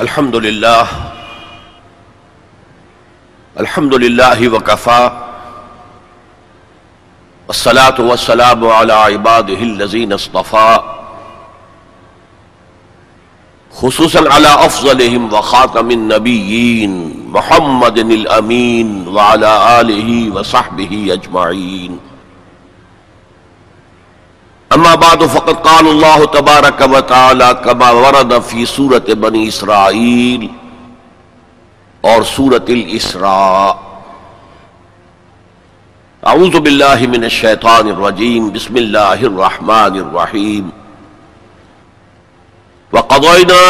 الحمد لله الحمد لله وكفى والصلاة والسلام على عباده الذين اصطفى خصوصا على أفضلهم وخاتم النبيين محمد الأمين وعلى آله وصحبه أجمعين اما بعد، فقد قال الله تبارك وتعالى كما ورد في سورة بني اسرائيل اور سورة الاسراء. اعوذ بالله من الشيطان الرجيم بسم الله الرحمن الرحيم وقضينا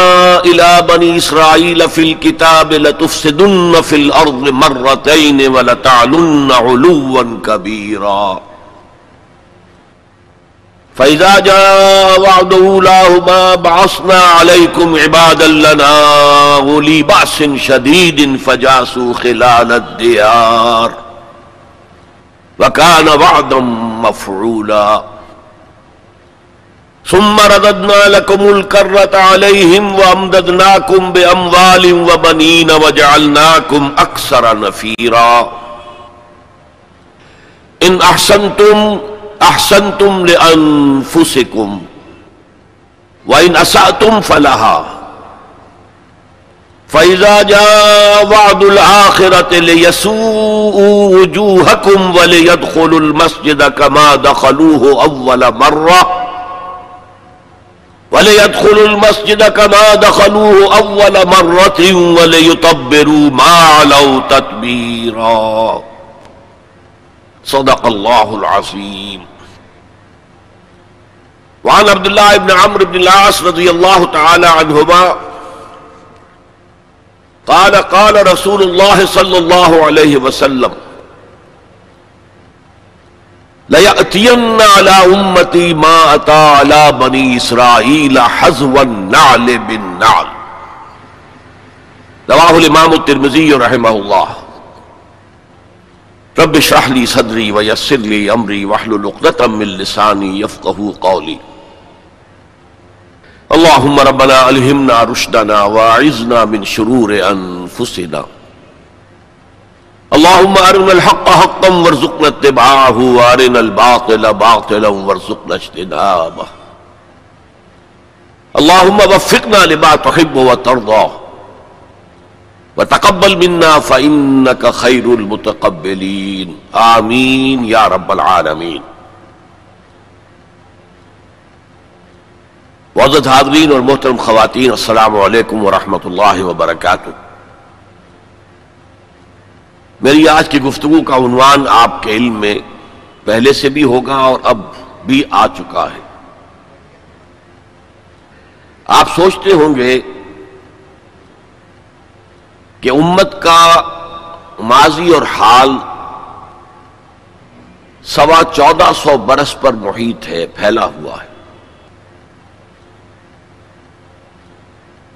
الى بني اسرائيل في الكتاب لتفسدن في الارض مرتين ولتعلن علوا كبيرا فإذا جاء وعد أولاهما بعصنا عليكم عبادا لنا غلي بأس شديد فجاسوا خلال الديار وكان وعدا مفعولا ثم رددنا لكم الكرة عليهم وأمددناكم بأموال وبنين وجعلناكم أكثر نفيرا إن أحسنتم احسنتم لانفسکم وان اساتم فلها فاذا جاء وعد الاخره ليسوءوا وجوهكم وليدخلوا المسجد كما دخلوه اول مره وليدخلوا المسجد كما دخلوه اول مره وليطبروا ما علوا تتبيرا صدق الله العظيم وعن عبد الله بن عمرو بن العاص رضي الله تعالى عنهما قال قال رسول الله صلى الله عليه وسلم ليأتين على أمتي ما أتى على بني إسرائيل حزو النعل بالنعل. رواه الإمام الترمذي رحمه الله. رب اشرح لي صدري ويسر لي أمري واحلل عقدة من لساني يفقهوا قولي. اللهم ربنا الہمنا رشدنا واعذنا من شرور انفسنا اللهم ارنا الحق حقا وارزقنا اتباعه وارنا الباطل باطلا وارزقنا اجتنابه. اللهم وفقنا لما تحب وترضى. وتقبل منا فإنك خير المتقبلين. آمين يا رب العالمين. وزد حاضرین اور محترم خواتین، السلام علیکم ورحمۃ اللہ وبرکاتہ. میری آج کی گفتگو کا عنوان آپ کے علم میں پہلے سے بھی ہوگا اور اب بھی آ چکا ہے۔ آپ سوچتے ہوں گے کہ امت کا ماضی اور حال سوا چودہ سو برس پر محیط ہے، پھیلا ہوا ہے۔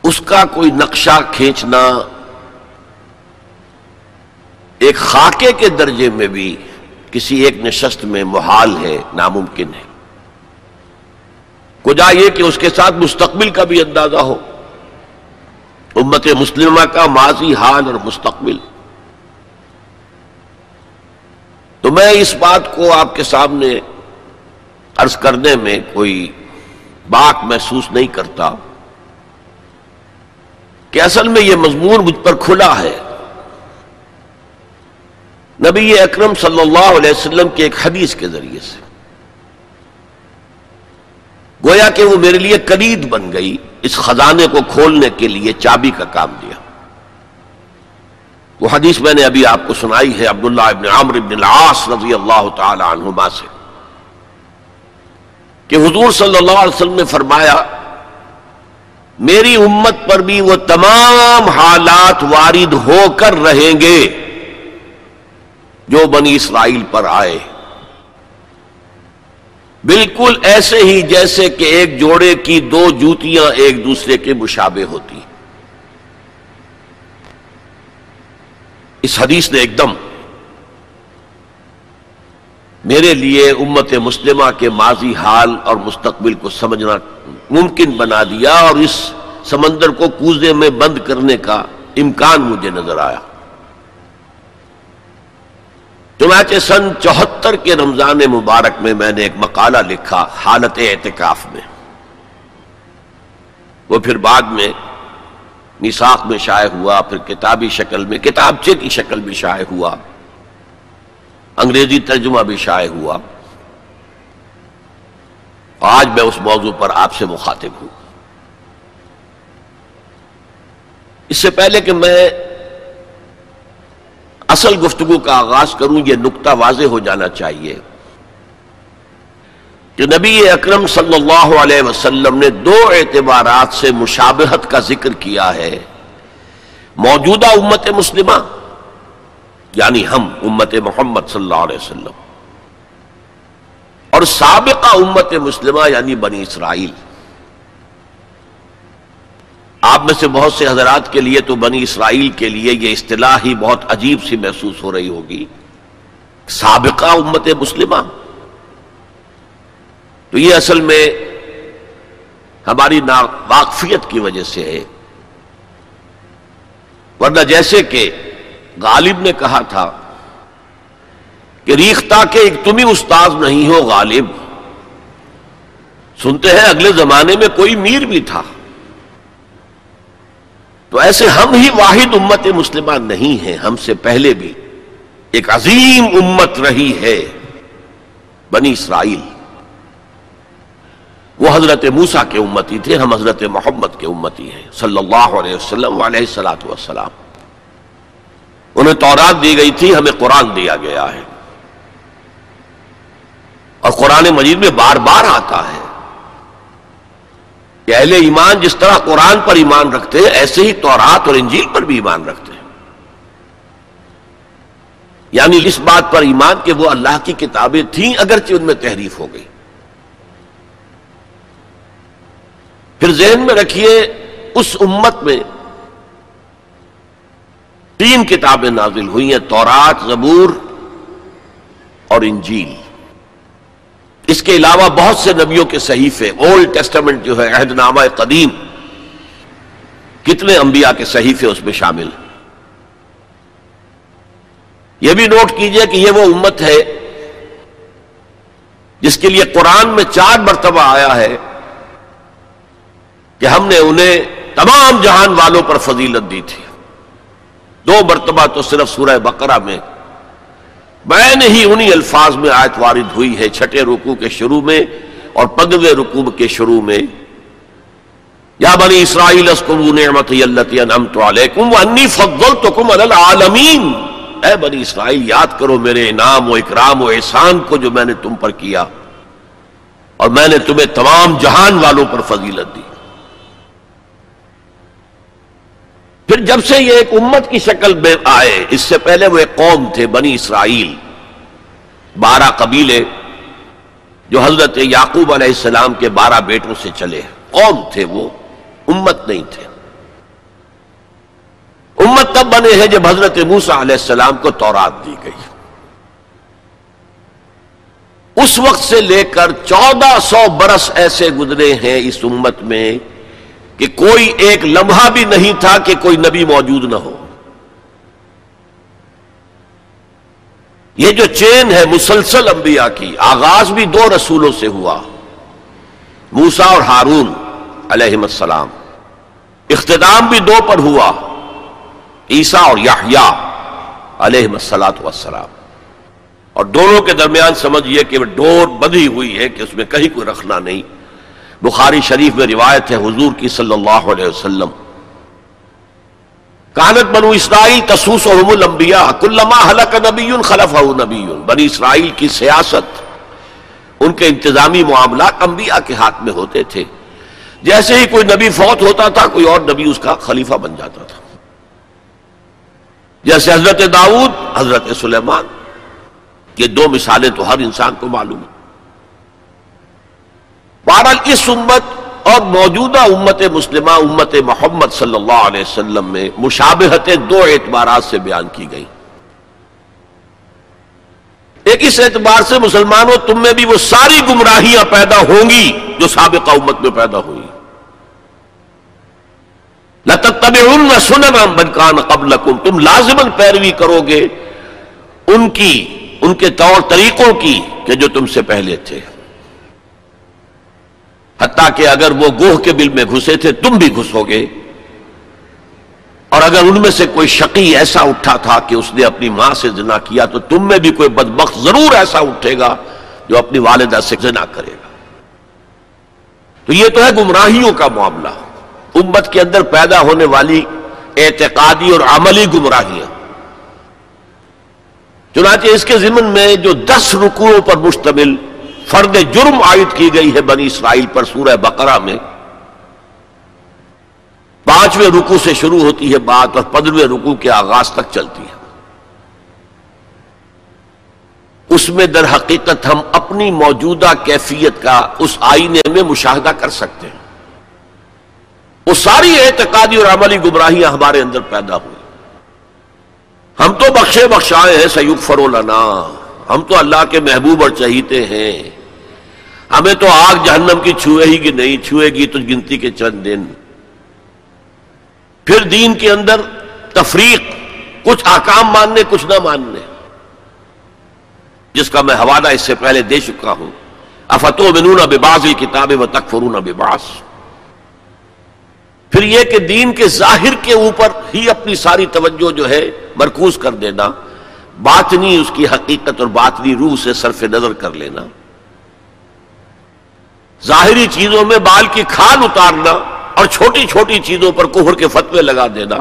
اس کا کوئی نقشہ کھینچنا ایک خاکے کے درجے میں بھی کسی ایک نشست میں محال ہے، ناممکن ہے۔ کجا یہ کہ اس کے ساتھ مستقبل کا بھی اندازہ ہو۔ امت مسلمہ کا ماضی، حال اور مستقبل۔ تو میں اس بات کو آپ کے سامنے عرض کرنے میں کوئی باک محسوس نہیں کرتا کہ اصل میں یہ مضمون مجھ پر کھلا ہے۔ نبی اکرم صلی اللہ علیہ وسلم کے ایک حدیث کے ذریعے سے۔ گویا کہ وہ میرے لیے قلید بن گئی اس خزانے کو کھولنے کے لیے چابی کا کام دیا۔ وہ حدیث میں نے ابھی آپ کو سنائی ہے عبداللہ ابن عمر ابن العاص رضی اللہ تعالی عنہما سے کہ حضور صلی اللہ علیہ وسلم نے فرمایا، میری امت پر بھی وہ تمام حالات وارد ہو کر رہیں گے جو بنی اسرائیل پر آئے۔ بالکل ایسے ہی جیسے کہ ایک جوڑے کی دو جوتیاں ایک دوسرے کے مشابے ہوتی اس حدیث نے ایک دم میرے لیے امت مسلمہ کے ماضی حال اور مستقبل کو سمجھنا ممکن بنا دیا اور اس سمندر کو کوزے میں بند کرنے کا امکان مجھے نظر آیا۔ چنانچہ سن چوہتر کے رمضان مبارک میں میں نے ایک مقالہ لکھا حالت اعتکاف میں۔ وہ پھر بعد میں نساخ میں شائع ہوا، پھر کتابی شکل میں، کتابچے کی شکل میں شائع ہوا، انگریزی ترجمہ بھی شائع ہوا۔ آج میں اس موضوع پر آپ سے مخاطب ہوں۔ اس سے پہلے کہ میں اصل گفتگو کا آغاز کروں، یہ نقطہ واضح ہو جانا چاہیے کہ نبی اکرم صلی اللہ علیہ وسلم نے دو اعتبارات سے مشابہت کا ذکر کیا ہے۔ موجودہ امت مسلمہ یعنی ہم، امت محمد صلی اللہ علیہ وسلم، اور سابقہ امت مسلمہ یعنی بنی اسرائیل۔ آپ میں سے بہت سے حضرات کے لیے تو بنی اسرائیل کے لیے یہ اصطلاح ہی بہت عجیب سی محسوس ہو رہی ہوگی۔ سابقہ امت مسلمہ۔ تو یہ اصل میں ہماری ناواقفیت کی وجہ سے ہے۔ ورنہ جیسے کہ غالب نے کہا تھا کہ ریختہ کے ایک تم ہی استاذ نہیں ہو غالب۔ سنتے ہیں اگلے زمانے میں کوئی میر بھی تھا۔ تو ایسے ہم ہی واحد امت مسلمہ نہیں ہیں، ہم سے پہلے بھی ایک عظیم امت رہی ہے بنی اسرائیل۔ وہ حضرت موسا کے امتی تھے، ہم حضرت محمد کے امتی ہیں۔ صلی اللہ علیہ وسلم علیہ السلاۃ والسلام۔ انہیں تورات دی گئی تھی، ہمیں قرآن دیا گیا ہے۔ اور قرآن مجید میں بار بار آتا ہے۔ کہ اہل ایمان جس طرح قرآن پر ایمان رکھتے ہیں، ایسے ہی تورات اور انجیل پر بھی ایمان رکھتے ہیں۔ یعنی اس بات پر ایمان کہ وہ اللہ کی کتابیں تھیں، اگرچہ ان میں تحریف ہو گئی۔ پھر ذہن میں رکھیے، اس امت میں تین کتابیں نازل ہوئی ہیں، تورات، زبور اور انجیل۔ اس کے علاوہ بہت سے نبیوں کے صحیفے اولڈ ٹیسٹمنٹ جو ہے عہد نامہ قدیم، کتنے انبیاء کے صحیفے اس میں شامل یہ بھی نوٹ کیجیے کہ یہ وہ امت ہے جس کے لیے قرآن میں چار مرتبہ آیا ہے کہ ہم نے انہیں تمام جہان والوں پر فضیلت دی تھی۔ دو مرتبہ تو صرف سورہ بقرہ میں میں ہی انہی الفاظ میں آیت وارد ہوئی ہے چھٹے رکو کے شروع میں اور پندرہ رکوب کے شروع میں۔ یا بنی اسرائیل نعمت علیکم وانی فضلتکم علی العالمین۔ اے بنی اسرائیل، یاد کرو میرے انعام و اکرام و احسان کو جو میں نے تم پر کیا اور میں نے تمہیں تمام جہان والوں پر فضیلت دی۔ پھر جب سے یہ ایک امت کی شکل میں آئے، اس سے پہلے وہ ایک قوم تھے، بنی اسرائیل۔ بارہ قبیلے جو حضرت یعقوب علیہ السلام کے بارہ بیٹوں سے چلے قوم تھے وہ، امت نہیں تھے۔ امت تب بنے ہیں جب حضرت موسا علیہ السلام کو تورات دی گئی۔ اس وقت سے لے کر چودہ سو برس ایسے گزرے ہیں اس امت میں کہ کوئی ایک لمحہ بھی نہیں تھا کہ کوئی نبی موجود نہ ہو۔ یہ جو چین ہے مسلسل انبیاء کی، آغاز بھی دو رسولوں سے ہوا۔ موسا اور ہارون علیہ السلام۔ اختتام بھی دو پر ہوا۔ عیسیٰ اور یحییٰ علیہ السلاط وسلام اور دونوں کے درمیان سمجھئے کہ ڈور بدھی ہوئی ہے کہ اس میں کہیں کوئی رکھنا نہیں۔ بخاری شریف میں روایت ہے حضور کی صلی اللہ علیہ وسلم۔ کانت بنو اسرائیل تسوس الانبیاء، کلما حلق نبی خلف نبی۔ بنی اسرائیل کی سیاست، ان کے انتظامی معاملات انبیاء کے ہاتھ میں ہوتے تھے۔ جیسے ہی کوئی نبی فوت ہوتا تھا، کوئی اور نبی اس کا خلیفہ بن جاتا تھا۔ جیسے حضرت داؤد، حضرت سلیمان، یہ دو مثالیں تو ہر انسان کو معلوم ہیں۔ بہرحال اس امت اور موجودہ امت مسلمہ، امت محمد صلی اللہ علیہ وسلم میں مشابہتیں دو اعتبارات سے بیان کی گئی ایک اس اعتبار سے مسلمانوں، تم میں بھی وہ ساری گمراہیاں پیدا ہوں گی جو سابقہ امت میں پیدا ہوئی۔ تب ان سننا بنکان قبل تم لازمن پیروی کرو گے ان کی، ان کے طور طریقوں کی کہ جو تم سے پہلے تھے۔ حتیٰ کہ اگر وہ گوہ کے بل میں گھسے تھے، تم بھی گھسو گے۔ اور اگر ان میں سے کوئی شقی ایسا اٹھا تھا کہ اس نے اپنی ماں سے زنا کیا، تو تم میں بھی کوئی بدبخت ضرور ایسا اٹھے گا جو اپنی والدہ سے زنا کرے گا۔ تو یہ تو ہے گمراہیوں کا معاملہ۔ امت کے اندر پیدا ہونے والی اعتقادی اور عملی گمراہیاں۔ چنانچہ اس کے ضمن میں جو دس رکوعوں پر مشتمل فرد جرم عائد کی گئی ہے بنی اسرائیل پر سورہ بقرہ میں۔ پانچویں رکو سے شروع ہوتی ہے بات اور پندرہویں رکو کے آغاز تک چلتی ہے۔ اس میں در حقیقت ہم اپنی موجودہ کیفیت کا اس آئینے میں مشاہدہ کر سکتے ہیں۔ وہ ساری اعتقادی اور عملی گمراہیاں ہمارے اندر پیدا ہوئی۔ ہم تو بخشے بخشائے ہیں سیوگ فرولنا ہم تو اللہ کے محبوب اور چہیتے ہیں۔ ہمیں تو آگ جہنم کی چھوئے ہی کہ نہیں، چھوئے گی تو گنتی کے چند دن۔ پھر دین کے اندر تفریق، کچھ آکام ماننے، کچھ نہ ماننے۔ جس کا میں حوالہ اس سے پہلے دے چکا ہوں۔ افتو بنون بباز کتابیں و تکفرون بباس پھر یہ کہ دین کے ظاہر کے اوپر ہی اپنی ساری توجہ جو ہے مرکوز کر دینا، باطنی اس کی حقیقت اور باطنی روح سے صرف نظر کر لینا۔ ظاہری چیزوں میں بال کی کھال اتارنا اور چھوٹی چھوٹی چیزوں پر کوہر کے فتوے لگا دینا۔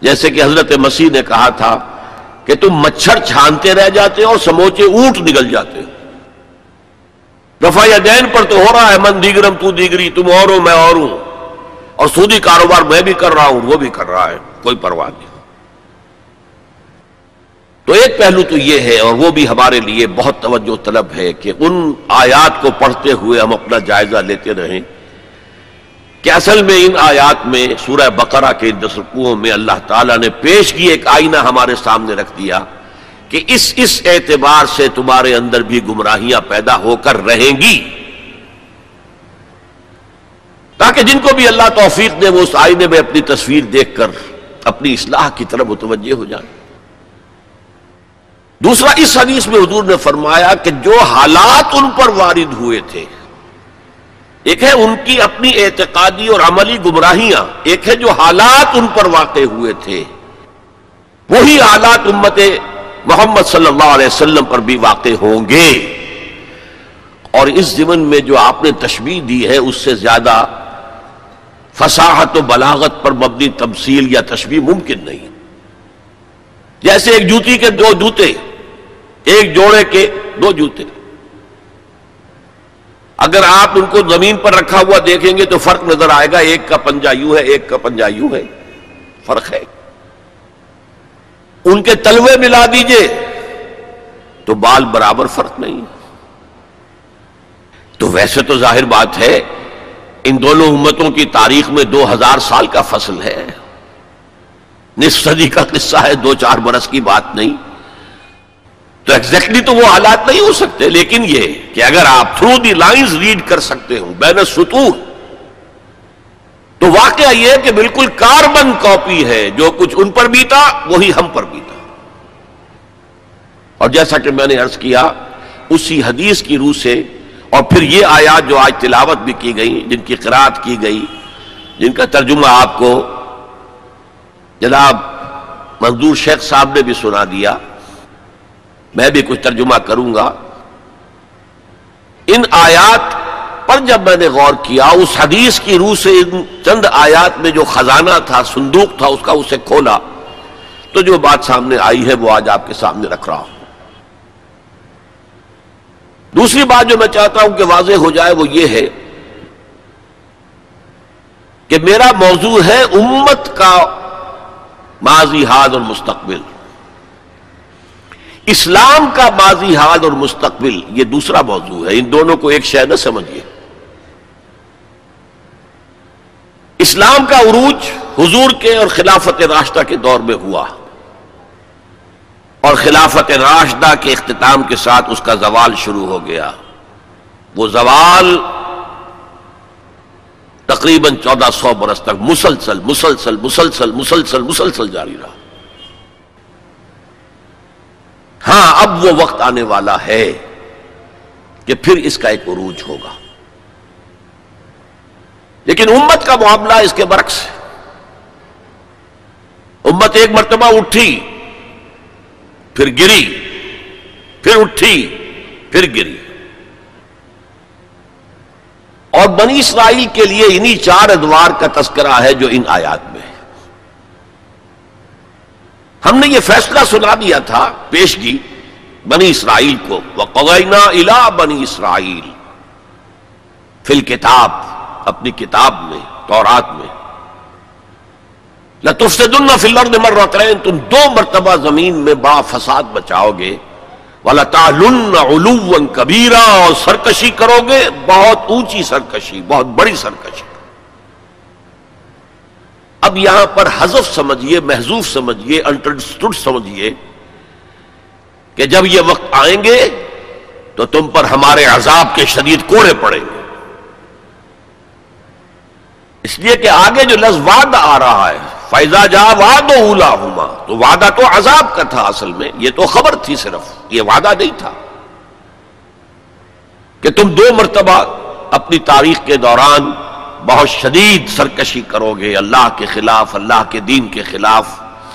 جیسے کہ حضرت مسیح نے کہا تھا کہ تم مچھر چھانتے رہ جاتے اور سموچے اونٹ نکل جاتے رفا دین پر تو ہو رہا ہے، من دیگرم تو دیگری، تم اور ہو میں اور ہوں اور سودی کاروبار میں بھی کر رہا ہوں، وہ بھی کر رہا ہے، کوئی پرواہ نہیں۔ تو ایک پہلو تو یہ ہے اور وہ بھی ہمارے لیے بہت توجہ طلب ہے کہ ان آیات کو پڑھتے ہوئے ہم اپنا جائزہ لیتے رہیں کہ اصل میں ان آیات میں سورہ بقرہ کے دسرکوؤں میں اللہ تعالیٰ نے پیش کی ایک آئینہ ہمارے سامنے رکھ دیا کہ اس اس اعتبار سے تمہارے اندر بھی گمراہیاں پیدا ہو کر رہیں گی۔ تاکہ جن کو بھی اللہ توفیق دے وہ اس آئینے میں اپنی تصویر دیکھ کر اپنی اصلاح کی طرف متوجہ ہو جائیں۔ دوسرا، اس حدیث میں حضور نے فرمایا کہ جو حالات ان پر وارد ہوئے تھے، ایک ہے ان کی اپنی اعتقادی اور عملی گمراہیاں، ایک ہے جو حالات ان پر واقع ہوئے تھے، وہی حالات امت محمد صلی اللہ علیہ وسلم پر بھی واقع ہوں گے۔ اور اس زمن میں جو آپ نے تشبیح دی ہے، اس سے زیادہ فصاحت و بلاغت پر مبنی تمثیل یا تشبیح ممکن نہیں۔ جیسے ایک جوتی کے دو جوتے ایک جوڑے کے دو جوتے۔ اگر آپ ان کو زمین پر رکھا ہوا دیکھیں گے تو فرق نظر آئے گا، ایک کا پنجا یوں ہے، ایک کا پنجا یوں ہے۔ فرق ہے۔ ان کے تلوے ملا دیجیے، تو بال برابر فرق نہیں۔ تو ویسے تو ظاہر بات ہے، ان دونوں امتوں کی تاریخ میں دو ہزار سال کا فصل ہے۔ نصف صدی کا قصہ ہے، دو چار برس کی بات نہیں۔ تو ایگزیکٹلی تو وہ حالات نہیں ہو سکتے، لیکن یہ کہ اگر آپ تھرو دی لائنز ریڈ کر سکتے ہوں، بین ستور تو واقعہ یہ کہ بالکل کاربن کاپی ہے، جو کچھ ان پر بیتا وہی ہم پر بیتا اور جیسا کہ میں نے عرض کیا، اسی حدیث کی روح سے، اور پھر یہ آیات جو آج تلاوت بھی کی گئی جن کی قرآت کی گئی، جن کا ترجمہ آپ کو جناب منظور شیخ صاحب نے بھی سنا دیا۔ میں بھی کچھ ترجمہ کروں گا۔ ان آیات پر جب میں نے غور کیا، اس حدیث کی روح سے ان چند آیات میں جو خزانہ تھا، صندوق تھا، اس کا اسے کھولا، تو جو بات سامنے آئی ہے، وہ آج آپ کے سامنے رکھ رہا ہوں۔ دوسری بات جو میں چاہتا ہوں کہ واضح ہو جائے، وہ یہ ہے کہ میرا موضوع ہے امت کا ماضی، حال اور مستقبل۔ اسلام کا ماضی حال اور مستقبل، یہ دوسرا موضوع ہے۔ ان دونوں کو ایک شے نہ سمجھیے۔ اسلام کا عروج حضور کے اور خلافت راشدہ کے دور میں ہوا۔ اور خلافت راشدہ کے اختتام کے ساتھ اس کا زوال شروع ہو گیا۔ وہ زوال تقریباً چودہ سو برس تک مسلسل مسلسل مسلسل مسلسل مسلسل جاری رہا۔ ہاں اب وہ وقت آنے والا ہے کہ پھر اس کا ایک عروج ہوگا۔ لیکن امت کا معاملہ اس کے برعکس ہے۔ امت ایک مرتبہ اٹھی، پھر گری، پھر اٹھی، پھر گری۔ اور بنی اسرائیل کے لیے انہی چار ادوار کا تذکرہ ہے جو ان آیات میں ہے۔ ہم نے یہ فیصلہ سنا دیا تھا پیشگی بنی اسرائیل کو وقوینا الا بنی اسرائیل فل کتاب اپنی کتاب میں، تورات میں۔ لطف فلر مر تم دو مرتبہ زمین میں با فساد بچاؤ گے۔ والا تعلن کبیرا اور سرکشی کرو گے، بہت اونچی سرکشی، بہت بڑی سرکشی۔ اب یہاں پر حذف سمجھیے محضوف سمجھیے انٹرسٹوڈ سمجھیے کہ جب یہ وقت آئیں گے تو تم پر ہمارے عذاب کے شدید کوڑے پڑیں گے۔ اس لیے کہ آگے جو لفظ وعدہ آ رہا ہے فیضا جا واد اولا ہوما تو وعدہ تو عذاب کا تھا اصل میں، یہ تو خبر تھی صرف، یہ وعدہ نہیں تھا۔ کہ تم دو مرتبہ اپنی تاریخ کے دوران بہت شدید سرکشی کرو گے۔ اللہ کے خلاف، اللہ کے دین کے خلاف،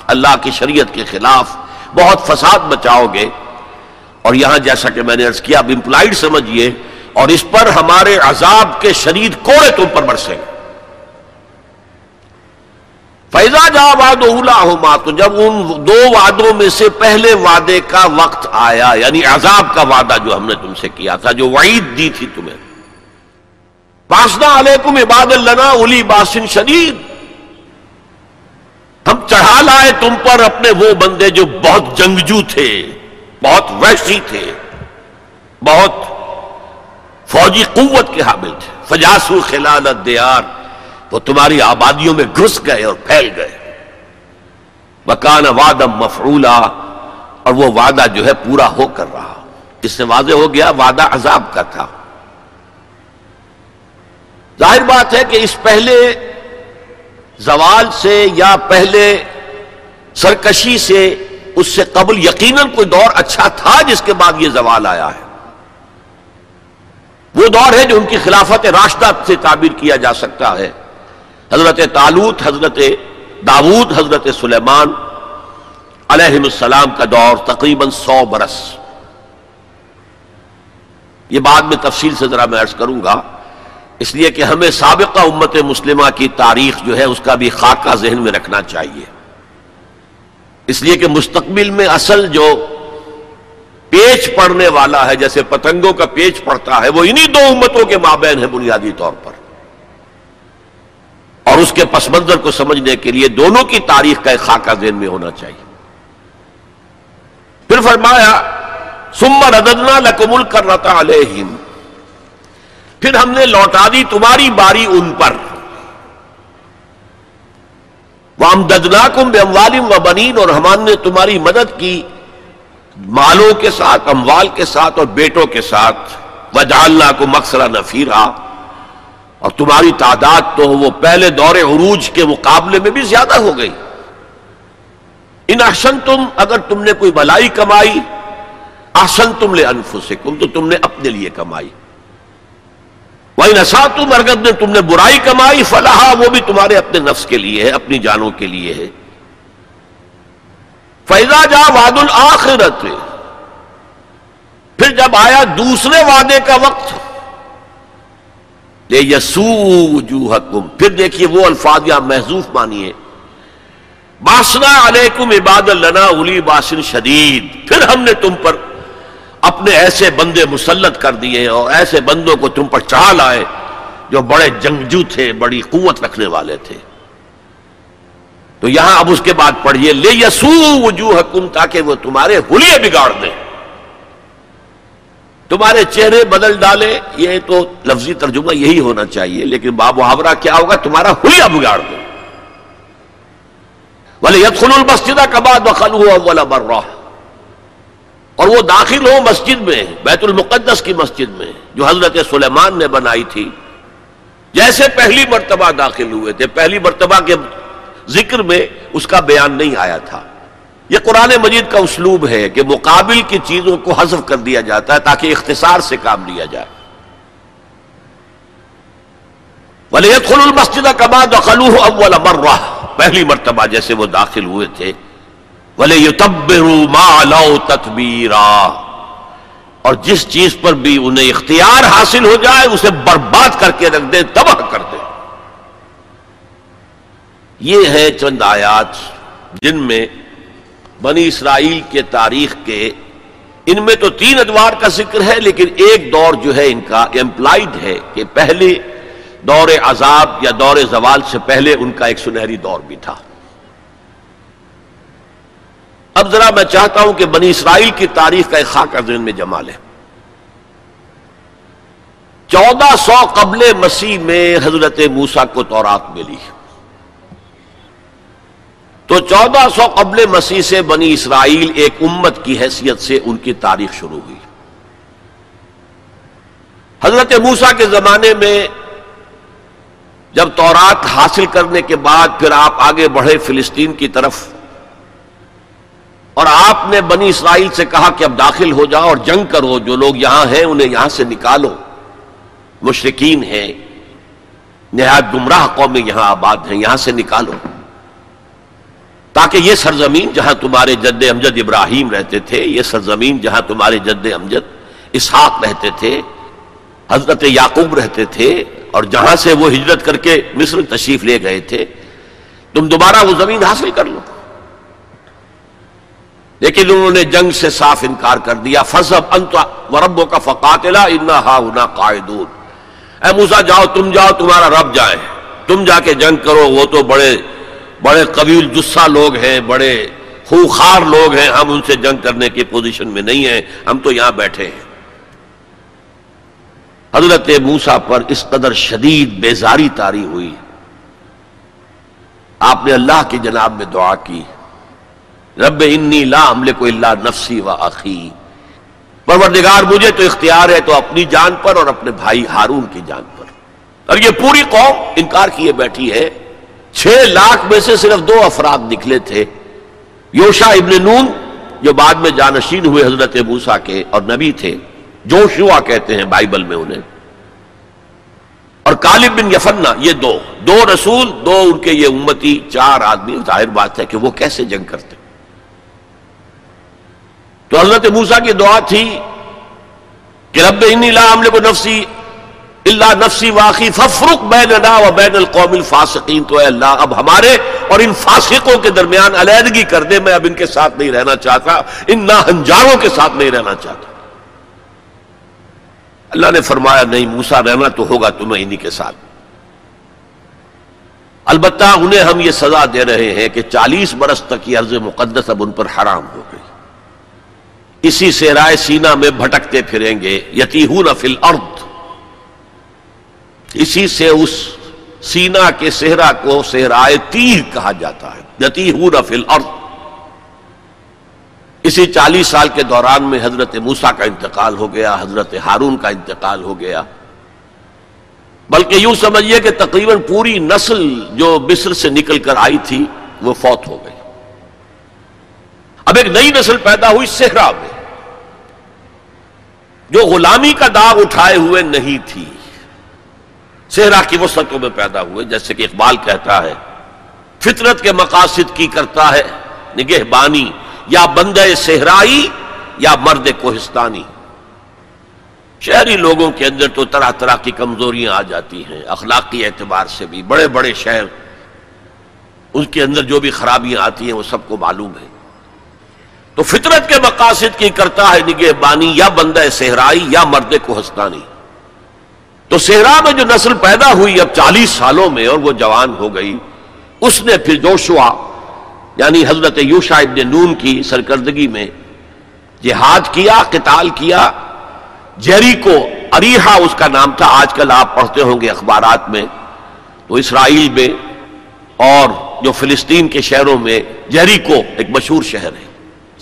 اللہ کی شریعت کے خلاف بہت فساد بچاؤ گے۔ اور یہاں جیسا کہ میں نے ارض کیا، اب امپلائڈ سمجھیے اور اس پر ہمارے عذاب کے شدید کوڑے تم پر برسیں گے فیضا جا واد اولا ہوما تو جب ان دو وعدوں میں سے پہلے وعدے کا وقت آیا یعنی عذاب کا وعدہ جو ہم نے تم سے کیا تھا، جو وعید دی تھی تمہیں پاسنا علیکم عباد اللہ الی باسن شدید۔ ہم چڑھا لائے تم پر اپنے وہ بندے جو بہت جنگجو تھے، بہت وحشی تھے، بہت فوجی قوت کے حامل تھے۔ فجاسو خلال دیار وہ تمہاری آبادیوں میں گھس گئے اور پھیل گئے۔ مکان وادم مفرولا اور وہ وعدہ جو ہے پورا ہو کر رہا۔ اس سے واضح ہو گیا، وعدہ عذاب کا تھا۔ ظاہر بات ہے کہ اس پہلے زوال سے یا پہلے سرکشی سے اس سے قبل یقیناً کوئی دور اچھا تھا جس کے بعد یہ زوال آیا ہے۔ وہ دور ہے جو ان کی خلافت راشدہ سے تعبیر کیا جا سکتا ہے۔ حضرت تالوت حضرت داود حضرت سلیمان علیہ السلام کا دور تقریباً سو برس۔ یہ بعد میں تفصیل سے ذرا میں عرض کروں گا۔ اس لیے کہ ہمیں سابقہ امت مسلمہ کی تاریخ جو ہے اس کا بھی خاکہ ذہن میں رکھنا چاہیے۔ اس لیے کہ مستقبل میں اصل جو پیچ پڑنے والا ہے، جیسے پتنگوں کا پیچ پڑتا ہے، وہ انہی دو امتوں کے مابین ہے بنیادی طور پر۔ اور اس کے پس منظر کو سمجھنے کے لیے دونوں کی تاریخ کا ایک خاکہ ذہن میں ہونا چاہیے۔ پھر فرمایا سمر ادنا لکمل کر رہتا علیہم۔ پھر ہم نے لوٹا دی تمہاری باری ان پر۔ وہ ددنا کم بے اموالم و بنین اور ہم نے تمہاری مدد کی مالوں کے ساتھ، اموال کے ساتھ اور بیٹوں کے ساتھ۔ وہ جالنا کو مقصرہ نفیرہ اور تمہاری تعداد تو وہ پہلے دور عروج کے مقابلے میں بھی زیادہ ہو گئی۔ ان احسن تم اگر تم نے کوئی بلائی کمائی احسن تم لے انفسکم تو تم نے اپنے لیے کمائی۔ وہی نسا تم اگر نے تم نے برائی کمائی فلاح وہ بھی تمہارے اپنے نفس کے لیے ہے، اپنی جانوں کے لیے ہے۔ فیضا جا واد الآخرت پھر جب آیا دوسرے وعدے کا وقت یسو وجوہکم پھر دیکھیے وہ الفاظ یا محضوف مانیے باسنا علیکم عباد لنا الی باسن شدید، پھر ہم نے تم پر اپنے ایسے بندے مسلط کر دیے اور ایسے بندوں کو تم پر چڑھا لائے جو بڑے جنگجو تھے، بڑی قوت رکھنے والے تھے۔ تو یہاں اب اس کے بعد پڑھیے لے یسو وجوہکم تاکہ وہ تمہارے حلیے بگاڑ دیں تمہارے چہرے بدل ڈالے، یہ تو لفظی ترجمہ یہی ہونا چاہیے، لیکن باب محاورہ کیا ہوگا؟ تمہارا ہولیا بگاڑ دو بولے یت المسجد کا بعد وخل ہوا بر اور وہ داخل ہو مسجد میں، بیت المقدس کی مسجد میں، جو حضرت سلیمان نے بنائی تھی۔ جیسے پہلی مرتبہ داخل ہوئے تھے، پہلی مرتبہ کے ذکر میں اس کا بیان نہیں آیا تھا۔ یہ قرآن مجید کا اسلوب ہے کہ مقابل کی چیزوں کو حذف کر دیا جاتا ہے تاکہ اختصار سے کام لیا جائے۔ ولیت خل المسجد کما دخلو اول مرہ پہلی مرتبہ جیسے وہ داخل ہوئے تھے۔ ولی یتبرو ما لو تتبیرا اور جس چیز پر بھی انہیں اختیار حاصل ہو جائے، اسے برباد کر کے رکھ دیں تباہ کر دیں یہ ہے چند آیات جن میں بنی اسرائیل کے تاریخ کے ان میں تو تین ادوار کا ذکر ہے، لیکن ایک دور جو ہے ان کا امپلائڈ ہے کہ پہلے دور عذاب یا دور زوال سے پہلے ان کا ایک سنہری دور بھی تھا۔ اب ذرا میں چاہتا ہوں کہ بنی اسرائیل کی تاریخ کا ایک خاکہ ذہن میں جما لیں۔ چودہ سو قبل مسیح میں حضرت موسا کو تورات ملی۔ تو چودہ سو قبل مسیح سے بنی اسرائیل ایک امت کی حیثیت سے ان کی تاریخ شروع ہوئی۔ حضرت موسا کے زمانے میں جب تورات حاصل کرنے کے بعد پھر آپ آگے بڑھے فلسطین کی طرف اور آپ نے بنی اسرائیل سے کہا کہ اب داخل ہو جاؤ اور جنگ کرو، جو لوگ یہاں ہیں انہیں یہاں سے نکالو۔ مشرقین ہیں۔ نہایت گمراہ قومیں یہاں آباد ہیں، یہاں سے نکالو۔ تاکہ یہ سرزمین جہاں تمہارے جد امجد ابراہیم رہتے تھے، یہ سرزمین جہاں تمہارے جد امجد اسحاق رہتے تھے، حضرت یعقوب رہتے تھے، اور جہاں سے وہ ہجرت کر کے مصر تشریف لے گئے تھے، تم دوبارہ وہ زمین حاصل کر لو۔ لیکن انہوں نے جنگ سے صاف انکار کر دیا۔ فضب انت وربوں کا فقاتلا انا ہا انا قائدون اے موسا جاؤ، تم جاؤ، تمہارا رب جائے۔ تم جا کے جنگ کرو۔ وہ تو بڑے بڑے قبیل جسا لوگ ہیں، بڑے خوخار لوگ ہیں۔ ہم ان سے جنگ کرنے کی پوزیشن میں نہیں ہیں۔ ہم تو یہاں بیٹھے ہیں۔ حضرت موسا پر اس قدر شدید بیزاری تاری ہوئی۔ آپ نے اللہ کی جناب میں دعا کی۔ رب انی لا عمل کو اللہ نفسی و عقی پروردگار مجھے تو اختیار ہے تو اپنی جان پر اور اپنے بھائی ہارون کی جان پر۔ اور یہ پوری قوم انکار کیے بیٹھی ہے۔ چھ لاکھ میں سے صرف دو افراد نکلے تھے۔ یوشا ابن نون، جو بعد میں جانشین ہوئے حضرت موسا کے اور نبی تھے جوشوا کہتے ہیں بائبل میں انہیں۔ اور کالب بن یفنا یہ دو۔ دو رسول، دو ان کے یہ امتی، چار آدمی۔ ظاہر بات ہے کہ وہ کیسے جنگ کرتے؟ تو حضرت موسا کی دعا تھی کہ رب انی لا عمل کو نفسی اللہ نفسی واقعی ففرق بیننا و بین القوم الفاسقین۔ تو اے اللہ، اب ہمارے اور ان فاسقوں کے درمیان علیحدگی کر دے، میں اب ان کے ساتھ نہیں رہنا چاہتا، ان ناہنجاروں کے ساتھ نہیں رہنا چاہتا۔ اللہ نے فرمایا، نہیں موسا رہنا تو ہوگا تمہیں انہی کے ساتھ۔ البتہ انہیں ہم یہ سزا دے رہے ہیں کہ چالیس برس تک یہ عرض مقدس اب ان پر حرام ہو گئی۔ اسی سے رائے سینا میں بھٹکتے پھریں گے یتی فی الارض۔ اسی سے اس سینا کے صحرا کو صحرائے تیر کہا جاتا ہے یتی فی الارض۔ اسی چالیس سال کے دوران میں حضرت موسا کا انتقال ہو گیا، حضرت ہارون کا انتقال ہو گیا۔ بلکہ یوں سمجھیے کہ تقریباً پوری نسل جو مصر سے نکل کر آئی تھی، وہ فوت ہو گئی۔ اب ایک نئی نسل پیدا ہوئی صحرا میں۔ جو غلامی کا داغ اٹھائے ہوئے نہیں تھی، صحرا کی وسطوں میں پیدا ہوئے، جیسے کہ اقبال کہتا ہے، فطرت کے مقاصد کی کرتا ہے نگہ بانی یا بندے صحرائی یا مرد کوہستانی۔ شہری لوگوں کے اندر تو طرح طرح کی کمزوریاں آ جاتی ہیں، اخلاقی اعتبار سے بھی، بڑے بڑے شہر، ان کے اندر جو بھی خرابیاں آتی ہیں، وہ سب کو معلوم ہے۔ تو فطرت کے مقاصد کی کرتا ہے نگہ بانی یا بندہ صحرائی یا مرد کوہستانی۔ تو صحرا میں جو نسل پیدا ہوئی اب چالیس سالوں میں اور وہ جوان ہو گئی، اس نے پھر جوشوا یعنی حضرت یوشا ابن نون کی سرکردگی میں جہاد کیا، قتال کیا۔ جیری کو اریحا اس کا نام تھا، آج کل آپ پڑھتے ہوں گے اخبارات میں۔ تو اسرائیل میں اور جو فلسطین کے شہروں میں جیری کو ایک مشہور شہر ہے۔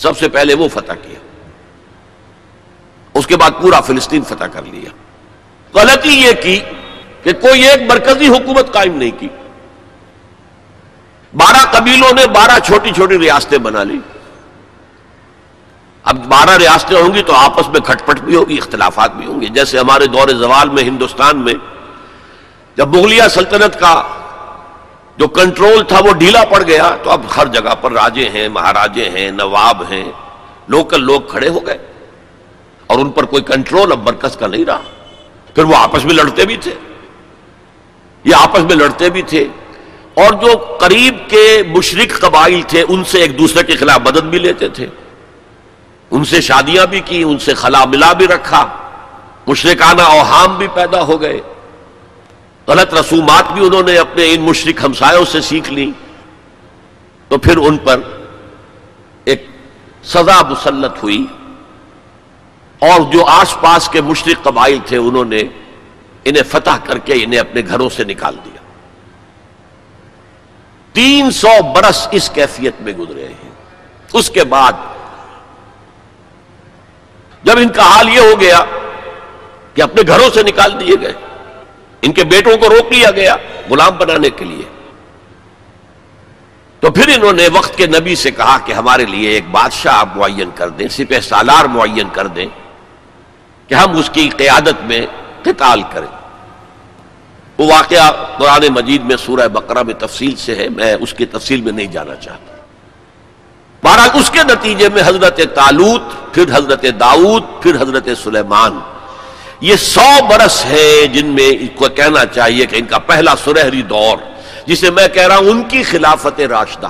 سب سے پہلے وہ فتح کیا۔ اس کے بعد پورا فلسطین فتح کر لیا۔ غلطی یہ کی کہ کوئی ایک مرکزی حکومت قائم نہیں کی۔ بارہ قبیلوں نے بارہ چھوٹی چھوٹی ریاستیں بنا لی۔ اب بارہ ریاستیں ہوں گی تو آپس میں کھٹ پٹ بھی ہوگی، اختلافات بھی ہوں گے جیسے ہمارے دور زوال میں، ہندوستان میں، جب مغلیہ سلطنت کا جو کنٹرول تھا وہ ڈھیلا پڑ گیا تو اب ہر جگہ پر راجے ہیں، مہاراجے ہیں، نواب ہیں، لوکل لوگ کھڑے ہو گئے اور ان پر کوئی کنٹرول اب برکس کا نہیں رہا۔ پھر وہ آپس میں لڑتے بھی تھے۔ یہ آپس میں لڑتے بھی تھے۔ اور جو قریب کے مشرق قبائل تھے، ان سے ایک دوسرے کے خلاف مدد بھی لیتے تھے۔ ان سے شادیاں بھی کی، ان سے خلا ملا بھی رکھا۔ مشرقانہ اوہام بھی پیدا ہو گئے۔ غلط رسومات بھی انہوں نے اپنے ان مشرق ہمسایوں سے سیکھ لی تو پھر ان پر ایک سزا مسلط ہوئی اور جو آس پاس کے مشرق قبائل تھے انہوں نے انہیں فتح کر کے انہیں اپنے گھروں سے نکال دیا۔ تین سو برس اس کیفیت میں گزرے ہیں۔ اس کے بعد جب ان کا حال یہ ہو گیا کہ اپنے گھروں سے نکال دیے گئے۔ ان کے بیٹوں کو روک لیا گیا غلام بنانے کے لیے۔ تو پھر انہوں نے وقت کے نبی سے کہا کہ ہمارے لیے ایک بادشاہ آپ معین کر دیں، سپہ سالار معین کر دیں کہ ہم اس کی قیادت میں قتال کریں۔ وہ واقعہ قرآن مجید میں سورہ بقرہ میں تفصیل سے ہے، میں اس کی تفصیل میں نہیں جانا چاہتا۔ بہرحال اس کے نتیجے میں حضرت تالوت پھر حضرت داؤد، پھر حضرت سلیمان یہ سو برس ہے جن میں کو کہنا چاہیے کہ ان کا پہلا سرہری دور، جسے میں کہہ رہا ہوں ان کی خلافت راشدہ۔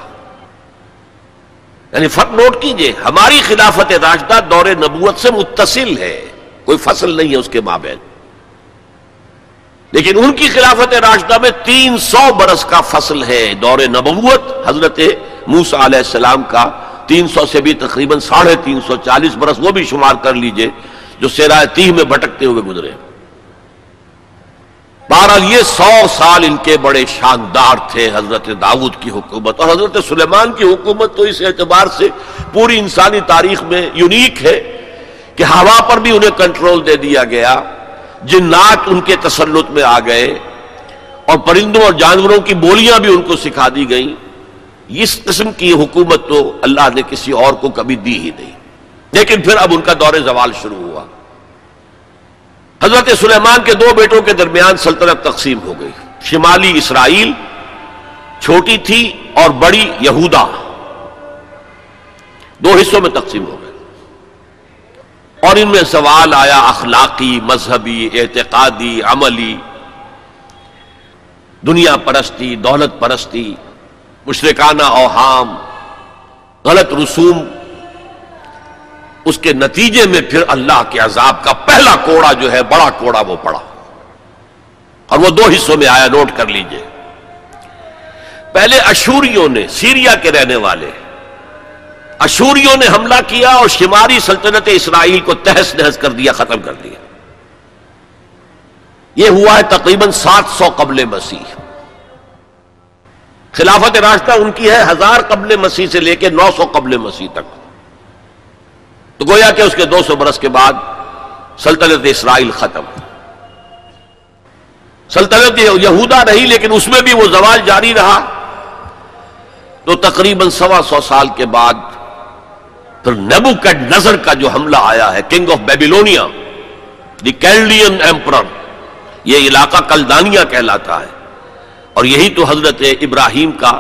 یعنی فرق نوٹ کیجیے، ہماری خلافت راشدہ دور نبوت سے متصل ہے، کوئی فصل نہیں ہے اس کے مابین۔ لیکن ان کی خلافت راشدہ میں تین سو برس کا فصل ہے دور نبوت، حضرت موسا علیہ السلام کا تین سو سے بھی تقریباً ساڑھے تین سو چالیس برس، وہ بھی شمار کر لیجیے۔ جو سیرائے تیہ میں بھٹکتے ہوئے گزرے بہرحال یہ سو سال ان کے بڑے شاندار تھے حضرت داود کی حکومت اور حضرت سلیمان کی حکومت تو اس اعتبار سے پوری انسانی تاریخ میں یونیک ہے کہ ہوا پر بھی انہیں کنٹرول دے دیا گیا، جنات ان کے تسلط میں آ گئے اور پرندوں اور جانوروں کی بولیاں بھی ان کو سکھا دی گئیں۔ اس قسم کی حکومت تو اللہ نے کسی اور کو کبھی دی ہی نہیں۔ لیکن پھر اب ان کا دور زوال شروع ہوا۔ حضرت سلیمان کے دو بیٹوں کے درمیان سلطنت تقسیم ہو گئی۔ شمالی اسرائیل چھوٹی تھی اور بڑی یہودا۔ دو حصوں میں تقسیم ہو گئے اور ان میں سوال آیا اخلاقی، مذہبی، اعتقادی، عملی۔ دنیا پرستی، دولت پرستی، مشرکانہ اوہام، غلط رسوم اس کے نتیجے میں پھر اللہ کے عذاب کا پہلا کوڑا جو ہے، بڑا کوڑا وہ پڑا۔ اور وہ دو حصوں میں آیا، نوٹ کر لیجیے۔ پہلے اشوریوں نے، سیریا کے رہنے والے، اشوریوں نے حملہ کیا اور شماری سلطنت اسرائیل کو تہس نہس کر دیا، ختم کر دیا۔ یہ ہوا ہے تقریباً سات سو قبل مسیح۔ خلافت راستہ ان کی ہے، ہزار قبل مسیح سے لے کے نو سو قبل مسیح تک۔ تو گویا کہ اس کے دو سو برس کے بعد سلطنت اسرائیل ختم۔ سلطنت یہودا رہی لیکن اس میں بھی وہ زوال جاری رہا۔ تو تقریباً سوا سو سال کے بعد پھر نیبو کیٹ نظر کا جو حملہ آیا ہے king of Babylonia the Chaldean emperor یہ علاقہ کلدانیہ کہلاتا ہے۔ اور یہی تو حضرت ابراہیم کا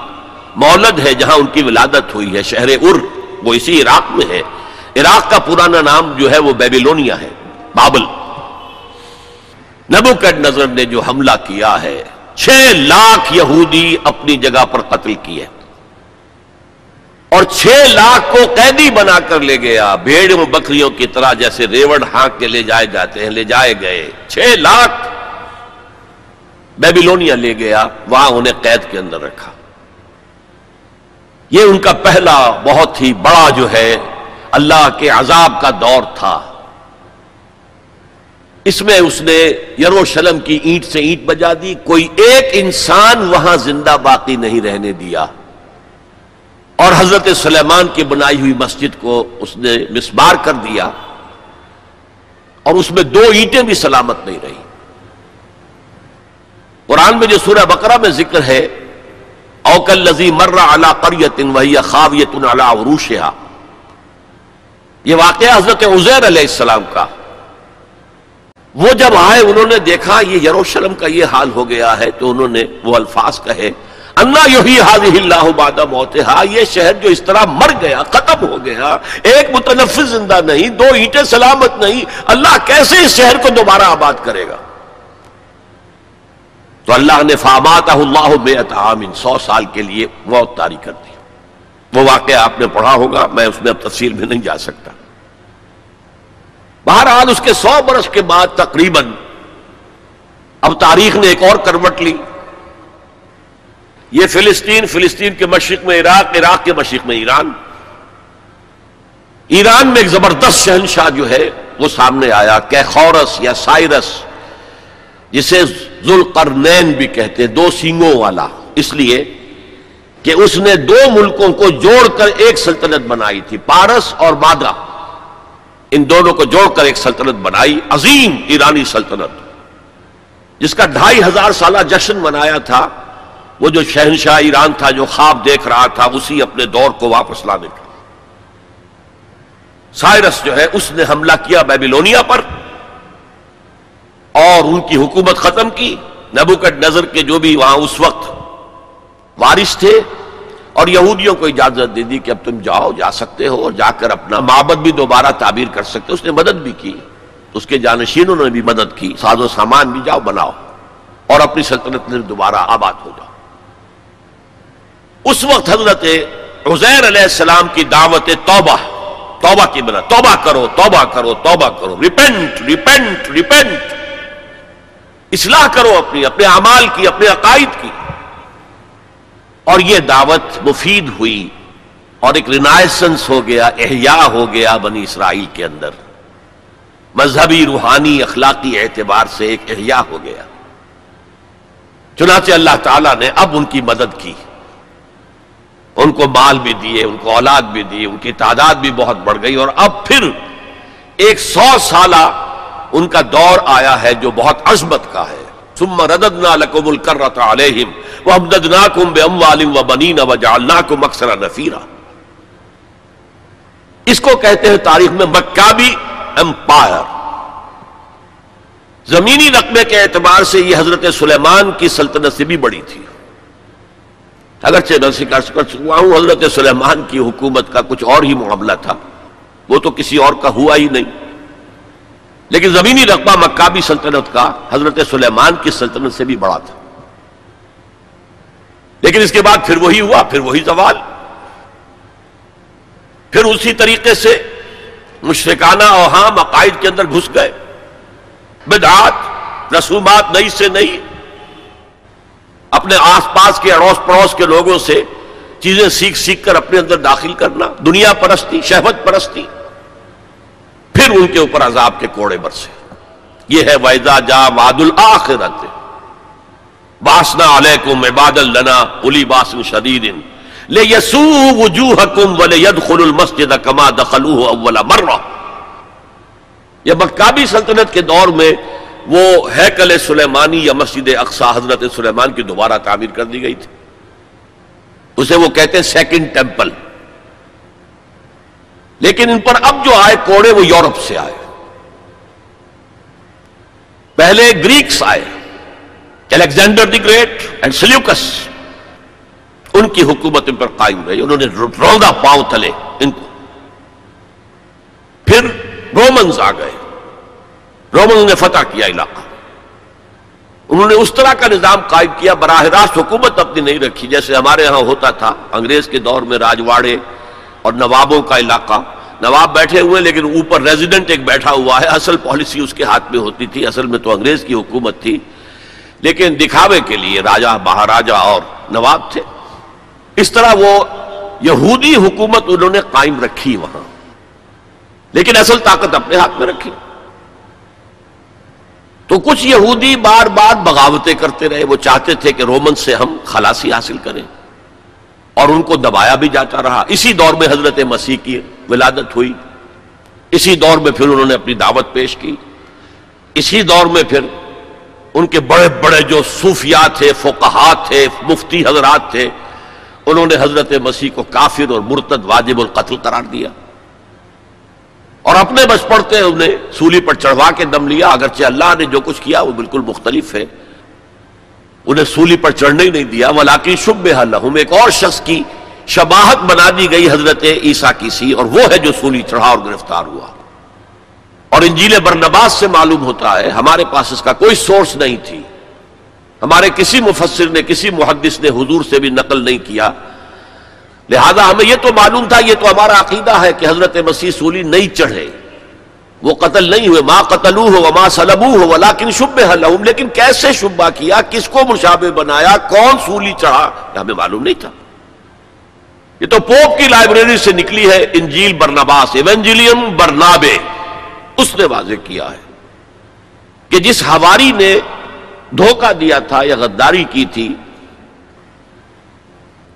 مولد ہے، جہاں ان کی ولادت ہوئی ہے، شہر ار، وہ اسی عراق میں ہے۔ عراق کا پرانا نام جو ہے وہ بیبیلونیا ہے، بابل۔ نبو نظر نے جو حملہ کیا ہے، چھ لاکھ یہودی اپنی جگہ پر قتل کیے۔ اور چھ لاکھ کو قیدی بنا کر لے گیا۔ بھیڑ و بکریوں کی طرح جیسے ریوڑ ہانک کے لے جائے جاتے ہیں، لے جائے گئے۔ چھ لاکھ بیبیلونیا لے گیا، وہاں انہیں قید کے اندر رکھا۔ یہ ان کا پہلا بہت ہی بڑا جو ہے اللہ کے عذاب کا دور تھا۔ اس میں اس نے یروشلم کی اینٹ سے اینٹ بجا دی۔ کوئی ایک انسان وہاں زندہ باقی نہیں رہنے دیا۔ اور حضرت سلیمان کی بنائی ہوئی مسجد کو اس نے مسبار کر دیا۔ اور اس میں دو اینٹیں بھی سلامت نہیں رہی۔ قرآن میں جو سورہ بقرہ میں ذکر ہے اوکل لذی مرہ اللہ قریت وہی خاویت اللہ عروشہ یہ واقعہ حضرت عزیر علیہ السلام کا۔ وہ جب آئے، انہوں نے دیکھا یہ یروشلم کا یہ حال ہو گیا ہے، تو انہوں نے وہ الفاظ کہے، انا یہی حاضی اللہ بادہ موت یہ شہر جو اس طرح مر گیا، ختم ہو گیا، ایک متنفذ زندہ نہیں، دو اینٹیں سلامت نہیں، اللہ کیسے اس شہر کو دوبارہ آباد کرے گا؟ تو اللہ نے فامات اللہ بے عامن سو سال کے لیے موت تاری کر دی۔ وہ واقعہ آپ نے پڑھا ہوگا، میں اس میں اب تفصیل میں نہیں جا سکتا۔ بہرحال اس کے سو برس کے بعد تقریباً اب تاریخ نے ایک اور کروٹ لی۔ یہ فلسطین فلسطین کے مشرق میں عراق عراق کے مشرق میں ایران۔ ایران میں ایک زبردست شہنشاہ جو ہے، وہ سامنے آیا، کیخورس یا سائرس، جسے ذوالقرنین بھی کہتے دو سینگوں والا۔ اس لیے کہ اس نے دو ملکوں کو جوڑ کر ایک سلطنت بنائی تھی، پارس اور بادہ ان دونوں کو جوڑ کر ایک سلطنت بنائی، عظیم ایرانی سلطنت۔ جس کا ڈھائی ہزار سالہ جشن منایا تھا، وہ جو شہنشاہ ایران تھا، جو خواب دیکھ رہا تھا، اسی اپنے دور کو واپس لانے کا سائرس جو ہے، اس نے حملہ کیا بیبیلونیا پر اور ان کی حکومت ختم کی۔ نبوکٹ نظر کے جو بھی وہاں اس وقت وارث تھے اور یہودیوں کو اجازت دے دی کہ اب تم جاؤ، جا سکتے ہو اور جا کر اپنا معبد بھی دوبارہ تعبیر کر سکتے اس نے مدد بھی کی۔ اس کے جانشینوں نے بھی مدد کی۔ ساز و سامان بھی جاؤ، بناؤ۔ اور اپنی سلطنت میں دوبارہ آباد ہو جاؤ۔ اس وقت حضرت عزیر علیہ السلام کی دعوت توبہ توبہ کی بنا، توبہ کرو توبہ کرو توبہ کرو۔ ریپینٹ ریپینٹ ریپینٹ اصلاح کرو اپنی، اپنے اعمال کی، اپنے عقائد کی۔ اور یہ دعوت مفید ہوئی اور ایک رینائسنس ہو گیا، احیاء ہو گیا بنی اسرائیل کے اندر۔ مذہبی، روحانی، اخلاقی اعتبار سے ایک احیاء ہو گیا۔ چنانچہ اللہ تعالیٰ نے اب ان کی مدد کی۔ ان کو مال بھی دیے، ان کو اولاد بھی دی، ان کی تعداد بھی بہت بڑھ گئی اور اب پھر ایک سو سالہ ان کا دور آیا ہے جو بہت عظمت کا ہے۔ ثم رددنا لكم الكرة عليهم وامددناكم باموال وبنين وجعلناكم اكثر نفيرا۔ اس کو کہتے ہیں تاریخ میں مکابی امپائر۔ زمینی رقبے کے اعتبار سے یہ حضرت سلیمان کی سلطنت سے بھی بڑی تھی۔ اگرچہ میں کر سکتا ہوں، حضرت سلیمان کی حکومت کا کچھ اور ہی معاملہ تھا۔ وہ تو کسی اور کا ہوا ہی نہیں۔ لیکن زمینی رقبہ مکابی سلطنت کا، حضرت سلیمان کی سلطنت سے بھی بڑا تھا۔ لیکن اس کے بعد پھر وہی ہوا، پھر وہی زوال۔ پھر اسی طریقے سے مشرکانہ اوہام عقائد کے اندر گھس گئے۔ بدعات، رسومات نئی سے نئی۔ اپنے آس پاس کے اڑوس پڑوس کے لوگوں سے چیزیں سیکھ سیکھ کر اپنے اندر داخل کرنا، دنیا پرستی، شہوت پرستی۔ پھر ان کے اوپر عذاب کے کوڑے برسے۔ یہ ہے ویزا جا واد الآخرت باسنا علیکم عباد النا الی باسن شدید لے یسو وجوہکم ولے یدخل المسجد کما دخلوہ اول مرہ۔ یہ مکابی سلطنت کے دور میں وہ ہیکل سلیمانی یا مسجد اقصا حضرت سلیمان کی دوبارہ تعمیر کر دی گئی تھی۔ اسے وہ کہتے ہیں سیکنڈ ٹیمپل۔ لیکن ان پر اب جو آئے کوڑے وہ یورپ سے آئے۔ پہلے گریکس آئے۔ Alexander the great and Seleucus ان کی حکومت ان پر قائم رہی انہوں نے روندا پاؤں تلے ان کو پھر رومنز آ گئے رومنز نے فتح کیا علاقہ انہوں نے اس طرح کا نظام قائم کیا براہ راست حکومت اپنی نہیں رکھی جیسے ہمارے ہاں ہوتا تھا انگریز کے دور میں راجواڑے اور نوابوں کا علاقہ نواب بیٹھے ہوئے لیکن اوپر ریزیڈنٹ ایک بیٹھا ہوا ہے اصل پالیسی اس کے ہاتھ میں ہوتی تھی اصل میں تو انگریز کی حکومت تھی لیکن دکھاوے کے لیے راجا، مہاراجا اور نواب تھے۔ اس طرح وہ یہودی حکومت انہوں نے قائم رکھی وہاں۔ لیکن اصل طاقت اپنے ہاتھ میں رکھی۔ تو کچھ یہودی بار بار بغاوتیں کرتے رہے۔ وہ چاہتے تھے کہ رومن سے ہم خلاصی حاصل کریں۔ اور ان کو دبایا بھی جاتا رہا۔ اسی دور میں حضرت مسیح کی ولادت ہوئی۔ اسی دور میں پھر انہوں نے اپنی دعوت پیش کی۔ اسی دور میں پھر ان کے بڑے بڑے جو صوفیات تھے فقہات تھے، مفتی حضرات تھے، انہوں نے حضرت مسیح کو کافر اور مرتد واجب القتل قرار دیا۔ اور اپنے بس پڑتے انہیں سولی پر چڑھوا کے دم لیا، اگرچہ اللہ نے جو کچھ کیا وہ بالکل مختلف ہے۔ انہیں سولی پر چڑھنے ہی نہیں دیا۔ ولاکی شب الحم ایک اور شخص کی شباہت بنا دی گئی حضرت عیسیٰ کی سی، اور وہ ہے جو سولی چڑھا اور گرفتار ہوا۔ اور انجیل برنباس سے معلوم ہوتا ہے ہمارے پاس اس کا کوئی سورس نہیں تھی۔ ہمارے کسی مفسر نے، کسی محدث نے حضور سے بھی نقل نہیں کیا۔ لہذا ہمیں یہ تو معلوم تھا، یہ تو ہمارا عقیدہ ہے کہ حضرت مسیح سولی نہیں چڑھے۔ وہ قتل نہیں ہوئے۔ ماں قتل ہو ماں سلبو ہو لیکن شب حلوم لیکن کیسے شبہ کیا؟ کس کو مشابہ بنایا؟ کون سولی چڑھا؟ ہمیں معلوم نہیں تھا۔ یہ تو پوپ کی لائبریری سے نکلی ہے، انجیل برنباس ایونجلیم برنابے۔ اس نے واضح کیا ہے کہ جس ہواری نے دھوکہ دیا تھا یا غداری کی تھی،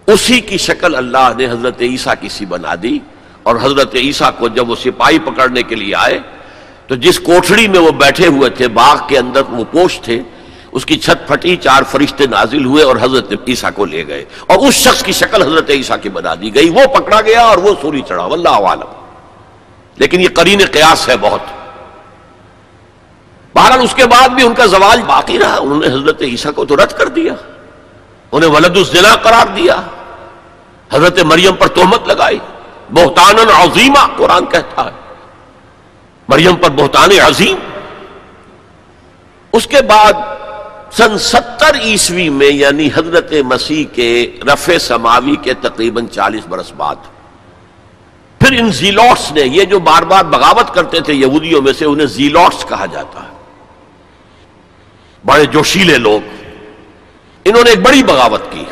اسی کی شکل اللہ نے حضرت عیسیٰ کی سی بنا دی اور حضرت عیسیٰ کو جب وہ سپاہی پکڑنے کے لیے آئے، تو جس کوٹڑی میں وہ بیٹھے ہوئے تھے، باغ کے اندر وہ پوش تھے، اس کی چھت پھٹی، چار فرشتے نازل ہوئے اور حضرت عیسیٰ کو لے گئے۔ اور اس شخص کی شکل حضرت عیسیٰ کی بنا دی گئی۔ وہ پکڑا گیا اور وہ سوری چڑھا، واللہ عالم لیکن یہ قرین قیاس ہے بہت۔ بہرحال اس کے بعد بھی ان کا زوال باقی رہا۔ انہوں نے حضرت عیسیٰ کو تو رد کر دیا۔ انہیں ولد الزنا قرار دیا۔ حضرت مریم پر تہمت لگائی۔ بہتان عظیمہ قرآن کہتا ہے۔ مریم پر بہتان عظیم۔ اس کے بعد سن ستر عیسوی میں یعنی حضرت مسیح کے رفع سماوی کے تقریباً چالیس برس بعد۔ پھر ان زیلوٹس نے، یہ جو بار بار بغاوت کرتے تھے یہودیوں میں سے، انہیں زیلوٹس کہا جاتا ہے۔ بڑے جوشیلے لوگ۔ انہوں نے ایک بڑی بغاوت کی۔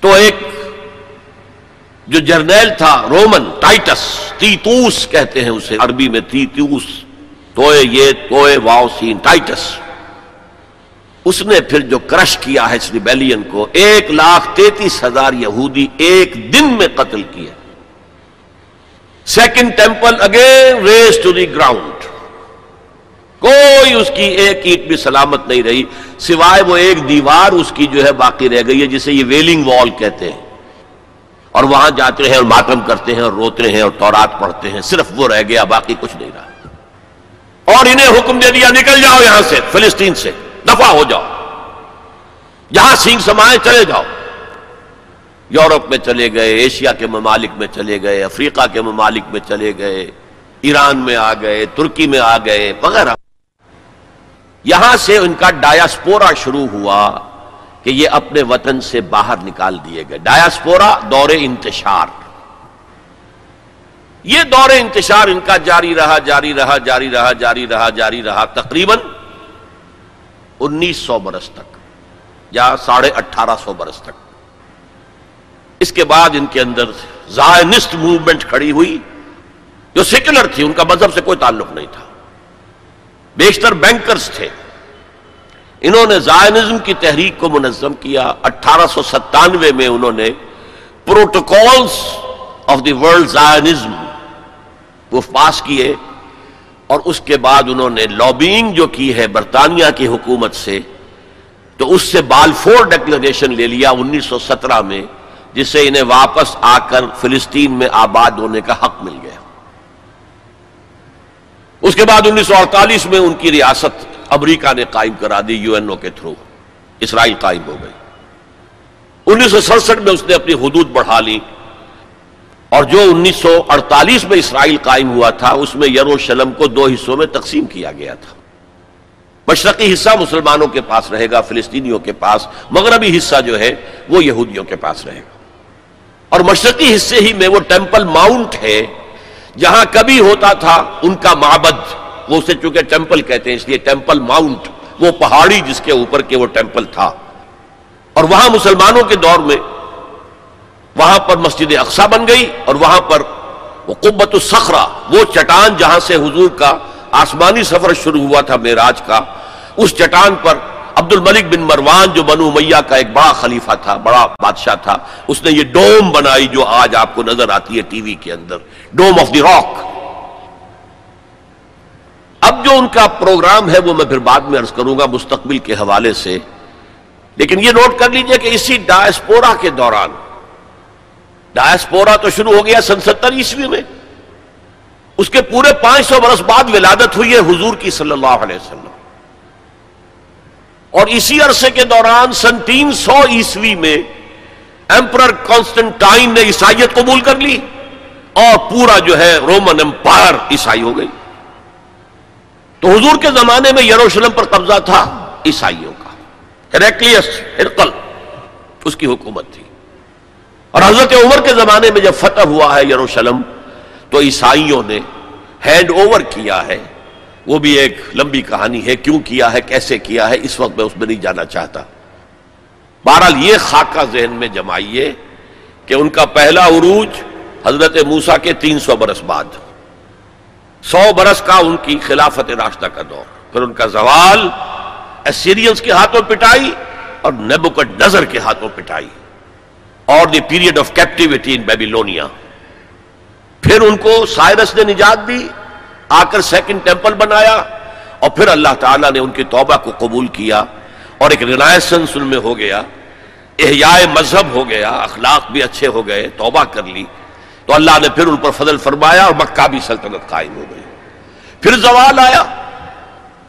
تو ایک جو جرنیل تھا، رومن ٹائٹس، تیتوس کہتے ہیں اسے، عربی میں تیتوس توئے یہ، توئے واؤ سین، ٹائٹس۔ اس نے پھر جو کرش کیا ہے اس ریبیلین کو، ایک لاکھ تینتیس ہزار یہودی ایک دن میں قتل کیا second temple again raze to the ground. کوئی اس کی ایک اینٹ بھی سلامت نہیں رہی، سوائے وہ ایک دیوار اس کی جو ہے باقی رہ گئی ہے، جسے یہ ویلنگ وال کہتے ہیں۔ اور وہاں جاتے ہیں اور ماتم کرتے ہیں اور روتے ہیں اور تورات پڑھتے ہیں، صرف وہ رہ گیا، باقی کچھ نہیں رہا۔ اور انہیں حکم دے دیا، نکل جاؤ یہاں سے، فلسطین سے، دفاع ہو جاؤ۔ جہاں سینگ سمائے، چلے جاؤ۔ یورپ میں چلے گئے، ایشیا کے ممالک میں چلے گئے، افریقہ کے ممالک میں چلے گئے، ایران میں آ گئے، ترکی میں آ گئے، وغیرہ۔ یہاں سے ان کا ڈایاسپورا شروع ہوا کہ یہ اپنے وطن سے باہر نکال دیے گئے۔ ڈایاسپورا دور انتشار۔ یہ دور انتشار ان کا جاری رہا جاری رہا جاری رہا جاری رہا جاری رہا تقریباً انیس سو برس تک یا ساڑھے اٹھارہ سو برس تک۔ اس کے بعد ان کے اندر زائنسٹ موومنٹ کھڑی ہوئی، جو سیکولر تھی، ان کا مذہب سے کوئی تعلق نہیں تھا۔ بیشتر بینکرز تھے۔ انہوں نے زائنزم کی تحریک کو منظم کیا۔ اٹھارہ سو ستانوے میں انہوں نے protocols of the world Zionism وہ پاس کیے اور اس کے بعد انہوں نے لابینگ جو کی ہے برطانیہ کی حکومت سے، تو اس سے بالفور ڈیکلریشن لے لیا انیس سو سترہ میں، جس سے انہیں واپس آ کر فلسطین میں آباد ہونے کا حق مل گیا۔ اس کے بعد انیس سو اڑتالیس میں ان کی ریاست امریکہ نے قائم کرا دی یو این او کے تھرو، اسرائیل قائم ہو گئی۔ انیس سو سڑسٹھ میں اس نے اپنی حدود بڑھا لی اور جو انیس سو اڑتالیس میں اسرائیل قائم ہوا تھا، اس میں یروشلم کو دو حصوں میں تقسیم کیا گیا تھا۔ مشرقی حصہ مسلمانوں کے پاس رہے گا، فلسطینیوں کے پاس، مغربی حصہ جو ہے وہ یہودیوں کے پاس رہے گا۔ اور مشرقی حصے ہی میں وہ ٹیمپل ماؤنٹ ہے جہاں کبھی ہوتا تھا ان کا معبد، وہ اسے چونکہ ٹیمپل کہتے ہیں، اس لیے ٹیمپل ماؤنٹ، وہ پہاڑی جس کے اوپر کے وہ ٹیمپل تھا۔ اور وہاں مسلمانوں کے دور میں، وہاں پر مسجد اقسا بن گئی اور وہاں پر وہ قبت الصخرہ، وہ چٹان جہاں سے حضور کا آسمانی سفر شروع ہوا تھا میراج کا، اس چٹان پر عبد الملک بن مروان، جو بنو میاں کا ایک بڑا خلیفہ تھا، بڑا بادشاہ تھا، اس نے یہ ڈوم بنائی جو آج آپ کو نظر آتی ہے ٹی وی کے اندر۔ ڈوم آف دی راک اب جو ان کا پروگرام ہے وہ میں پھر بعد میں عرض کروں گا مستقبل کے حوالے سے۔ لیکن یہ نوٹ کر لیجیے کہ اسی ڈائسپورا کے دوران ڈائسپورا تو شروع ہو گیا سن ستر عیسوی میں۔ اس کے پورے پانچ سو برس بعد ولادت ہوئی ہے حضور کی صلی اللہ علیہ وسلم۔ اور اسی عرصے کے دوران سن تین سو عیسوی میں ایمپرر کانسٹنٹائن نے عیسائیت قبول کر لی۔ اور پورا جو ہے رومن امپائر عیسائی ہو گئی۔ تو حضور کے زمانے میں یروشلم پر قبضہ تھا عیسائیوں کا۔ ہریکلیس ہرقل، اس کی حکومت تھی۔ اور حضرت عمر کے زمانے میں جب فتح ہوا ہے یروشلم، تو عیسائیوں نے ہینڈ اوور کیا ہے۔ وہ بھی ایک لمبی کہانی ہے، کیوں کیا ہے، کیسے کیا ہے، اس وقت میں اس میں نہیں جانا چاہتا۔ بہرحال یہ خاکہ ذہن میں جمائیے کہ ان کا پہلا عروج حضرت موسا کے تین سو برس بعد۔ سو برس کا ان کی خلافت راستہ کا دور۔ پھر ان کا زوال ایسیرینس کے ہاتھوں پٹائی اور نیبوکٹ نظر کے ہاتھوں پٹائی۔ اور the period of captivity in Babylonia پھر ان کو سائرس نے نجات دی، آ کر سیکنڈ ٹیمپل بنایا۔ اور پھر اللہ تعالیٰ نے ان کی توبہ کو قبول کیا۔ اور ایک رنائسنس ان میں ہو گیا۔ احیاء مذہب ہو گیا، اخلاق بھی اچھے ہو گئے، توبہ کر لی۔ تو اللہ نے پھر ان پر فضل فرمایا اور مکہ بھی سلطنت قائم ہو گئی۔ پھر زوال آیا۔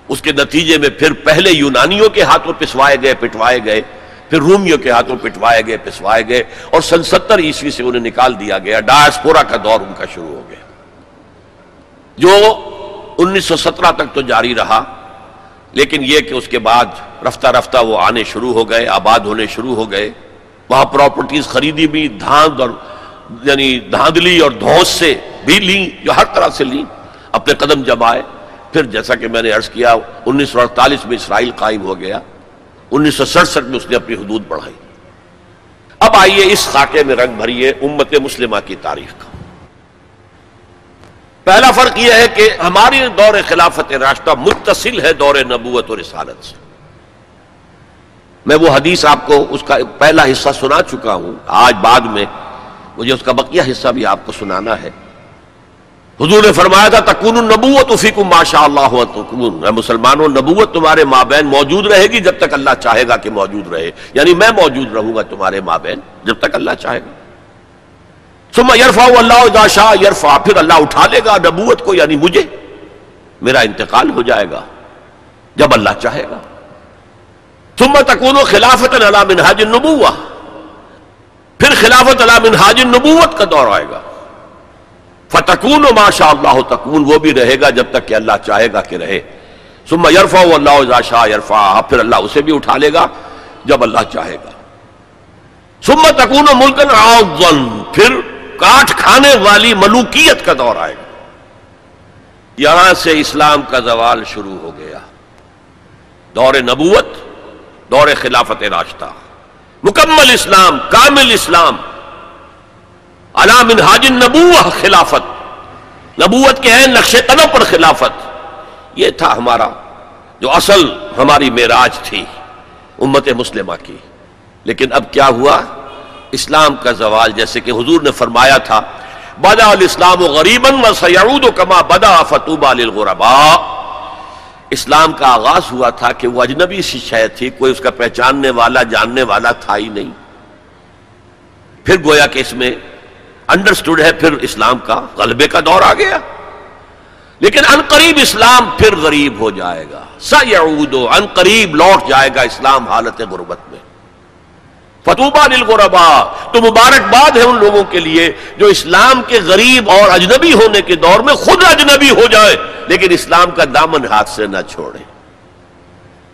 اس کے نتیجے میں پھر پہلے یونانیوں کے ہاتھوں پسوائے گئے، پٹوائے گئے۔ پھر رومیوں کے ہاتھوں پٹوائے گئے، پسوائے گئے۔ اور سن ستر عیسوی سے انہیں نکال دیا گیا۔ ڈائسپورا کا دور ان کا شروع ہو گیا۔ جو انیس سو سترہ تک تو جاری رہا، لیکن یہ کہ اس کے بعد رفتہ رفتہ وہ آنے شروع ہو گئے، آباد ہونے شروع ہو گئے۔ وہاں پراپرٹیز خریدی بھی، دھاند اور یعنی دھاندلی اور دھوس سے بھی لیں جو ہر طرح سے لیں اپنے قدم جمائے پھر جیسا کہ میں نے عرض کیا، انیس سو اڑتالیس میں اسرائیل قائم ہو گیا، انیس سو سڑسٹھ میں اس نے اپنی حدود بڑھائی۔ اب آئیے اس خاکے میں رنگ بھریے امت مسلمہ کی تاریخ کا پہلا فرق یہ ہے کہ ہماری دور خلافت راستہ متصل ہے دور نبوت اور رسالت سے۔ میں وہ حدیث آپ کو اس کا پہلا حصہ سنا چکا ہوں، آج بعد میں مجھے اس کا بقیہ حصہ بھی آپ کو سنانا ہے۔ حضور نے فرمایا تھا، تکون النبوت فیکم ماشاء اللہ تکون مسلمانوں، نبوت تمہارے مابین موجود رہے گی جب تک اللہ چاہے گا کہ موجود رہے۔ یعنی میں موجود رہوں گا تمہارے مابین جب تک اللہ چاہے گا۔ ثم یرفا اللہ اذا شاء یرفا پھر اللہ اٹھا لے گا نبوت کو یعنی مجھے۔ میرا انتقال ہو جائے گا جب اللہ چاہے گا۔ ثم تکون خلافت علی منہاج النبوہ۔ پھر خلافت علی منہاج النبوت کا دور آئے گا۔ فتکون و ماشاء اللہ تکون، وہ بھی رہے گا جب تک کہ اللہ چاہے گا کہ رہے۔ ثم یرفا اللہ اذا شاء یرفا پھر اللہ اسے بھی اٹھا لے گا جب اللہ چاہے گا۔ ثم تکون ملکن عظم پھر کاٹ کھانے والی ملوکیت کا دور آئے گا۔ یہاں سے اسلام کا زوال شروع ہو گیا۔ دور نبوت، دور خلافت راستہ مکمل اسلام، کامل اسلام. علام حاج نبو خلافت. نبوت کے ہیں، نقش قدم پر خلافت. یہ تھا ہمارا، جو اصل ہماری معراج تھی، امت مسلمہ کی. لیکن اب کیا ہوا؟ اسلام کا زوال، جیسے کہ حضور نے فرمایا تھا، بدا الاسلام و غریباً و سیعود کما بدا فتوبہ للغربا اسلام کا آغاز ہوا تھا کہ وہ اجنبی سی شے تھی، کوئی اس کا پہچاننے والا، جاننے والا تھا ہی نہیں۔ پھر گویا کہ اس میں انڈرسٹوڈ ہے، پھر اسلام کا غلبے کا دور آ گیا۔ لیکن ان قریب اسلام پھر غریب ہو جائے گا۔ سیعود، ان قریب لوٹ جائے گا اسلام حالت غربت میں۔ فتوبہ للغربا تو مبارکباد ہے ان لوگوں کے لیے جو اسلام کے غریب اور اجنبی ہونے کے دور میں خود اجنبی ہو جائے، لیکن اسلام کا دامن ہاتھ سے نہ چھوڑے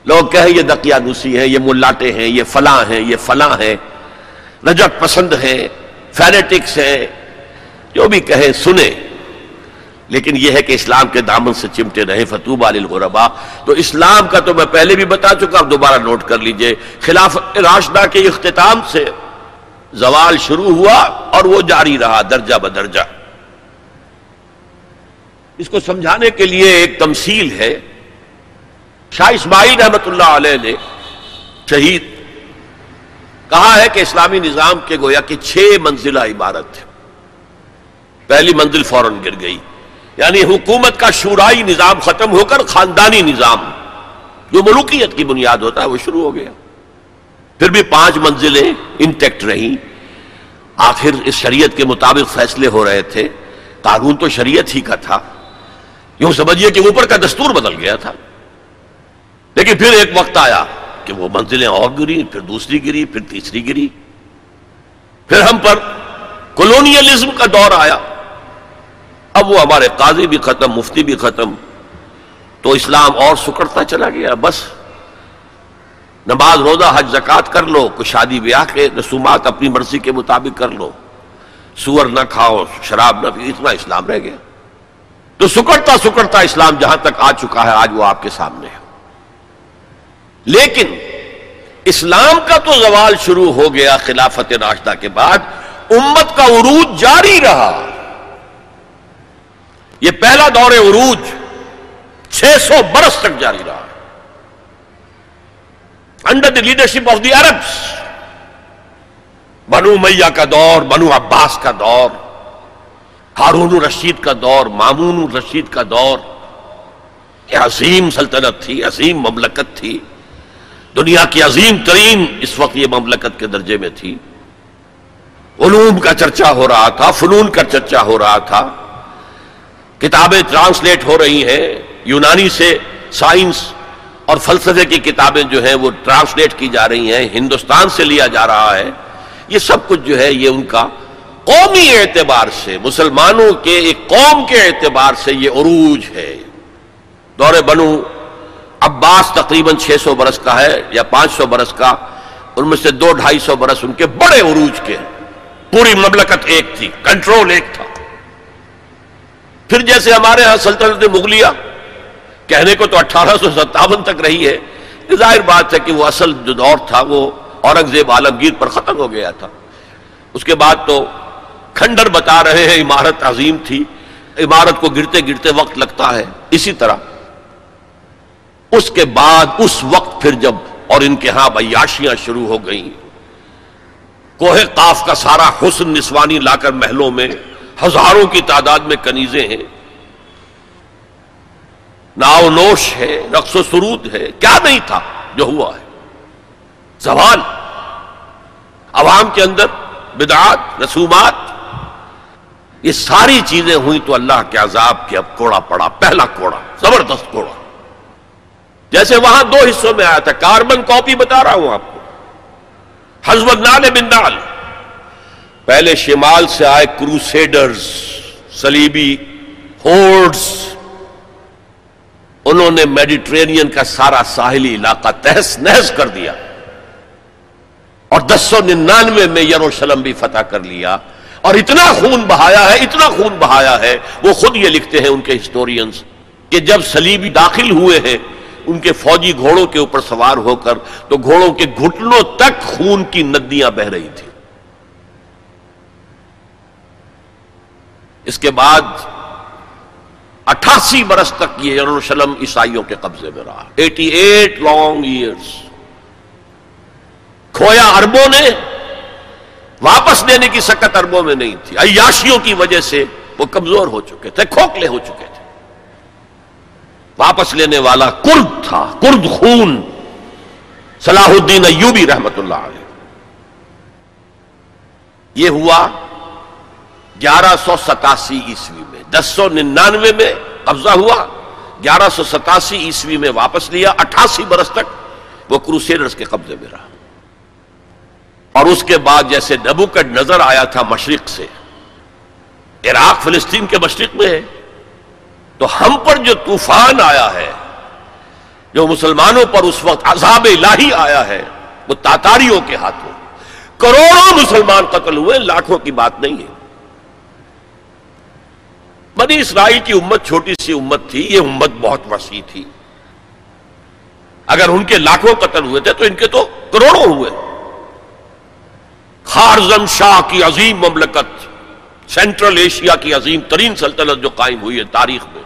لوگ کہیں یہ دقیا گسی ہیں، یہ ملاٹے ہیں، یہ فلاں ہیں، یہ فلاں ہیں رجت پسند ہیں، فینیٹکس ہیں، جو بھی کہیں سنیں۔ لیکن یہ ہے کہ اسلام کے دامن سے چمٹے رہے فتوب الغربا تو اسلام کا تو میں پہلے بھی بتا چکا اب دوبارہ نوٹ کر لیجیے۔ خلاف راشدہ کے اختتام سے زوال شروع ہوا اور وہ جاری رہا درجہ بدرجہ۔ اس کو سمجھانے کے لیے ایک تمثیل ہے۔ شاہ اسماعیل رحمت اللہ علیہ نے شہید، کہا ہے کہ اسلامی نظام کے گویا کہ چھ منزلہ عبارت پہلی منزل فوراً گر گئی۔ یعنی حکومت کا شورائی نظام ختم ہو کر خاندانی نظام، جو ملوکیت کی بنیاد ہوتا ہے، وہ شروع ہو گیا۔ پھر بھی پانچ منزلیں انٹیکٹ رہیں۔ آخر اس شریعت کے مطابق فیصلے ہو رہے تھے۔ قانون تو شریعت ہی کا تھا۔ یوں سمجھیے کہ اوپر کا دستور بدل گیا تھا۔ لیکن پھر ایک وقت آیا کہ وہ منزلیں اور گری، پھر دوسری گری، پھر تیسری گری۔ پھر ہم پر کولونیلزم کا دور آیا۔ اب وہ ہمارے قاضی بھی ختم، مفتی بھی ختم، تو اسلام اور سکڑتا چلا گیا، بس۔ نماز روزہ، حج زکات کر لو کچھ شادی بیاہ کے رسومات اپنی مرضی کے مطابق کر لو۔ سور نہ کھاؤ، شراب نہ پی اتنا اسلام رہ گیا۔ تو سکڑتا سکڑتا اسلام جہاں تک آ چکا ہے، آج وہ آپ کے سامنے ہے۔ لیکن اسلام کا تو زوال شروع ہو گیا خلافت راشدہ کے بعد، امت کا عروج جاری رہا۔ یہ پہلا دور عروج چھ سو برس تک جاری رہا under the leadership of the Arabs بنو میاں کا دور، بنو عباس کا دور، ہارون رشید کا دور، مامون رشید کا دور۔ یہ عظیم سلطنت تھی، عظیم مملکت تھی۔ دنیا کی عظیم ترین اس وقت یہ مملکت کے درجے میں تھی۔ علوم کا چرچا ہو رہا تھا، فنون کا چرچا ہو رہا تھا۔ کتابیں ٹرانسلیٹ ہو رہی ہیں۔ یونانی سے سائنس اور فلسفے کی کتابیں جو ہیں وہ ٹرانسلیٹ کی جا رہی ہیں، ہندوستان سے لیا جا رہا ہے۔ یہ سب کچھ جو ہے، یہ ان کا قومی اعتبار سے، مسلمانوں کے ایک قوم کے اعتبار سے یہ عروج ہے۔ دور بنو عباس تقریباً چھ سو برس کا ہے یا پانچ سو برس کا، ان میں سے دو، ڈھائی سو برس ان کے بڑے عروج کے پوری مملکت ایک تھی، کنٹرول ایک تھا۔ پھر جیسے ہمارے ہاں سلطنت مغلیہ کہنے کو تو اٹھارہ سو ستاون تک رہی ہے ظاہر بات ہے کہ وہ اصل جو دور تھا وہ اورنگزیب عالمگیر پر ختم ہو گیا تھا۔ اس کے بعد تو کھنڈر بتا رہے ہیں، عمارت عظیم تھی۔ عمارت کو گرتے گرتے وقت لگتا ہے۔ اسی طرح اس کے بعد، اس وقت پھر جب اور ان کے ہاں بیاشیاں شروع ہو گئیں۔ کوہ قاف کا سارا حسن نسوانی لا کر محلوں میں ہزاروں کی تعداد میں کنیزیں ہیں ناؤ نوش ہے، رقص و سرود ہے، کیا نہیں تھا جو ہوا ہے؟ زوال، عوام کے اندر بدعات، رسومات، یہ ساری چیزیں ہوئی تو اللہ کے عذاب کے اب کوڑا پڑا، پہلا کوڑا، زبردست کوڑا۔ جیسے وہاں دو حصوں میں آیا تھا، کاربن کاپی بتا رہا ہوں آپ کو۔ حزب نال بن نال پہلے شمال سے آئے کروسیڈرز سلیبی ہورڈز۔ انہوں نے میڈیٹرینین کا سارا ساحلی علاقہ تہس نہس کر دیا۔ اور دس سو ننانوے میں یروشلم بھی فتح کر لیا۔ اور اتنا خون بہایا ہے، اتنا خون بہایا ہے، وہ خود یہ لکھتے ہیں ان کے ہسٹورینز کہ جب سلیبی داخل ہوئے ہیں، ان کے فوجی گھوڑوں کے اوپر سوار ہو کر، تو گھوڑوں کے گھٹنوں تک خون کی ندیاں بہ رہی تھی اس کے بعد اٹھاسی برس تک یہ یروشلم عیسائیوں کے قبضے میں رہا۔ ایٹی ایٹ لانگ ایئرس کھویا اربوں نے، واپس دینے کی سکت اربوں میں نہیں تھی۔ عیاشیوں کی وجہ سے وہ کمزور ہو چکے تھے، کھوکھلے ہو چکے تھے۔ واپس لینے والا کرد تھا، کرد خون۔ صلاح الدین ایوبی رحمت اللہ علیہ۔ یہ ہوا گیارہ سو ستاسی عیسوی میں، دس سو ننانوے میں قبضہ ہوا، گیارہ سو ستاسی عیسوی میں واپس لیا، اٹھاسی برس تک وہ کروسیڈرز کے قبضے میں رہا۔ اور اس کے بعد جیسے نبو کا نظر آیا تھا مشرق سے، عراق، فلسطین کے مشرق میں ہے، تو ہم پر جو طوفان آیا ہے، جو مسلمانوں پر اس وقت عذاب الہی آیا ہے، وہ تاتاریوں کے ہاتھوں، کروڑوں مسلمان قتل ہوئے، لاکھوں کی بات نہیں ہے۔ بنی اسرائیل کی امت چھوٹی سی امت تھی، یہ امت بہت وسیع تھی۔ اگر ان کے لاکھوں قتل ہوئے تھے تو ان کے تو کروڑوں ہوئے۔ خارزم شاہ کی عظیم مملکت، سینٹرل ایشیا کی عظیم ترین سلطنت جو قائم ہوئی ہے تاریخ میں۔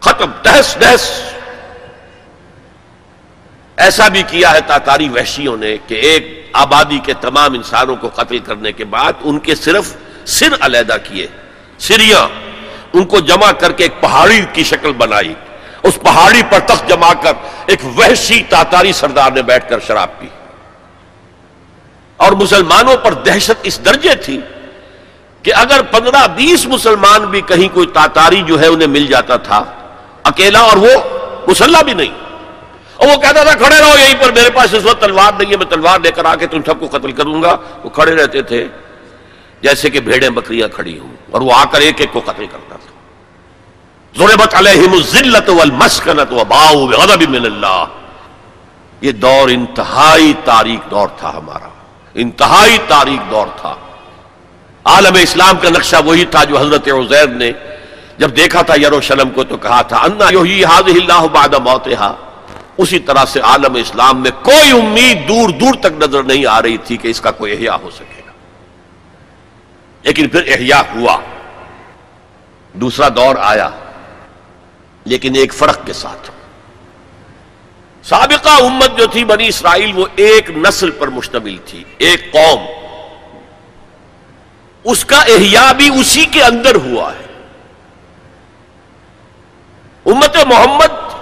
ختم، دہس دہس۔ ایسا بھی کیا ہے تاتاری وحشیوں نے کہ ایک آبادی کے تمام انسانوں کو قتل کرنے کے بعد ان کے صرف سر علیحدہ کیے۔ سریا ان کو جمع کر کے ایک پہاڑی کی شکل بنائی۔ اس پہاڑی پر تخت جما کر ایک وحشی تاتاری سردار نے بیٹھ کر شراب پی۔ اور مسلمانوں پر دہشت اس درجے تھی کہ اگر پندرہ بیس مسلمان بھی کہیں کوئی تاتاری جو ہے انہیں مل جاتا تھا، اکیلا اور وہ مسلح بھی نہیں۔ اور وہ کہتا تھا، کھڑے رہو یہیں پر، میرے پاس اس وقت تلوار نہیں ہے، میں تلوار لے کر آ کے تم سب کو قتل کروں گا۔ وہ کھڑے رہتے تھے۔ جیسے کہ بھیڑیں بکریاں کھڑی ہوں اور وہ آ کر ایک ایک کو قتل کرتا تھا۔ ضربت علیہم الذلت والمسکنت وباؤ بغضب من اللہ۔ یہ دور انتہائی تاریخ دور تھا ہمارا۔ انتہائی تاریخ دور تھا۔ عالم اسلام کا نقشہ وہی تھا جو حضرت عزیر نے جب دیکھا تھا یروشلم کو تو کہا تھا، انا یوہی حاضر اللہ بعد موتہا۔ اسی طرح سے عالم اسلام میں کوئی امید دور دور تک نظر نہیں آ رہی تھی کہ اس کا کوئی احیاء ہو سکے۔ لیکن پھر احیاء ہوا۔ دوسرا دور آیا، لیکن ایک فرق کے ساتھ۔ سابقہ امت جو تھی بنی اسرائیل، وہ ایک نسل پر مشتمل تھی، ایک قوم۔ اس کا احیاء بھی اسی کے اندر ہوا ہے۔ امت محمد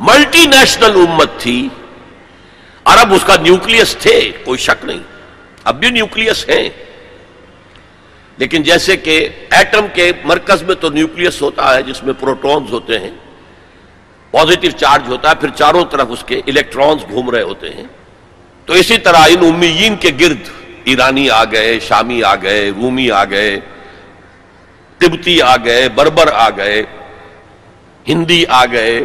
ملٹی نیشنل امت تھی۔ عرب اس کا نیوکلس تھے، کوئی شک نہیں۔ اب بھی نیوکلس ہیں۔ لیکن جیسے کہ ایٹم کے مرکز میں تو نیوکلس ہوتا ہے جس میں پروٹونز ہوتے ہیں پازیٹو چارج ہوتا ہے، پھر چاروں طرف اس کے الیکٹرانز گھوم رہے ہوتے ہیں۔ تو اسی طرح ان امیین کے گرد، ایرانی آ گئے، شامی آ گئے، رومی آ گئے، تبتی آ گئے، بربر آ گئے، ہندی آ گئے،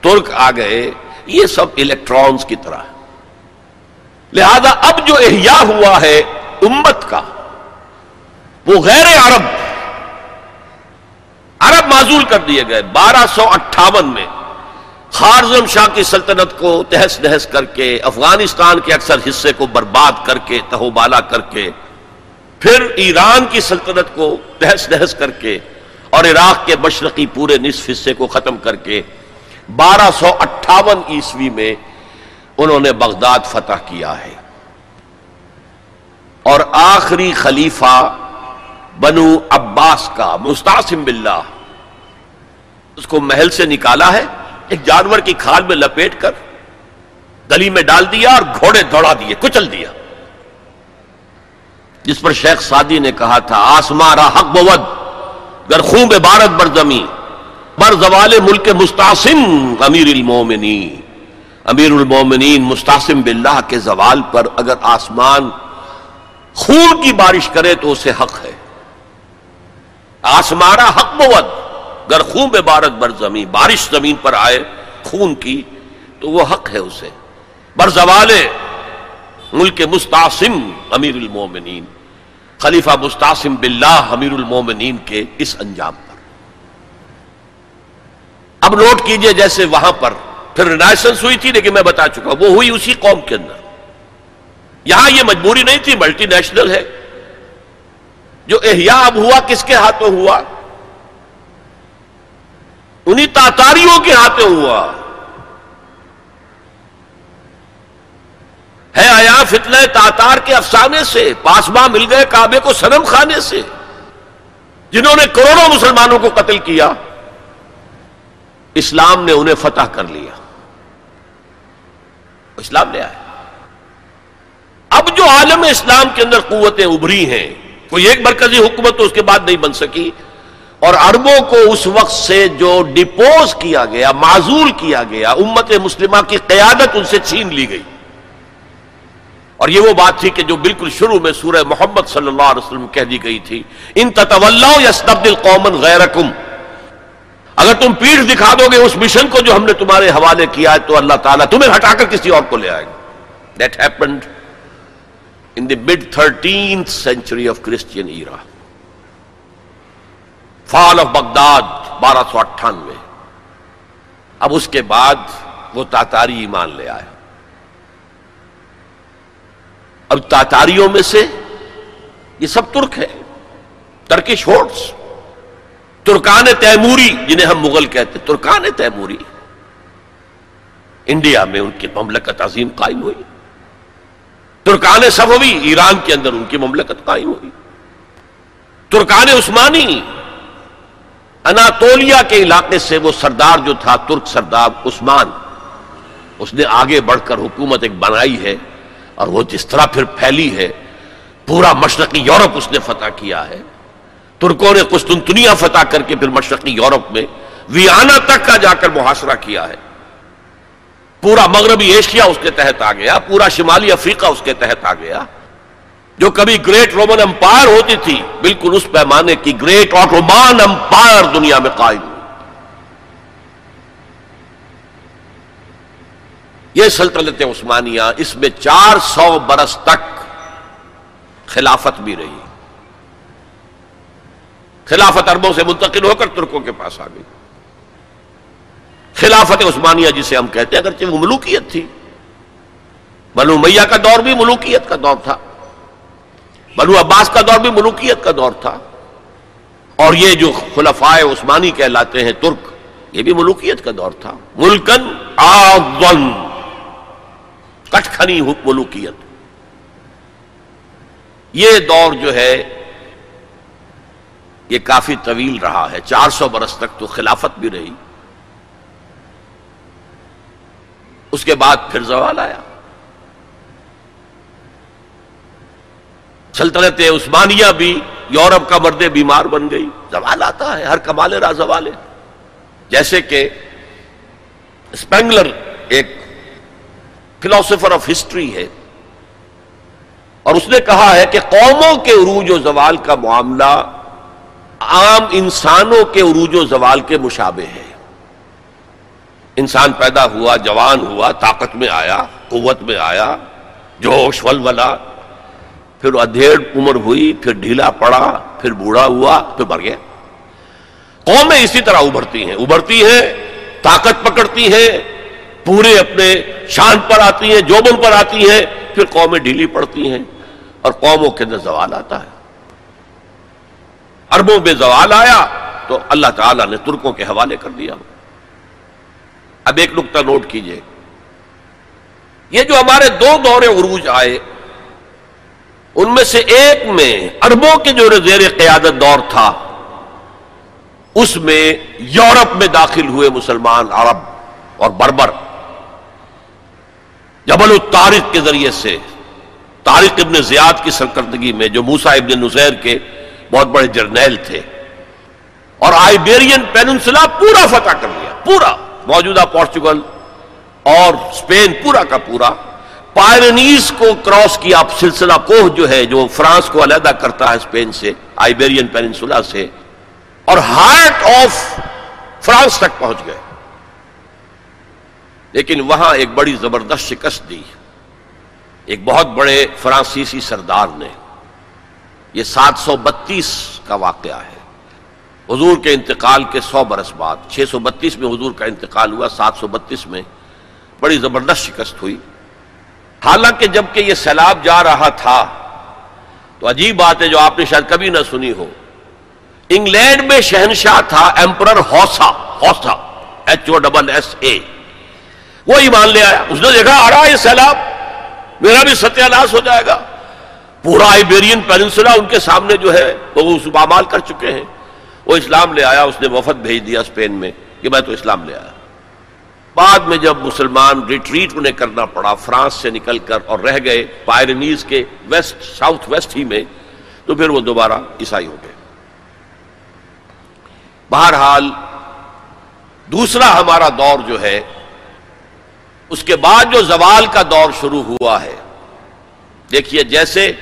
ترک آ گئے، یہ سب الیکٹرانز کی طرح۔ لہذا اب جو احیاء ہوا ہے امت کا وہ غیر عرب عرب معذول کر دیے گئے بارہ سو اٹھاون میں خارزم شاہ کی سلطنت کو تہس نہس کر کے افغانستان کے اکثر حصے کو برباد کر کے تہو بالا کر کے پھر ایران کی سلطنت کو تہس نہس کر کے اور عراق کے مشرقی پورے نصف حصے کو ختم کر کے بارہ سو اٹھاون عیسوی میں انہوں نے بغداد فتح کیا ہے اور آخری خلیفہ بنو عباس کا، مستعصم باللہ۔ اس کو محل سے نکالا ہے، ایک جانور کی کھال میں لپیٹ کر، گلی میں ڈال دیا اور گھوڑے دوڑا دیے، کچل دیا۔ جس پر شیخ سادی نے کہا تھا آسمارا حق بود، گر خون بارت بر زمین، بر زوال ملک مستاسم امیر المومنین۔ امیر المومنین مستاسم باللہ کے زوال پر اگر آسمان خون کی بارش کرے تو اسے حق ہے۔ آسمارا حق بود گر خون بے بارت بر زمین، بارش زمین پر آئے خون کی، تو وہ حق ہے اسے۔ بر زوال ملک مستاسم امیر المومنین۔ خلیفہ مستاسم باللہ، امیر المومنین کے اس انجام پر۔ اب نوٹ کیجیے جیسے وہاں پر پھر رنائسنس ہوئی تھی، لیکن میں بتا چکا وہ ہوئی اسی قوم کے اندر۔ یہاں یہ مجبوری نہیں تھی ملٹی نیشنل ہے۔ جو احیاء اب ہوا، کس کے ہاتھوں ہوا؟ انہی تاتاریوں کے ہاتھوں ہوا۔ ہے آیا فتنہ تاتار کے افسانے سے؟ پاسما مل گئے کعبے کو سنم خانے سے۔ جنہوں نے کروڑوں مسلمانوں کو قتل کیا۔ اسلام نے انہیں فتح کر لیا۔ اسلام نے آیا اب جو عالم اسلام کے اندر قوتیں ابری ہیں کوئی ایک مرکزی حکومت تو اس کے بعد نہیں بن سکی۔ اور عربوں کو اس وقت سے جو ڈپوز کیا گیا معذول کیا گیا، امت مسلمہ کی قیادت ان سے چھین لی گئی۔ اور یہ وہ بات تھی کہ جو بالکل شروع میں سورہ محمد صلی اللہ علیہ وسلم کہہ دی گئی تھی، ان تطول قومن غیر اگر تم پیٹھ دکھا دو گے اس مشن کو جو ہم نے تمہارے حوالے کیا ہے، تو اللہ تعالیٰ تمہیں ہٹا کر کسی اور کو لے آئے گا۔ That happened in the mid thirteen century of Christian era fall of Baghdad بارہ سو اٹھانوے اب اس کے بعد وہ تاتاری ایمان لے آئے اب تاتاریوں میں سے یہ سب ترک ہے ترکش ہوٹس ترکان تیموری جنہیں ہم مغل کہتے ترکان تیموری انڈیا میں ان کی مملکت عظیم قائم ہوئی ترکان صفوی، ایران کے اندر ان کی مملکت قائم ہوئی۔ ترکان عثمانی اناتولیا کے علاقے سے وہ سردار جو تھا، ترک سردار عثمان، اس نے آگے بڑھ کر حکومت ایک بنائی ہے اور وہ جس طرح پھر پھیلی ہے، پورا مشرقی یورپ اس نے فتح کیا ہے۔ ترکوں نے قسطنطنیہ فتح کر کے پھر مشرقی یورپ میں ویانا تک کا جا کر محاصرہ کیا ہے۔ پورا مغربی ایشیا اس کے تحت آ گیا، پورا شمالی افریقہ اس کے تحت آ گیا۔ جو کبھی گریٹ رومن امپائر ہوتی تھی، بالکل اس پیمانے کی گریٹ آٹومان امپائر دنیا میں قائم ہوئی۔ یہ سلطنت عثمانیہ اس میں چار سو برس تک خلافت بھی رہی۔ خلافت اربوں سے منتقل ہو کر ترکوں کے پاس آ گئی۔ خلافت عثمانیہ جسے ہم کہتے ہیں، اگرچہ وہ ملوکیت تھی۔ بنو میاں کا دور بھی ملوکیت کا دور تھا۔ بنو عباس کا دور بھی ملوکیت کا دور تھا۔ اور یہ جو خلفائے عثمانی کہلاتے ہیں، ترک، یہ بھی ملوکیت کا دور تھا۔ ملکن آون کٹکھنی ملوکیت۔ یہ دور جو ہے، یہ کافی طویل رہا ہے۔ چار سو برس تک تو خلافت بھی رہی۔ اس کے بعد پھر زوال آیا۔ سلطنت عثمانیہ بھی یورپ کا مرد بیمار بن گئی۔ زوال آتا ہے، ہر کمال را زوال ہے۔ جیسے کہ اسپینگلر ایک فلاسفر آف ہسٹری ہے اور اس نے کہا ہے کہ قوموں کے عروج و زوال کا معاملہ عام انسانوں کے عروج و زوال کے مشابہ ہے۔ انسان پیدا ہوا، جوان ہوا، طاقت میں آیا، قوت میں آیا، جوش ولولا پھر ادھیڑ عمر ہوئی، پھر ڈھیلا پڑا، پھر بوڑھا ہوا، پھر مر گیا۔ قومیں اسی طرح ابھرتی ہیں ابھرتی ہیں، طاقت پکڑتی ہیں، پورے اپنے شان پر آتی ہیں جوبن پر آتی ہیں، پھر قومیں ڈھیلی پڑتی ہیں اور قوموں کے اندر زوال آتا ہے۔ اربوں میں زوال آیا تو اللہ تعالی نے ترکوں کے حوالے کر دیا۔ اب ایک نقطہ نوٹ کیجیے۔ یہ جو ہمارے دو دور عروج آئے، ان میں سے ایک میں اربوں کے جو زیر قیادت دور تھا، اس میں یورپ میں داخل ہوئے مسلمان عرب اور بربر۔ جبل الطارق کے ذریعے سے، طارق ابن زیاد کی سرکردگی میں، جو موسا ابن نزیر کے بہت بڑے جرنیل تھے۔ اور آئیبیرین پیننسلا پورا فتح کر لیا، پورا۔ موجودہ پورچگل اور اسپین پورا کا پورا پائرنیز کو کراس کیا سلسلہ کوہ جو ہے، جو فرانس کو علیحدہ کرتا ہے اسپین سے آئیبیرین پیننسولا سے، اور ہارٹ آف فرانس تک پہنچ گئے۔ لیکن وہاں ایک بڑی زبردست شکست دی۔ ایک بہت بڑے فرانسیسی سردار نے۔ یہ سات سو بتیس کا واقعہ ہے۔ حضور کے انتقال کے سو برس بعد، چھ سو بتیس میں حضور کا انتقال ہوا، سات سو بتیس میں بڑی زبردست شکست ہوئی۔ حالانکہ جبکہ یہ سیلاب جا رہا تھا، تو عجیب بات ہے جو آپ نے شاید کبھی نہ سنی ہو۔ انگلینڈ میں شہنشاہ تھا، emperor Hossa Hossa, H O double S A. وہ ایمان لے آیا۔ اس نے دیکھا، آ رہا یہ سیلاب، میرا بھی ستیہ ناش ہو جائے گا۔ پورا آئیبیرین پینسلا ان کے سامنے جو ہے، وہ اس بامال کر چکے ہیں۔ وہ اسلام لے آیا، اس نے وفد بھیج دیا اسپین میں کہ میں تو اسلام لے آیا۔ بعد میں جب مسلمان ریٹریٹ انہیں کرنا پڑا، فرانس سے نکل کر اور رہ گئے پائرنیز کے ویسٹ ساؤتھ ویسٹ ہی میں، تو پھر وہ دوبارہ عیسائی ہو گئے۔ بہرحال دوسرا ہمارا دور جو ہے، اس کے بعد جو زوال کا دور شروع ہوا ہے، دیکھیے جیسے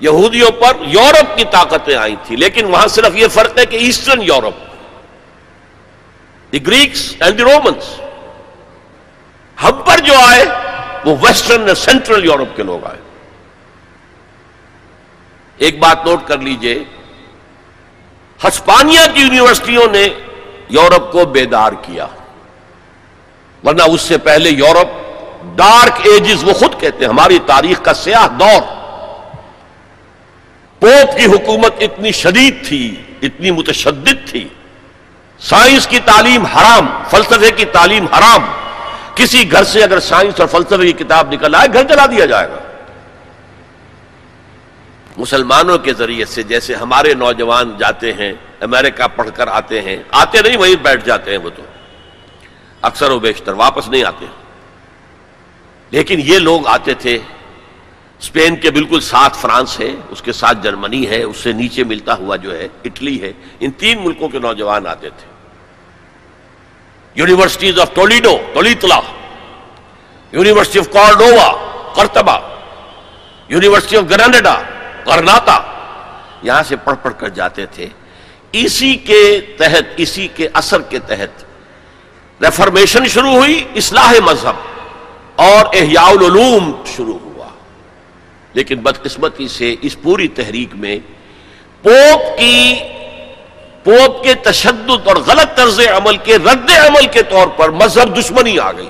یہودیوں پر یورپ کی طاقتیں آئی تھی لیکن وہاں صرف یہ فرق ہے کہ eastern Europe the Greeks and the Romans ہم پر جو آئے، وہ ویسٹرن سینٹرل یورپ کے لوگ آئے۔ ایک بات نوٹ کر لیجیے، ہسپانیہ کی یونیورسٹیوں نے یورپ کو بیدار کیا، ورنہ اس سے پہلے یورپ ڈارک ایجز وہ خود کہتے ہیں، ہماری تاریخ کا سیاہ دور۔ پوپ کی حکومت اتنی شدید تھی، اتنی متشدد تھی۔ سائنس کی تعلیم حرام، فلسفے کی تعلیم حرام۔ کسی گھر سے اگر سائنس اور فلسفے کی کتاب نکل آئے، گھر چلا دیا جائے گا۔ مسلمانوں کے ذریعے سے جیسے ہمارے نوجوان جاتے ہیں، امریکہ پڑھ کر آتے ہیں، آتے نہیں، وہیں بیٹھ جاتے ہیں وہ تو۔ اکثر و بیشتر واپس نہیں آتے۔ لیکن یہ لوگ آتے تھے اسپین کے بالکل ساتھ فرانس ہے، اس کے ساتھ جرمنی ہے، اس سے نیچے ملتا ہوا جو ہے، اٹلی ہے۔ ان تین ملکوں کے نوجوان آتے تھے۔ یونیورسٹیز آف ٹولیڈو ٹولیتلا یونیورسٹی آف کارڈووا کرتبا یونیورسٹی آف گرانڈا کرناتا یہاں سے پڑھ پڑھ کر جاتے تھے۔ اسی کے تحت، اسی کے اثر کے تحت ریفرمیشن شروع ہوئی، اصلاح مذہب اور احیاء العلوم شروع۔ لیکن بدقسمتی سے اس پوری تحریک میں پوپ کی پوپ کے تشدد اور غلط طرز عمل کے رد عمل کے طور پر مذہب دشمنی آ گئی۔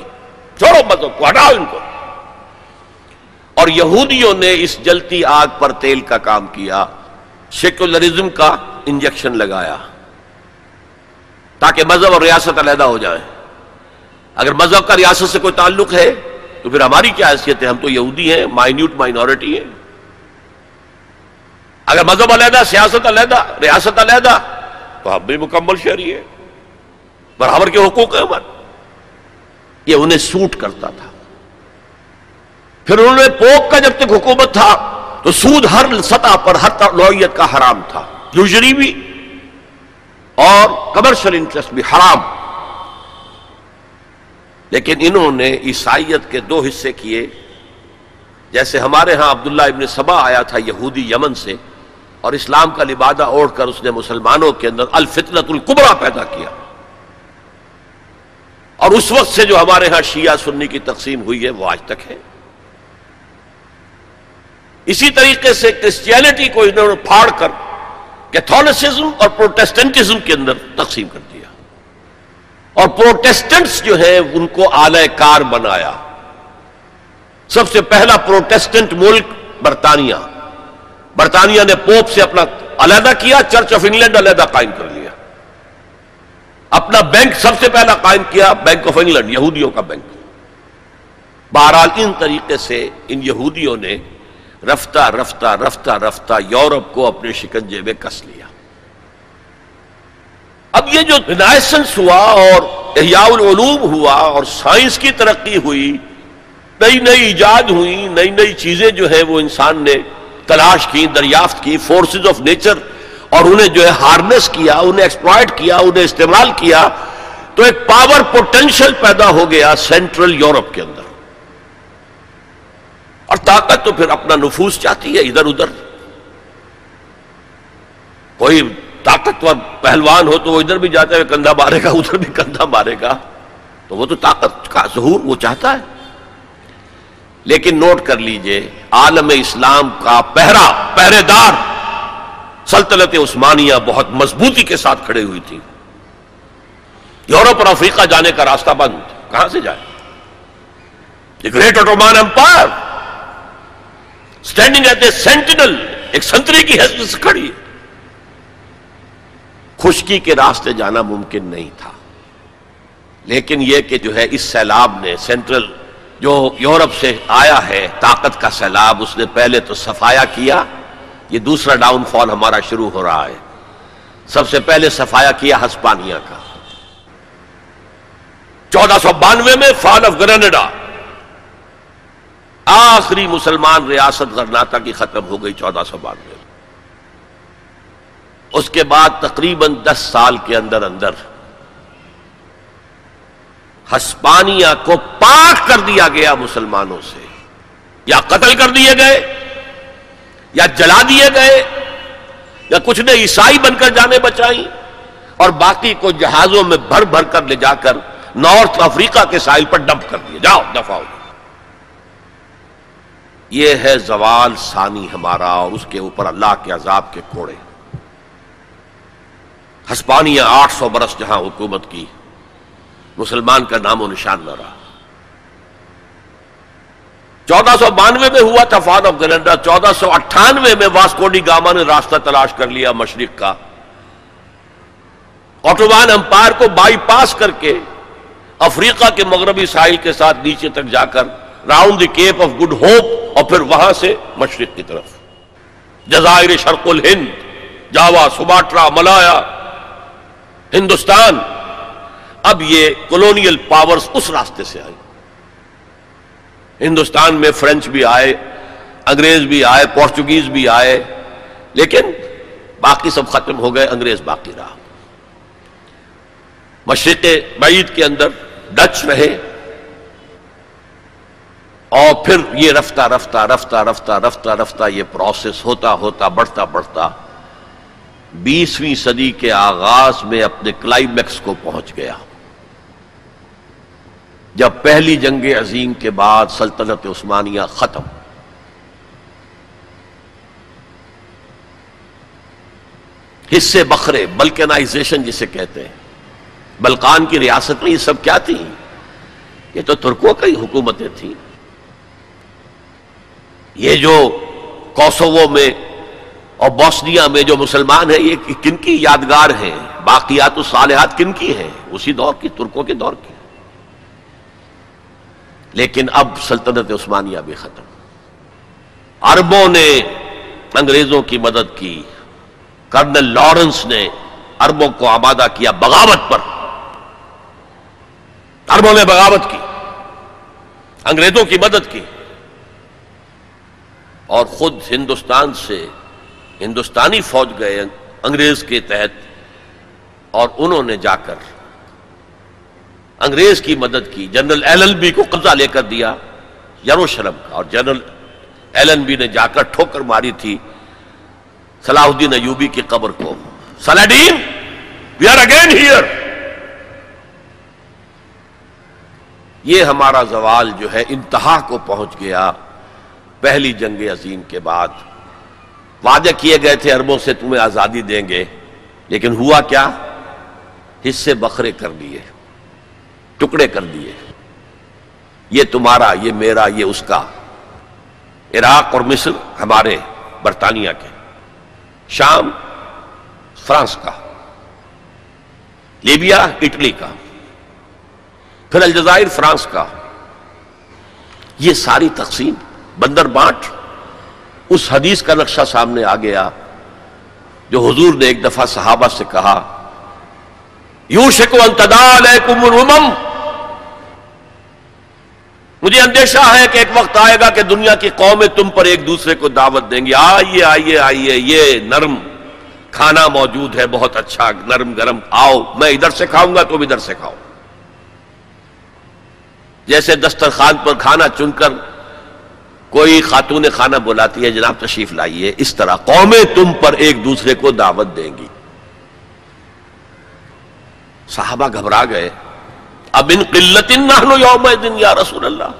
چھوڑو مذہب کو، ہٹاؤ ان کو۔ اور یہودیوں نے اس جلتی آگ پر تیل کا کام کیا، سیکولرزم کا انجیکشن لگایا تاکہ مذہب اور ریاست علیحدہ ہو جائے۔ اگر مذہب کا ریاست سے کوئی تعلق ہے تو پھر ہماری کیا حیثیت ہے؟ ہم تو یہودی ہیں مائنیوٹ مائنورٹی ہیں۔ اگر مذہب علیحدہ، سیاست علیحدہ، ریاست علیحدہ، تو ہم بھی مکمل شہری ہیں۔ برابر کے حقوق ہیں یہ انہیں سوٹ کرتا تھا۔ پھر انہوں نے پوک کا جب تک حکومت تھا، تو سود ہر سطح پر، ہر نوعیت کا حرام تھا۔ یوزری بھی اور کمرشل انٹرسٹ بھی حرام۔ لیکن انہوں نے عیسائیت کے دو حصے کیے۔ جیسے ہمارے ہاں عبداللہ ابن سبا آیا تھا یہودی یمن سے، اور اسلام کا لبادہ اوڑھ کر اس نے مسلمانوں کے اندر الفتنت القبرا پیدا کیا۔ اور اس وقت سے جو ہمارے ہاں شیعہ سنی کی تقسیم ہوئی ہے، وہ آج تک ہے۔ اسی طریقے سے کرسچینٹی کو انہوں نے پھاڑ کر کیتھولسزم اور پروٹیسٹنٹزم کے اندر تقسیم کر دیا۔ اور پروٹیسٹنٹس جو ہے ان کو آلہ کار بنایا۔ سب سے پہلا پروٹیسٹنٹ ملک برطانیہ۔ برطانیہ نے پوپ سے اپنا علیحدہ کیا، چرچ آف انگلینڈ علیحدہ قائم کر لیا۔ اپنا بینک سب سے پہلا قائم کیا، بینک آف انگلینڈ، یہودیوں کا بینک۔ بہرحال ان طریقے سے ان یہودیوں نے رفتہ رفتہ رفتہ رفتہ یورپ کو اپنے شکنجے میں کس لیا۔ اب یہ جو رنائسنس ہوا اور احیاء العلوم ہوا اور سائنس کی ترقی ہوئی، نئی نئی ایجاد ہوئی، نئی نئی چیزیں جو ہے وہ انسان نے تلاش کی، دریافت کی فورسز آف نیچر اور انہیں جو ہے ہارنس کیا، انہیں ایکسپلائٹ کیا، انہیں استعمال کیا، تو ایک پاور پوٹینشل پیدا ہو گیا سینٹرل یورپ کے اندر۔ اور طاقت تو پھر اپنا نفوس چاہتی ہے ادھر ادھر۔ کوئی طاقتور پہلوان ہو تو وہ ادھر بھی جاتا ہے کندھا مارے گا، ادھر بھی کندھا مارے گا۔ تو وہ تو طاقت کا ظہور، وہ چاہتا ہے۔ لیکن نوٹ کر لیجیے، عالم اسلام کا پہرا پہرے دار سلطنت عثمانیہ بہت مضبوطی کے ساتھ کھڑے ہوئی تھی۔ یورپ اور افریقہ جانے کا راستہ بند، کہاں سے جائے؟ Great Ottoman empire standing at a sentinel ایک سنتری کی حیثیت سے کھڑی خشکی کے راستے جانا ممکن نہیں تھا۔ لیکن یہ کہ جو ہے اس سیلاب نے سینٹرل جو یورپ سے آیا ہے، طاقت کا سیلاب، اس نے پہلے تو صفایا کیا، یہ دوسرا ڈاؤن فال ہمارا شروع ہو رہا ہے۔ سب سے پہلے صفایا کیا ہسپانیہ کا۔ چودہ سو بانوے میں فال آف گرنڈا آخری مسلمان ریاست غرناتا کی ختم ہو گئی چودہ سو بانوے۔ اس کے بعد تقریباً دس سال کے اندر اندر ہسپانیہ کو پاک کر دیا گیا مسلمانوں سے، یا قتل کر دیے گئے، یا جلا دیے گئے، یا کچھ نے عیسائی بن کر جانے بچائی اور باقی کو جہازوں میں بھر بھر کر لے جا کر نارتھ افریقہ کے ساحل پر ڈمپ کر دیے۔ جاؤ، دفاع یہ ہے زوال ثانی ہمارا اور اس کے اوپر اللہ کے عذاب کے کوڑے۔ ہسپانیہ آٹھ سو برس جہاں حکومت کی، مسلمان کا نام و نشان نہ رہا۔ چودہ سو بانوے میں ہوا تھا فاد آف گلنڈا چودہ سو اٹھانوے میں واسکوڈی گاما نے راستہ تلاش کر لیا مشرق کا۔ آٹوان امپائر کو بائی پاس کر کے افریقہ کے مغربی ساحل کے ساتھ نیچے تک جا کر round the Cape of Good Hope اور پھر وہاں سے مشرق کی طرف۔ جزائر شرق الہند، جاوا سماٹرا ملایا ہندوستان۔ اب یہ کولونیل پاورز اس راستے سے آئے۔ ہندوستان میں فرینچ بھی آئے، انگریز بھی آئے پورچوگیز بھی آئے، لیکن باقی سب ختم ہو گئے، انگریز باقی رہا۔ مشرق بعید کے اندر ڈچ رہے۔ اور پھر یہ رفتہ رفتہ رفتہ رفتہ رفتہ رفتہ یہ پروسیس ہوتا ہوتا، بڑھتا بڑھتا۔ بیسویں صدی کے آغاز میں اپنے کلائمیکس کو پہنچ گیا۔ جب پہلی جنگ عظیم کے بعد سلطنت عثمانیہ ختم۔ حصے بکھرے بلکنائزیشن جسے کہتے ہیں۔ بلکان کی ریاست میں یہ سب کیا تھی؟ یہ تو ترکوں کی حکومتیں تھیں۔ یہ جو کوسوو میں اور بوسنیا میں جو مسلمان ہیں، یہ کن کی یادگار ہیں؟ باقیات الصالحات کن کی ہیں؟ اسی دور کی، ترکوں کے دور کی۔ لیکن اب سلطنت عثمانیہ بھی ختم۔ اربوں نے انگریزوں کی مدد کی۔ کرنل لارنس نے اربوں کو آبادہ کیا بغاوت پر۔ اربوں نے بغاوت کی۔ انگریزوں کی مدد کی۔ اور خود ہندوستان سے ہندوستانی فوج گئے انگریز کے تحت اور انہوں نے جا کر انگریز کی مدد کی۔ جنرل ایل ایل بی کو قبضہ لے کر دیا یروشلم کا اور جنرل ایل ایل بی نے جا کر ٹھوکر ماری تھی صلاح الدین ایوبی کی قبر کو۔ Saladin we are again here یہ ہمارا زوال جو ہے انتہا کو پہنچ گیا پہلی جنگ عظیم کے بعد۔ وعدے کیے گئے تھے اربوں سے تمہیں آزادی دیں گے۔ لیکن ہوا کیا؟ حصے بکھرے کر دیے، ٹکڑے کر دیے۔ یہ تمہارا، یہ میرا، یہ اس کا۔ عراق اور مصر ہمارے برطانیہ کے۔ شام، فرانس کا۔ لیبیا، اٹلی کا۔ پھر الجزائر، فرانس کا۔ یہ ساری تقسیم، بندر بانٹ اس حدیث کا نقشہ سامنے آ گیا جو حضور نے ایک دفعہ صحابہ سے کہا یو شکو انتدال مجھے اندیشہ ہے کہ ایک وقت آئے گا کہ دنیا کی قومیں تم پر ایک دوسرے کو دعوت دیں گی۔ آئیے آئیے آئیے، یہ نرم کھانا موجود ہے، بہت اچھا نرم گرم، آؤ، میں ادھر سے کھاؤں گا، تم ادھر سے کھاؤ۔ جیسے دسترخوان پر کھانا چن کر کوئی خاتون خانہ بلاتی ہے، جناب تشریف لائیے۔ اس طرح قومیں تم پر ایک دوسرے کو دعوت دیں گی۔ صحابہ گھبرا گئے۔ اب ان قلت یوم دن یا رسول اللہ۔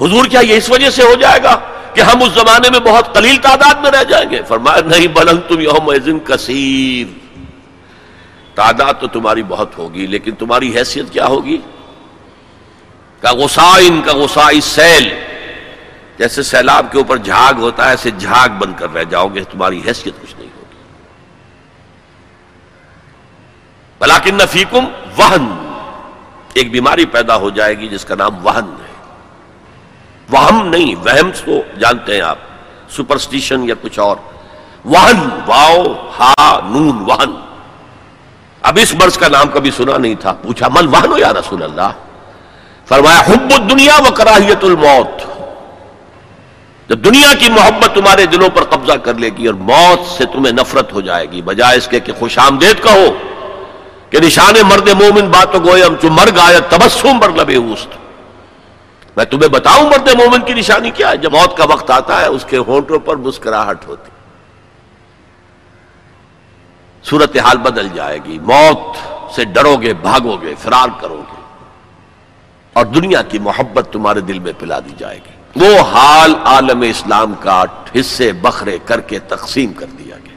حضور کیا یہ اس وجہ سے ہو جائے گا کہ ہم اس زمانے میں بہت قلیل تعداد میں رہ جائیں گے؟ فرمایا، نہیں بلن تم یوم دن کثیر۔ تعداد تو تمہاری بہت ہوگی، لیکن تمہاری حیثیت کیا ہوگی؟ کا غسائن کا غسائی سیل۔ جیسے سیلاب کے اوپر جھاگ ہوتا ہے، ایسے جھاگ بن کر رہ جاؤ گے، تمہاری حیثیت کچھ نہیں ہوگی۔ بلاکن نفیکم وہن، ایک بیماری پیدا ہو جائے گی جس کا نام وہن ہے۔ وہم نہیں، وہم تو جانتے ہیں آپ، سپرسٹیشن یا کچھ اور۔ وہن، واؤ، ہا، نون، وہن۔ اب اس مرض کا نام کبھی سنا نہیں تھا۔ پوچھا مل وہن ہو یا رسول اللہ؟ فرمایا، حب الدنیا و کراہیت الموت۔ جب دنیا کی محبت تمہارے دلوں پر قبضہ کر لے گی اور موت سے تمہیں نفرت ہو جائے گی، بجائے اس کے کہ خوش آمدید کہو کہ نشان مرد مومن باتوں گوئے ہم چو مر گایا تبسم بر لبے اوست۔ میں تمہیں بتاؤں مرد مومن کی نشانی کیا ہے؟ جب موت کا وقت آتا ہے، اس کے ہونٹوں پر مسکراہٹ ہوتی۔ صورتحال بدل جائے گی۔ موت سے ڈرو گے، بھاگو گے، فرار کرو گے۔ اور دنیا کی محبت تمہارے دل میں پلا دی جائے گی۔ وہ حال عالم اسلام کا حصے بکھرے کر کے تقسیم کر دیا گیا۔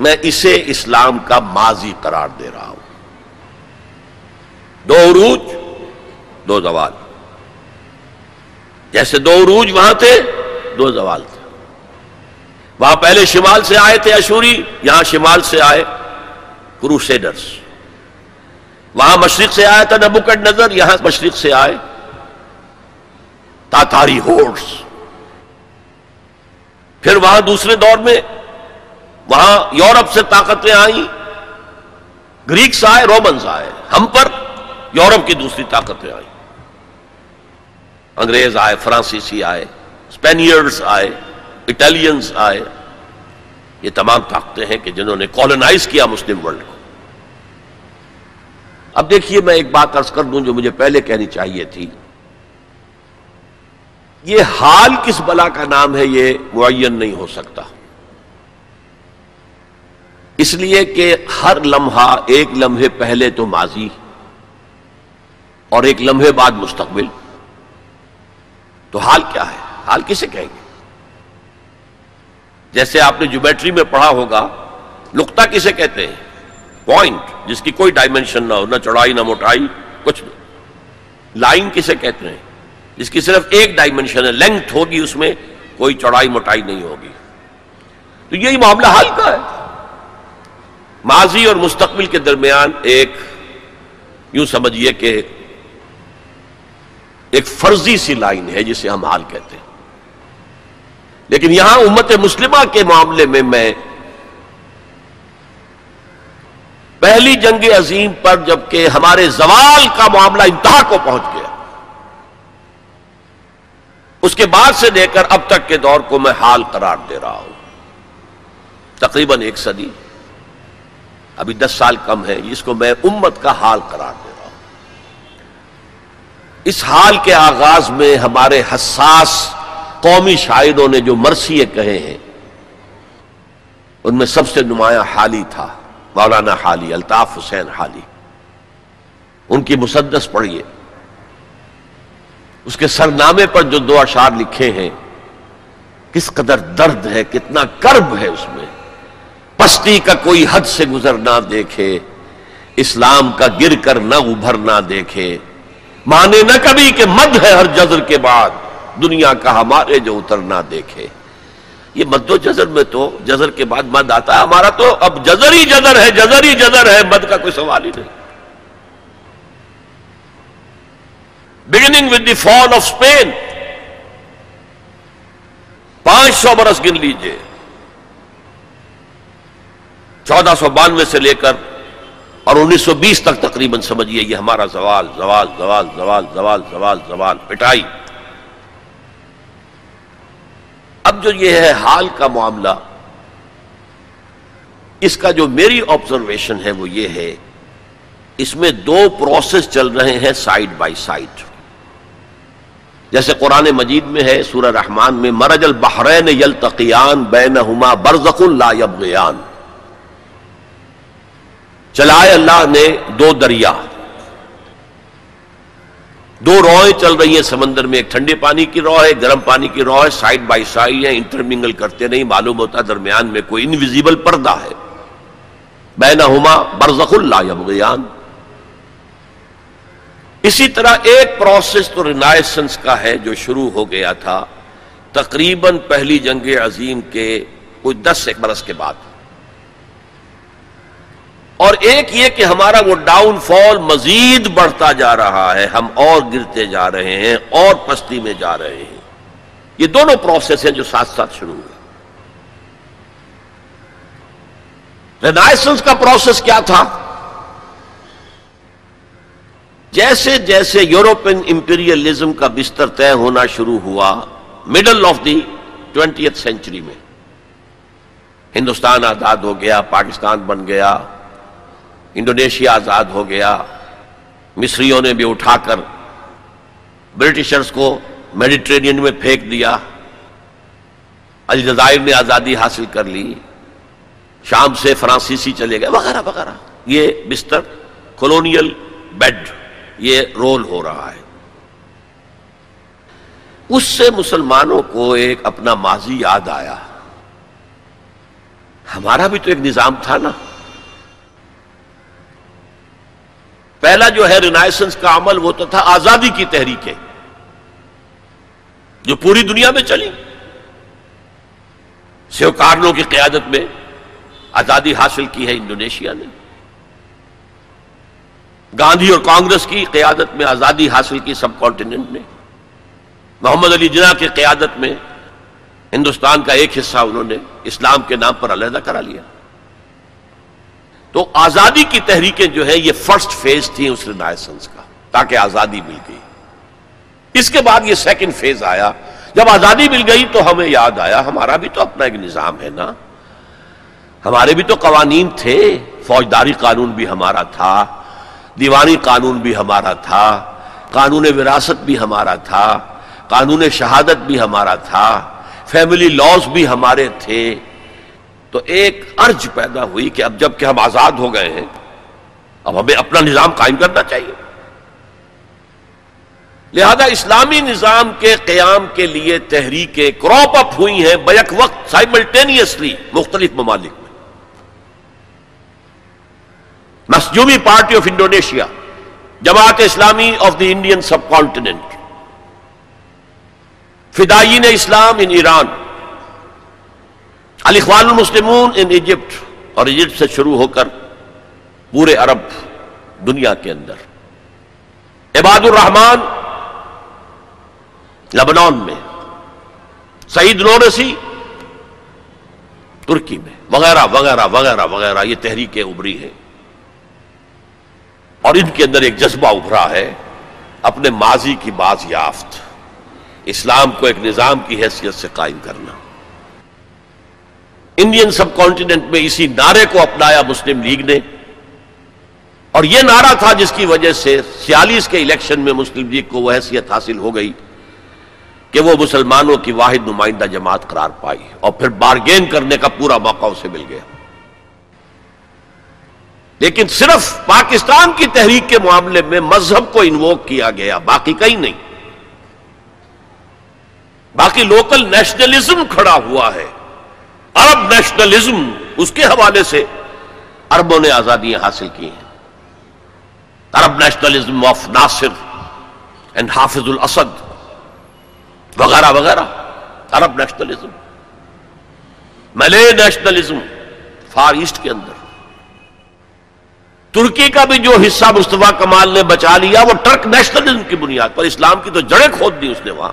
میں اسے اسلام کا ماضی قرار دے رہا ہوں۔ دو عروج، دو زوال۔ جیسے دو عروج وہاں تھے، دو زوال تھے۔ وہاں پہلے شمال سے آئے تھے اشوری، یہاں شمال سے آئے کروسیڈرز۔ وہاں مشرق سے آیا تھا نبوکٹ نظر، یہاں مشرق سے آئے تاتاری ہورس۔ پھر وہاں دوسرے دور میں وہاں یورپ سے طاقتیں آئیں، گریکس آئے، رومنز آئے، ہم پر یورپ کی دوسری طاقتیں آئیں۔ انگریز آئے، فرانسیسی آئے اسپینئرس آئے اٹالینس آئے۔ یہ تمام طاقتیں ہیں کہ جنہوں نے کالونائز کیا مسلم ورلڈ کو۔ اب دیکھیے میں ایک بات ارض کر دوں جو مجھے پہلے کہنی چاہیے تھی۔ یہ حال کس بلا کا نام ہے یہ معین نہیں ہو سکتا۔ اس لیے کہ ہر لمحہ ایک لمحے پہلے تو ماضی اور ایک لمحے بعد مستقبل۔ تو حال کیا ہے؟ حال کسے کہیں گے؟ جیسے آپ نے جیومیٹری میں پڑھا ہوگا، نقطہ کسے کہتے ہیں؟ پوائنٹ، جس کی کوئی ڈائمنشن نہ ہو، نہ چڑھائی، نہ موٹائی، کچھ لائن کسے کہتے ہیں؟ جس کی صرف ایک ڈائمنشن ہے. لینتھ ہوگی اس میں، کوئی چڑھائی موٹائی نہیں ہوگی۔ تو یہی معاملہ حال کا ہے۔ ماضی اور مستقبل کے درمیان ایک، یوں سمجھیے کہ ایک فرضی سی لائن ہے جسے ہم حال کہتے ہیں۔ لیکن یہاں امت مسلمہ کے معاملے میں میں پہلی جنگ عظیم پر جبکہ ہمارے زوال کا معاملہ انتہا کو پہنچ گیا۔ اس کے بعد سے لے کر اب تک کے دور کو میں حال قرار دے رہا ہوں۔ تقریباً ایک صدی۔ ابھی دس سال کم ہے، اس کو میں امت کا حال قرار دے رہا ہوں۔ اس حال کے آغاز میں ہمارے حساس قومی شاعروں نے جو مرثیے کہے ہیں، ان میں سب سے نمایاں حالی تھا، مولانا حالی، الطاف حسین حالی۔ ان کی مسدس پڑھیے۔ اس کے سرنامے پر جو دو اشعار لکھے ہیں، کس قدر درد ہے، کتنا کرب ہے اس میں۔ پستی کا کوئی حد سے گزر نہ دیکھے، اسلام کا گر کر نہ ابھر نہ دیکھے۔ مانے نہ کبھی کہ مد ہے ہر جزر کے بعد، دنیا کا ہمارے جو اتر نہ دیکھے۔ یہ مد و جزر میں تو، جزر کے بعد مد آتا ہے، ہمارا تو اب جزر ہی جزر ہے، جزر ہی جزر ہے، مد کا کوئی سوال ہی نہیں۔ Beginning with the fall of Spain پانچ سو برس گن لیجیے۔ چودہ سو بانوے سے لے کر اور انیس سو بیس تک تقریباً سمجھیے یہ ہمارا زوال زوال زوال زوال زوال زوال زوال، پٹائی۔ اب جو یہ ہے حال کا معاملہ، اس کا جو میری آبزرویشن ہے وہ یہ ہے، اس میں دو پروسیس چل رہے ہیں سائڈ بائی سائڈ جیسے قرآن مجید میں ہے، سورہ رحمان میں، مرج البحرین یلتقیان بینہما برزخ لا یبغیان۔ چلائے اللہ نے دو دریا۔ دو روئیں چل رہی ہیں سمندر میں، ایک ٹھنڈے پانی کی رو ہے گرم پانی کی رو ہے سائڈ بائی سائڈ ہے انٹرمنگل کرتے نہیں، معلوم ہوتا درمیان میں کوئی انویزیبل پردہ ہے۔ بینا ہما برزخ اللہ یبغیان۔ اسی طرح ایک پروسیس تو رینائسنس کا ہے جو شروع ہو گیا تھا، تقریباً پہلی جنگ عظیم کے کوئی دس ایک برس کے بعد۔ اور ایک یہ کہ ہمارا وہ ڈاؤن فال مزید بڑھتا جا رہا ہے، ہم اور گرتے جا رہے ہیں، اور پستی میں جا رہے ہیں۔ یہ دونوں پروسیس ہیں جو ساتھ ساتھ شروع ہوئے۔ رینائسنس کا پروسیس کیا تھا؟ جیسے جیسے یورپین امپیریلزم کا بستر طے ہونا شروع ہوا middle of the twenty century میں۔ ہندوستان آزاد ہو گیا، پاکستان بن گیا، انڈونیشیا آزاد ہو گیا۔ مصریوں نے بھی اٹھا کر برٹشرز کو میڈیٹرینین میں پھینک دیا۔ الجزائر نے آزادی حاصل کر لی۔ شام سے فرانسیسی چلے گئے، وغیرہ وغیرہ۔ یہ بستر کولونیل بیڈ یہ رول ہو رہا ہے۔ اس سے مسلمانوں کو ایک اپنا ماضی یاد آیا۔ ہمارا بھی تو ایک نظام تھا نا۔ پہلا جو ہے رینائسنس کا عمل وہ تو تھا آزادی کی تحریکیں۔ جو پوری دنیا میں چلی۔ سیوکارنوں کی قیادت میں آزادی حاصل کی ہے انڈونیشیا نے۔ گاندھی اور کانگریس کی قیادت میں آزادی حاصل کی سب کانٹیننٹ نے۔ محمد علی جناح کی قیادت میں ہندوستان کا ایک حصہ انہوں نے اسلام کے نام پر علیحدہ کرا لیا۔ تو آزادی کی تحریکیں جو ہیں، یہ فرسٹ فیز تھی اس رنائسنس کا، تاکہ آزادی مل گئی۔ اس کے بعد یہ سیکنڈ فیز آیا۔ جب آزادی مل گئی تو ہمیں یاد آیا، ہمارا بھی تو اپنا ایک نظام ہے نا۔ ہمارے بھی تو قوانین تھے، فوجداری قانون بھی ہمارا تھا۔ دیوانی قانون بھی ہمارا تھا، قانون وراثت بھی ہمارا تھا، قانون شہادت بھی ہمارا تھا فیملی لاز بھی ہمارے تھے۔ تو ایک ارج پیدا ہوئی کہ اب جبکہ ہم آزاد ہو گئے ہیں، اب ہمیں اپنا نظام قائم کرنا چاہیے۔ لہذا اسلامی نظام کے قیام کے لیے تحریکیں کراپ اپ ہوئی ہیں، بیک وقت سائملٹینیسلی مختلف ممالک میں مسجومی party of Indonesia Jamaat Islami of the Indian subcontinent فدائین اسلام ان ایران الاخوان المسلمون ان ایجپٹ اور ایجپٹ سے شروع ہو کر پورے عرب دنیا کے اندر۔ عباد الرحمان لبنان میں، سعید نورسی ترکی میں، وغیرہ وغیرہ وغیرہ وغیرہ، یہ تحریکیں ابری ہیں۔ اور ان کے اندر ایک جذبہ ابھرا ہے، اپنے ماضی کی باز یافت اسلام کو ایک نظام کی حیثیت سے قائم کرنا۔ انڈین سب کانٹیننٹ میں اسی نعرے کو اپنایا مسلم لیگ نے۔ اور یہ نعرہ تھا جس کی وجہ سے سیالیس کے الیکشن میں مسلم لیگ کو وہ حیثیت حاصل ہو گئی کہ وہ مسلمانوں کی واحد نمائندہ جماعت قرار پائی اور پھر بارگین کرنے کا پورا موقع اسے مل گیا۔ لیکن صرف پاکستان کی تحریک کے معاملے میں مذہب کو انووک کیا گیا، باقی کہیں نہیں۔ باقی لوکل نیشنلزم کھڑا ہوا ہے۔ عرب نیشنلزم اس کے حوالے سے عربوں نے آزادیاں حاصل کی ہیں۔ Arab nationalism of Nasser and Hafez al Assad وغیرہ وغیرہ۔ Arab nationalism Malay nationalism far east کے اندر۔ ترکی کا بھی جو حصہ مصطفیٰ کمال نے بچا لیا، وہ ٹرک نیشنلزم کی بنیاد پر، اسلام کی تو جڑیں کھود دی اس نے وہاں۔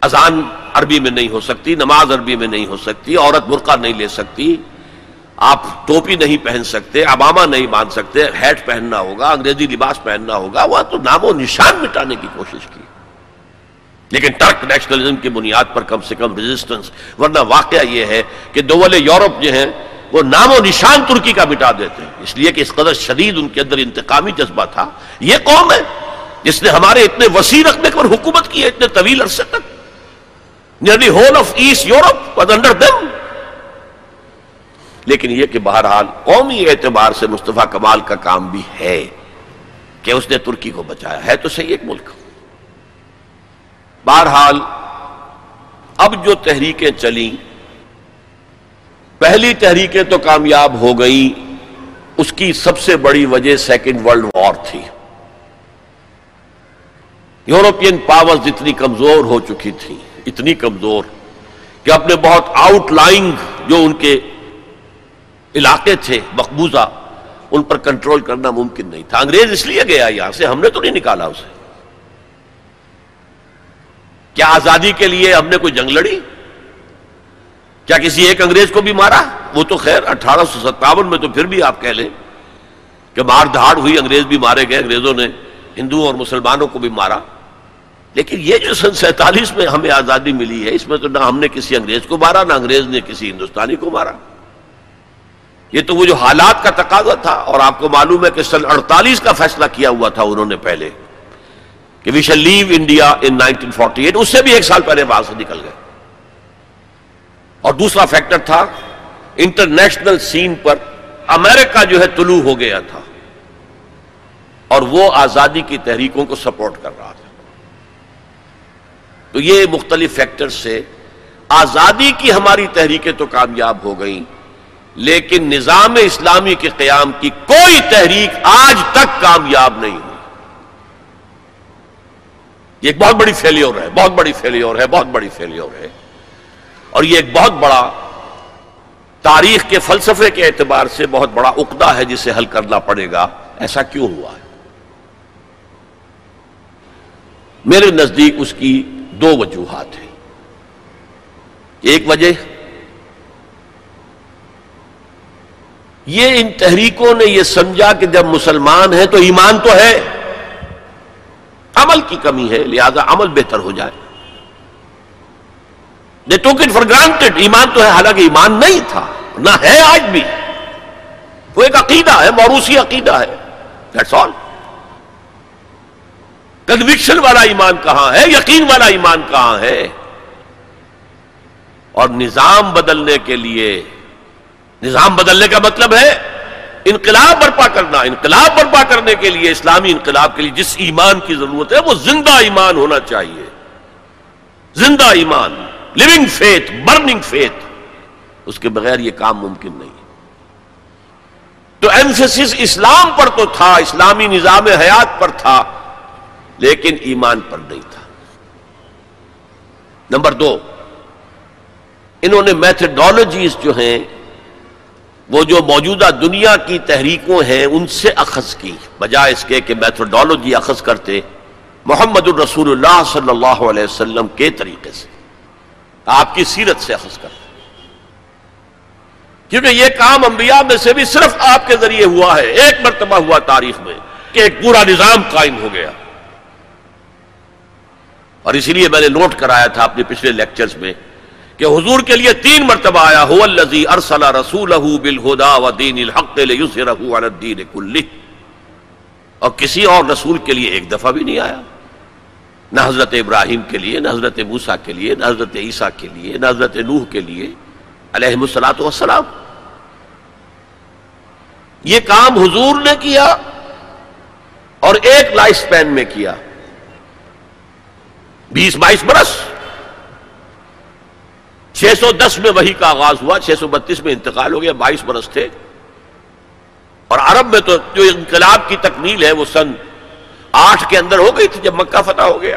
اذان عربی میں نہیں ہو سکتی، نماز عربی میں نہیں ہو سکتی، عورت برقع نہیں لے سکتی۔ آپ ٹوپی نہیں پہن سکتے اباما نہیں باندھ سکتے، ہیٹ پہننا ہوگا، انگریزی لباس پہننا ہوگا، وہ تو نام و نشان مٹانے کی کوشش کی۔ لیکن ٹرک نیشنلزم کی بنیاد پر کم سے کم ریزسٹنس ورنہ واقعہ یہ ہے کہ دول یورپ جو ہیں وہ نام و نشان ترکی کا مٹا دیتے ہیں۔ اس لیے کہ اس قدر شدید ان کے اندر انتقامی جذبہ تھا۔ یہ قوم ہے جس نے ہمارے اتنے وسیع رقبے پر حکومت کی ہے، اتنے طویل عرصے تک۔ Nearly whole of East Europe under them لیکن یہ کہ بہرحال قومی اعتبار سے مصطفیٰ کمال کا کام بھی ہے کہ اس نے ترکی کو بچایا۔ ہے تو صحیح ایک ملک۔ بہرحال اب جو تحریکیں چلیں پہلی تحریکیں تو کامیاب ہو گئیں اس کی سب سے بڑی وجہ سیکنڈ ورلڈ وار تھی۔ یورپین پاورز اتنی کمزور ہو چکی تھی اتنی کمزور کہ اپنے بہت آؤٹ لائنگ جو ان کے علاقے تھے، مقبوضہ، ان پر کنٹرول کرنا ممکن نہیں تھا۔ انگریز اس لیے گیا یہاں سے، ہم نے تو نہیں نکالا اسے۔ کیا آزادی کے لیے ہم نے کوئی جنگ لڑی؟ کیا کسی ایک انگریز کو بھی مارا؟ وہ تو خیر، اٹھارہ سو ستاون میں تو پھر بھی آپ کہہ لیں کہ مار دھاڑ ہوئی، انگریز بھی مارے گئے، انگریزوں نے ہندوؤں اور مسلمانوں کو بھی مارا۔ لیکن یہ جو سن سینتالیس میں ہمیں آزادی ملی ہے، اس میں تو نہ ہم نے کسی انگریز کو مارا، نہ انگریز نے کسی ہندوستانی کو مارا۔ یہ تو وہ جو حالات کا تقاضا تھا، اور آپ کو معلوم ہے کہ سن اڑتالیس کا فیصلہ کیا ہوا تھا انہوں نے پہلے کہ we shall leave India in nineteen forty eight اس سے بھی ایک سال پہلے وہاں سے نکل گئے۔ اور دوسرا فیکٹر تھا، انٹرنیشنل سین پر امریکہ جو ہے طلوع ہو گیا تھا۔ اور وہ آزادی کی تحریکوں کو سپورٹ کر رہا تھا۔ تو یہ مختلف فیکٹر سے آزادی کی ہماری تحریکیں تو کامیاب ہو گئیں، لیکن نظام اسلامی کے قیام کی کوئی تحریک آج تک کامیاب نہیں ہوئی۔ یہ ایک بہت بڑی فیلیور ہے، بہت بڑی فیلیور ہے، بہت بڑی فیلیور ہے۔ اور یہ ایک بہت بڑا تاریخ کے فلسفے کے اعتبار سے بہت بڑا اقدا ہے جسے حل کرنا پڑے گا۔ ایسا کیوں ہوا ہے؟ میرے نزدیک اس کی دو وجوہات ہیں۔ ایک وجہ، یہ ان تحریکوں نے یہ سمجھا کہ جب مسلمان ہیں تو ایمان تو ہے، عمل کی کمی ہے، لہذا عمل بہتر ہو جائے۔ دے ٹوک اٹ فار گرانٹیڈ ایمان تو ہے، حالانکہ ایمان نہیں تھا، نہ ہے آج بھی۔ وہ ایک عقیدہ ہے موروسی عقیدہ ہے۔ دیٹس آل کنوکشن والا ایمان کہاں ہے؟ یقین والا ایمان کہاں ہے؟ اور نظام بدلنے کے لیے، نظام بدلنے کا مطلب ہے انقلاب برپا کرنا۔ انقلاب برپا کرنے کے لیے، اسلامی انقلاب کے لیے جس ایمان کی ضرورت ہے، وہ زندہ ایمان ہونا چاہیے۔ زندہ ایمان۔ لیونگ فیتھ برننگ فیتھ اس کے بغیر یہ کام ممکن نہیں تو ایمفیس اسلام پر تو تھا، اسلامی نظام حیات پر تھا، لیکن ایمان پر نہیں تھا۔ نمبر دو، انہوں نے میتھڈالوجیز جو ہیں، وہ جو موجودہ دنیا کی تحریکوں ہیں، ان سے اخذ کی۔ بجائے اس کے کہ میتھڈالوجی اخذ کرتے، محمد الرسول اللہ صلی اللہ علیہ وسلم کے طریقے سے۔ آپ کی سیرت سے اخذ کرتے کیونکہ یہ کام انبیاء میں سے بھی صرف آپ کے ذریعے ہوا ہے۔ ایک مرتبہ ہوا تاریخ میں کہ ایک پورا نظام قائم ہو گیا۔ اور اسی لیے میں نے نوٹ کرایا تھا اپنے پچھلے لیکچرز میں کہ حضور کے لیے تین مرتبہ آیا۔ ہو الزی ارسلہ رسول بالہدا و دین الحق الدین کلی اور کسی اور رسول کے لیے ایک دفعہ بھی نہیں آیا۔ نہ حضرت ابراہیم کے لیے، نہ حضرت موسا کے لیے، نہ حضرت عیسیٰ کے لیے، نہ حضرت نوح کے لیے، علیہ السلاۃ والسلام۔ یہ کام حضور نے کیا اور ایک لائف سپین میں کیا۔ بیس بائیس برس۔ چھ سو دس میں وہی کا آغاز ہوا، چھ سو بتیس میں انتقال ہو گیا، بائیس برس تھے۔ اور عرب میں تو جو انقلاب کی تکمیل ہے، وہ سن آٹھ کے اندر ہو گئی تھی جب مکہ فتح ہو گیا۔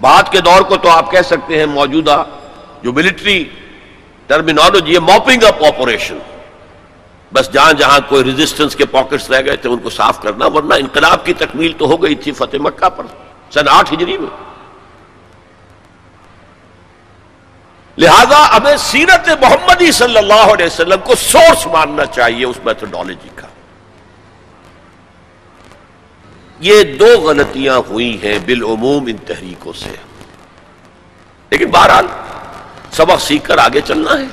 بعد کے دور کو تو آپ کہہ سکتے ہیں موجودہ جو ملٹری ٹرمینالوجی ہے موپنگ اپ آپریشن بس جہاں جہاں کوئی ریزسٹنس کے پاکٹس رہ گئے تھے، ان کو صاف کرنا، ورنہ انقلاب کی تکمیل تو ہو گئی تھی فتح مکہ پر۔ سن آٹھ ہجری میں۔ لہذا ہمیں سیرت محمدی صلی اللہ علیہ وسلم کو سورس ماننا چاہیے اس میتھڈالوجی کا۔ یہ دو غلطیاں ہوئی ہیں بالعموم ان تحریکوں سے۔ لیکن بہرحال سبق سیکھ کر آگے چلنا ہے۔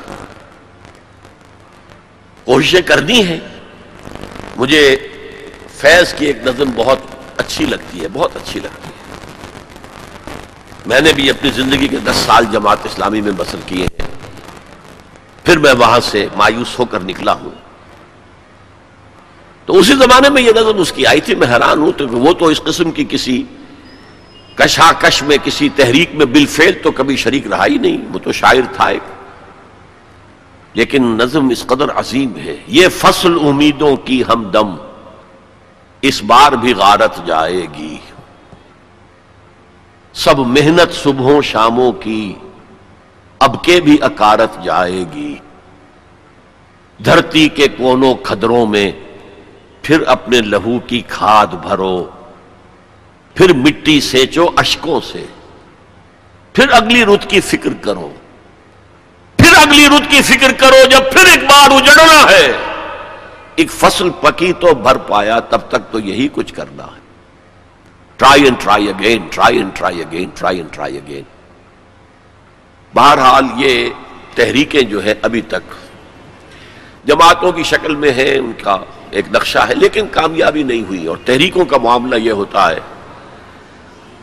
کوششیں کرنی ہیں۔ مجھے فیض کی ایک نظم بہت اچھی لگتی ہے، بہت اچھی لگتی ہے۔ میں نے بھی اپنی زندگی کے دس سال جماعت اسلامی میں بسر کیے ہیں۔ پھر میں وہاں سے مایوس ہو کر نکلا ہوں۔ تو اسی زمانے میں یہ نظر اس کی آئی تھی، میں حیران ہوں تو وہ تو اس قسم کی کسی کشاکش میں، کسی تحریک میں بالفعل تو کبھی شریک رہا ہی نہیں، وہ تو شاعر تھا ایک۔ لیکن نظم اس قدر عظیم ہے۔ یہ فصل امیدوں کی ہم دم، اس بار بھی غارت جائے گی۔ سب محنت صبحوں شاموں کی، اب کے بھی اکارت جائے گی۔ دھرتی کے کونوں کھدروں میں پھر اپنے لہو کی کھاد بھرو، پھر مٹی سینچو اشکوں سے، پھر اگلی رت کی فکر کرو۔ پھر اگلی رت کی فکر کرو جب پھر ایک بار اجڑنا ہے۔ ایک فصل پکی تو بھر پایا، تب تک تو یہی کچھ کرنا ہے۔ Try and try again try and try again try and try again بہرحال یہ تحریکیں جو ہے ابھی تک جماعتوں کی شکل میں ہے ان کا۔ ایک نقشہ ہے، لیکن کامیابی نہیں ہوئی۔ اور تحریکوں کا معاملہ یہ ہوتا ہے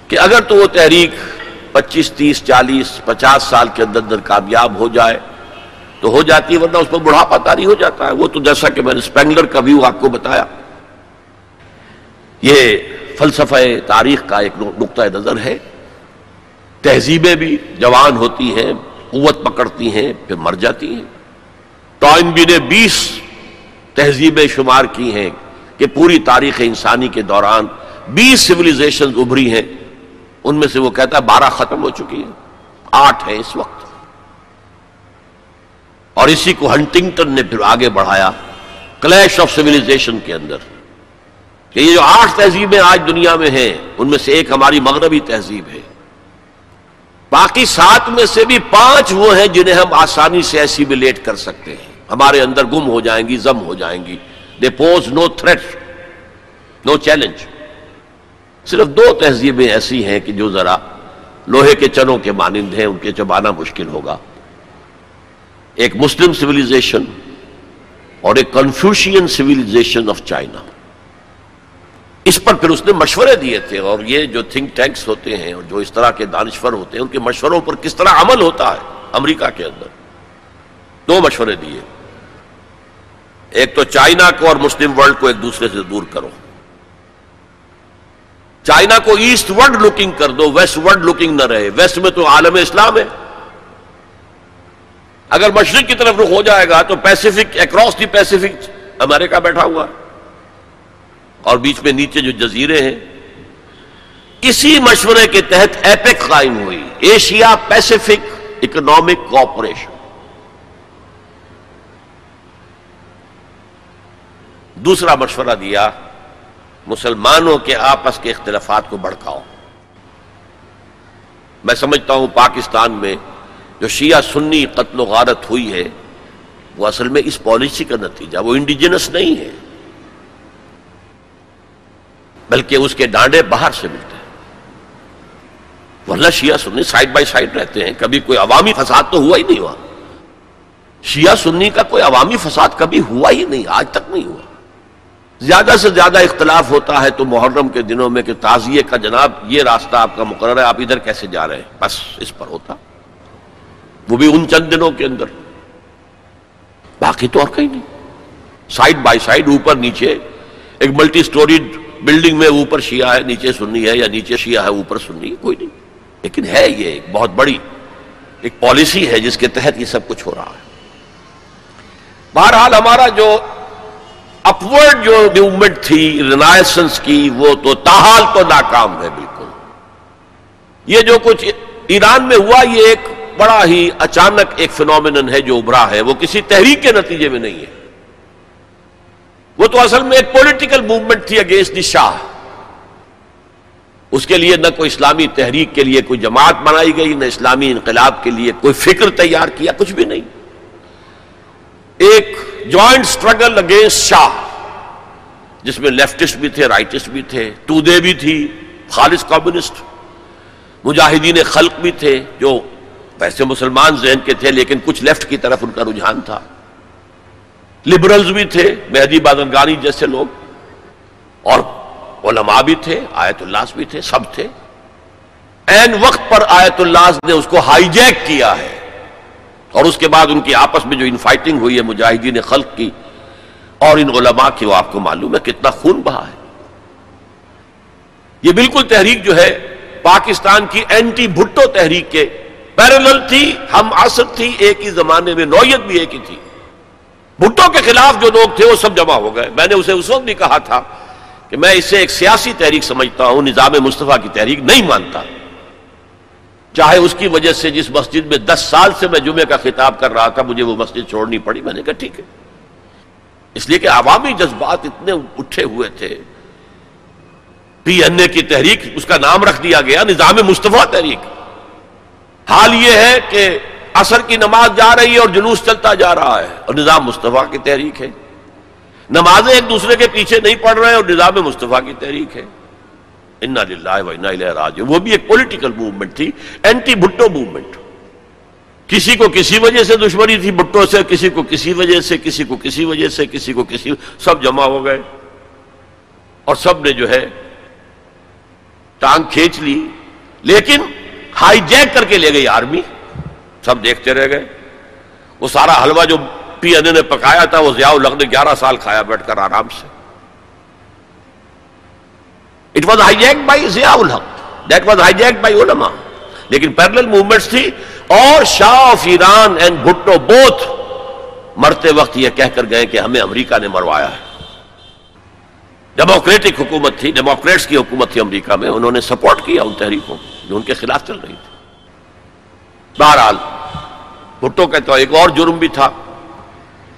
کہ اگر تو وہ تحریک پچیس، تیس، چالیس، پچاس سال کے اندر اندر کامیاب ہو جائے تو ہو جاتی ہے، ورنہ اس پر بڑھاپا تاری ہو جاتا ہے۔ وہ تو جیسا کہ میں نے اسپینگلر کا ویو آپ کو بتایا۔ یہ فلسفہ تاریخ کا ایک نقطۂ نظر ہے۔ تہذیبیں بھی جوان ہوتی ہیں، قوت پکڑتی ہیں، پھر مر جاتی ہیں۔ ٹائم بھی نے بیس تہذیبیں شمار کی ہیں کہ پوری تاریخ انسانی کے دوران بیس سولیزیشن ابھری ہیں۔ ان میں سے وہ کہتا ہے بارہ ختم ہو چکی ہیں۔ آٹھ ہے اس وقت۔ اور اسی کو ہنٹنگٹن نے پھر آگے بڑھایا کلیش آف سولیزیشن کے اندر کہ یہ جو آٹھ تہذیبیں آج دنیا میں ہیں، ان میں سے ایک ہماری مغربی تہذیب ہے۔ باقی سات میں سے بھی پانچ وہ ہیں جنہیں ہم آسانی سے ایسیبلیٹ کر سکتے ہیں۔ ہمارے اندر گم ہو جائیں گی زم ہو جائیں گی۔ They pose no threat no challenge صرف دو تہذیبیں ایسی ہیں کہ جو ذرا لوہے کے چنوں کے مانند ہیں، ان کے چبانا مشکل ہوگا۔ ایک مسلم سویلائزیشن اور ایک کنفیوشین سویلائزیشن آف چائنا اس پر پھر اس نے مشورے دیے تھے اور یہ جو تھنک ٹینکس ہوتے ہیں اور جو اس طرح کے دانشور ہوتے ہیں، ان کے مشوروں پر کس طرح عمل ہوتا ہے امریکہ کے اندر؟ دو مشورے دیے۔ ایک تو چائنا کو اور مسلم ورلڈ کو ایک دوسرے سے دور کرو۔ چائنا کو ایسٹ ورڈ لکنگ کر دو، ویسٹ ورڈ لکنگ نہ رہے۔ ویسٹ میں تو عالم اسلام ہے۔ اگر مشرق کی طرف رخ ہو جائے گا تو پیسفک اکراس دی پیسفک امریکہ بیٹھا ہوا۔ اور بیچ میں نیچے جو جزیرے ہیں۔ اسی مشورے کے تحت ایپک قائم ہوئی۔ ایشیا پیسفک اکنامک کوپریشن دوسرا مشورہ دیا، مسلمانوں کے آپس کے اختلافات کو بڑھکاؤ۔ میں سمجھتا ہوں پاکستان میں جو شیعہ سنی قتل و غارت ہوئی ہے، وہ اصل میں اس پالیسی کا نتیجہ، وہ انڈیجنس نہیں ہے۔ بلکہ اس کے ڈانڈے باہر سے ملتے ہیں۔ ورنہ شیعہ سنی سائڈ بائی سائڈ رہتے ہیں، کبھی کوئی عوامی فساد تو ہوا ہی نہیں ہوا شیعہ سنی کا کوئی عوامی فساد کبھی ہوا ہی نہیں، آج تک نہیں ہوا۔ زیادہ سے زیادہ اختلاف ہوتا ہے تو محرم کے دنوں میں کہ تازیے کا جناب، یہ راستہ آپ کا مقرر ہے، آپ ادھر کیسے جا رہے ہیں؟ بس اس پر ہوتا۔ وہ بھی ان چند دنوں کے اندر۔ باقی تو اور کہیں نہیں۔ سائڈ بائی سائڈ اوپر نیچے۔ ایک ملٹی سٹوری بلڈنگ میں اوپر شیعہ ہے، نیچے سنی ہے یا نیچے شیعہ ہے، اوپر سنی ہے کوئی نہیں۔ لیکن ہے یہ ایک بہت بڑی ایک پالیسی ہے جس کے تحت یہ سب کچھ ہو رہا ہے۔ بہرحال ہمارا جو اپورڈ جو موومنٹ تھی، رینائسنس کی، وہ تو تاحال تو ناکام ہے بالکل۔ یہ جو کچھ ایران میں ہوا، یہ ایک بڑا ہی اچانک ایک فنومن ہے جو ابھرا ہے۔ وہ کسی تحریک کے نتیجے میں نہیں ہے۔ وہ تو اصل میں ایک پولیٹیکل موومنٹ تھی اگینسٹ دی شاہ۔ اس کے لیے نہ کوئی اسلامی تحریک کے لیے کوئی جماعت بنائی گئی، نہ اسلامی انقلاب کے لیے کوئی فکر تیار کیا، کچھ بھی نہیں۔ ایک جوائنٹ سٹرگل اگینسٹ شاہ، جس میں لیفٹسٹ بھی تھے، رائٹسٹ بھی تھے، تودے بھی تھی، خالص کمیونسٹ، مجاہدین خلق بھی تھے، جو ویسے مسلمان ذہن کے تھے، لیکن کچھ لیفٹ کی طرف ان کا رجحان تھا۔ لبرلز بھی تھے، مہدی بادرگانی جیسے لوگ، اور علماء بھی تھے، آیت اللہ بھی تھے، سب تھے۔ این وقت پر آیت اللہ نے اس کو ہائی جیک کیا ہے۔ اور اس کے بعد ان کی آپس میں جو ان فائٹنگ ہوئی ہے مجاہدین خلق کی، اور ان علماء کی، وہ آپ کو معلوم ہے کتنا خون بہا ہے۔ یہ بالکل تحریک جو ہے، پاکستان کی اینٹی بھٹو تحریک کے۔ پیرل تھی، ہم آسد تھی، ایک ہی زمانے میں نوعیت بھی ایک ہی تھی۔ بھٹو کے خلاف جو لوگ تھے، وہ سب جمع ہو گئے۔ میں نے اسے اس وقت بھی کہا تھا کہ میں اسے ایک سیاسی تحریک سمجھتا ہوں، نظام مصطفیٰ کی تحریک نہیں مانتا۔ چاہے اس کی وجہ سے جس مسجد میں دس سال سے میں جمعے کا خطاب کر رہا تھا، مجھے وہ مسجد چھوڑنی پڑی۔ میں نے کہا، ٹھیک ہے۔ اس لیے کہ عوامی جذبات اتنے اٹھے ہوئے تھے۔ پی این اے کی تحریک، اس کا نام رکھ دیا گیا، نظام مصطفیٰ تحریک۔ حال یہ ہے کہ اثر کی نماز جا رہی ہے اور جلوس چلتا جا رہا ہے، اور نظام مصطفیٰ کی تحریک ہے۔ نمازیں ایک دوسرے کے پیچھے نہیں پڑ رہے اور نظام مصطفیٰ کی تحریک ہے۔ راج وہ بھی ایک پولیٹیکل موومنٹ تھی اینٹی بھٹو موومنٹ کسی کو کسی وجہ سے دشمنی تھی بھٹو سے کسی کو کسی وجہ سے کسی کو کسی وجہ سے کسی کو کسی سب جمع ہو گئے اور سب نے جو ہے ٹانگ کھینچ لی لیکن ہائی جیک کر کے لے گئی آرمی سب دیکھتے رہ گئے وہ سارا حلوہ جو پی این نے پکایا تھا وہ ضیاء الگ نے گیارہ سال کھایا بیٹھ کر آرام سے it was hijack by Zia ul Haq that was hijack by علما لیکن پیرل موومنٹس تھی اور Shah of Iran and Bhutto both مرتے وقت یہ کہہ کر گئے کہ ہمیں امریکہ نے مروایا ہے۔ ڈیموکریٹک حکومت تھی ڈیموکریٹس کی حکومت تھی امریکہ میں، انہوں نے سپورٹ کیا ان تحریکوں جو ان کے خلاف چل رہی تھی۔ بہرحال، بھٹو کا تو ایک اور جرم بھی تھا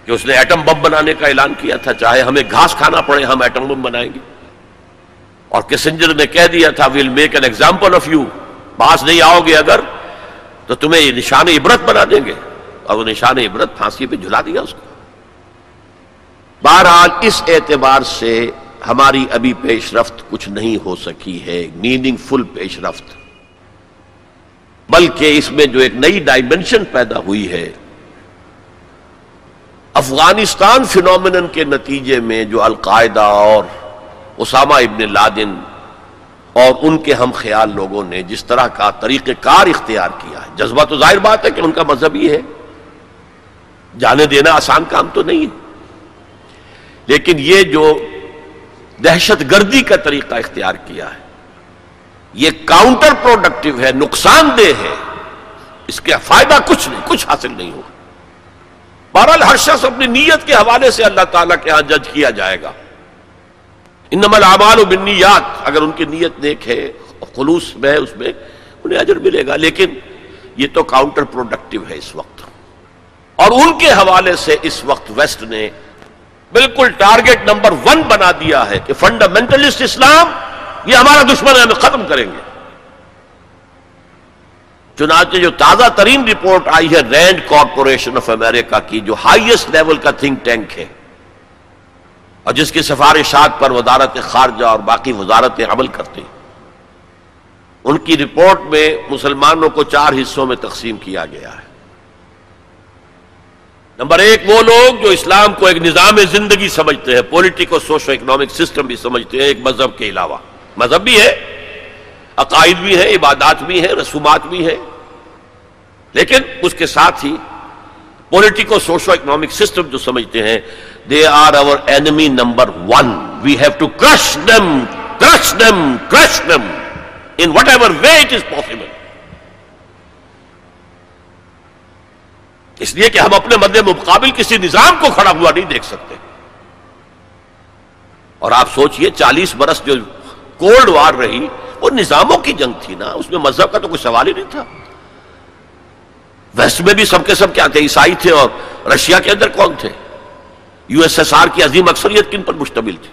کہ اس نے ایٹم بم بنانے کا اعلان کیا تھا۔ چاہے ہمیں گھاس کھانا پڑے، ہم ایٹم بم بنائیں گے۔ اور کسنجر نے کہہ دیا تھا we'll make an example of you پاس نہیں آؤ گے اگر، تو تمہیں یہ نشان عبرت بنا دیں گے۔ اور وہ نشان عبرت پھانسی پہ جھلا دیا اس کو۔ بہرحال، اس اعتبار سے ہماری ابھی پیش رفت کچھ نہیں ہو سکی ہے میننگ فل پیش رفت۔ بلکہ اس میں جو ایک نئی ڈائمنشن پیدا ہوئی ہے، افغانستان فنومنن کے نتیجے میں جو القاعدہ اور اسامہ ابن لادن اور ان کے ہم خیال لوگوں نے جس طرح کا طریقہ کار اختیار کیا ہے۔ جذبہ تو ظاہر بات ہے کہ ان کا مذہب ہی ہے۔ جانے دینا آسان کام تو نہیں ہے۔ لیکن یہ جو دہشت گردی کا طریقہ اختیار کیا ہے، یہ کاؤنٹر پروڈکٹیو ہے، نقصان دہ ہے۔ اس کے فائدہ کچھ نہیں، کچھ حاصل نہیں ہوگا۔ بہرحال ہر شخص اپنی نیت کے حوالے سے اللہ تعالیٰ کے ہاں جج کیا جائے گا۔ انما الاعمال و بنیات اگر ان کی نیت نیک ہے خلوص میں اس میں انہیں اجر ملے گا، لیکن یہ تو کاؤنٹر پروڈکٹیو ہے اس وقت۔ اور ان کے حوالے سے اس وقت ویسٹ نے بالکل ٹارگٹ نمبر ون بنا دیا ہے کہ فنڈامنٹلسٹ اسلام، یہ ہمارا دشمن ہے، ہمیں ختم کریں گے۔ چنانچہ جو تازہ ترین رپورٹ آئی ہے رینڈ کارپوریشن آف امریکہ کی، جو ہائیسٹ لیول کا تھنک ٹینک ہے۔ اور جس کی سفارشات پر وزارت خارجہ اور باقی وزارتیں عمل کرتے ہیں۔ ان کی رپورٹ میں مسلمانوں کو چار حصوں میں تقسیم کیا گیا ہے۔ نمبر ایک، وہ لوگ جو اسلام کو ایک نظام زندگی سمجھتے ہیں پولیٹیکو سوشو اکنامک سسٹم بھی سمجھتے ہیں، ایک مذہب کے علاوہ۔ مذہب بھی ہے، عقائد بھی ہے عبادات بھی ہے رسومات بھی ہے لیکن اس کے ساتھ ہی پولیٹیکو سوشو اکنامک سسٹم جو سمجھتے ہیں they are our enemy number one we have to crush them crush them crush them in whatever way it is possible اس لیے کہ ہم اپنے مد مقابل کسی نظام کو کھڑا ہوا نہیں دیکھ سکتے۔ اور آپ سوچئے چالیس برس جو کولڈ وار رہی، وہ نظاموں کی جنگ تھی نا، اس میں مذہب کا تو کوئی سوال ہی نہیں تھا۔ ویسٹ میں بھی سب کے سب کیا تھے؟ عیسائی تھے اور رشیا کے اندر کون تھے؟ یو ایس ایس آر کی عظیم اکثریت کن پر مشتمل تھی؟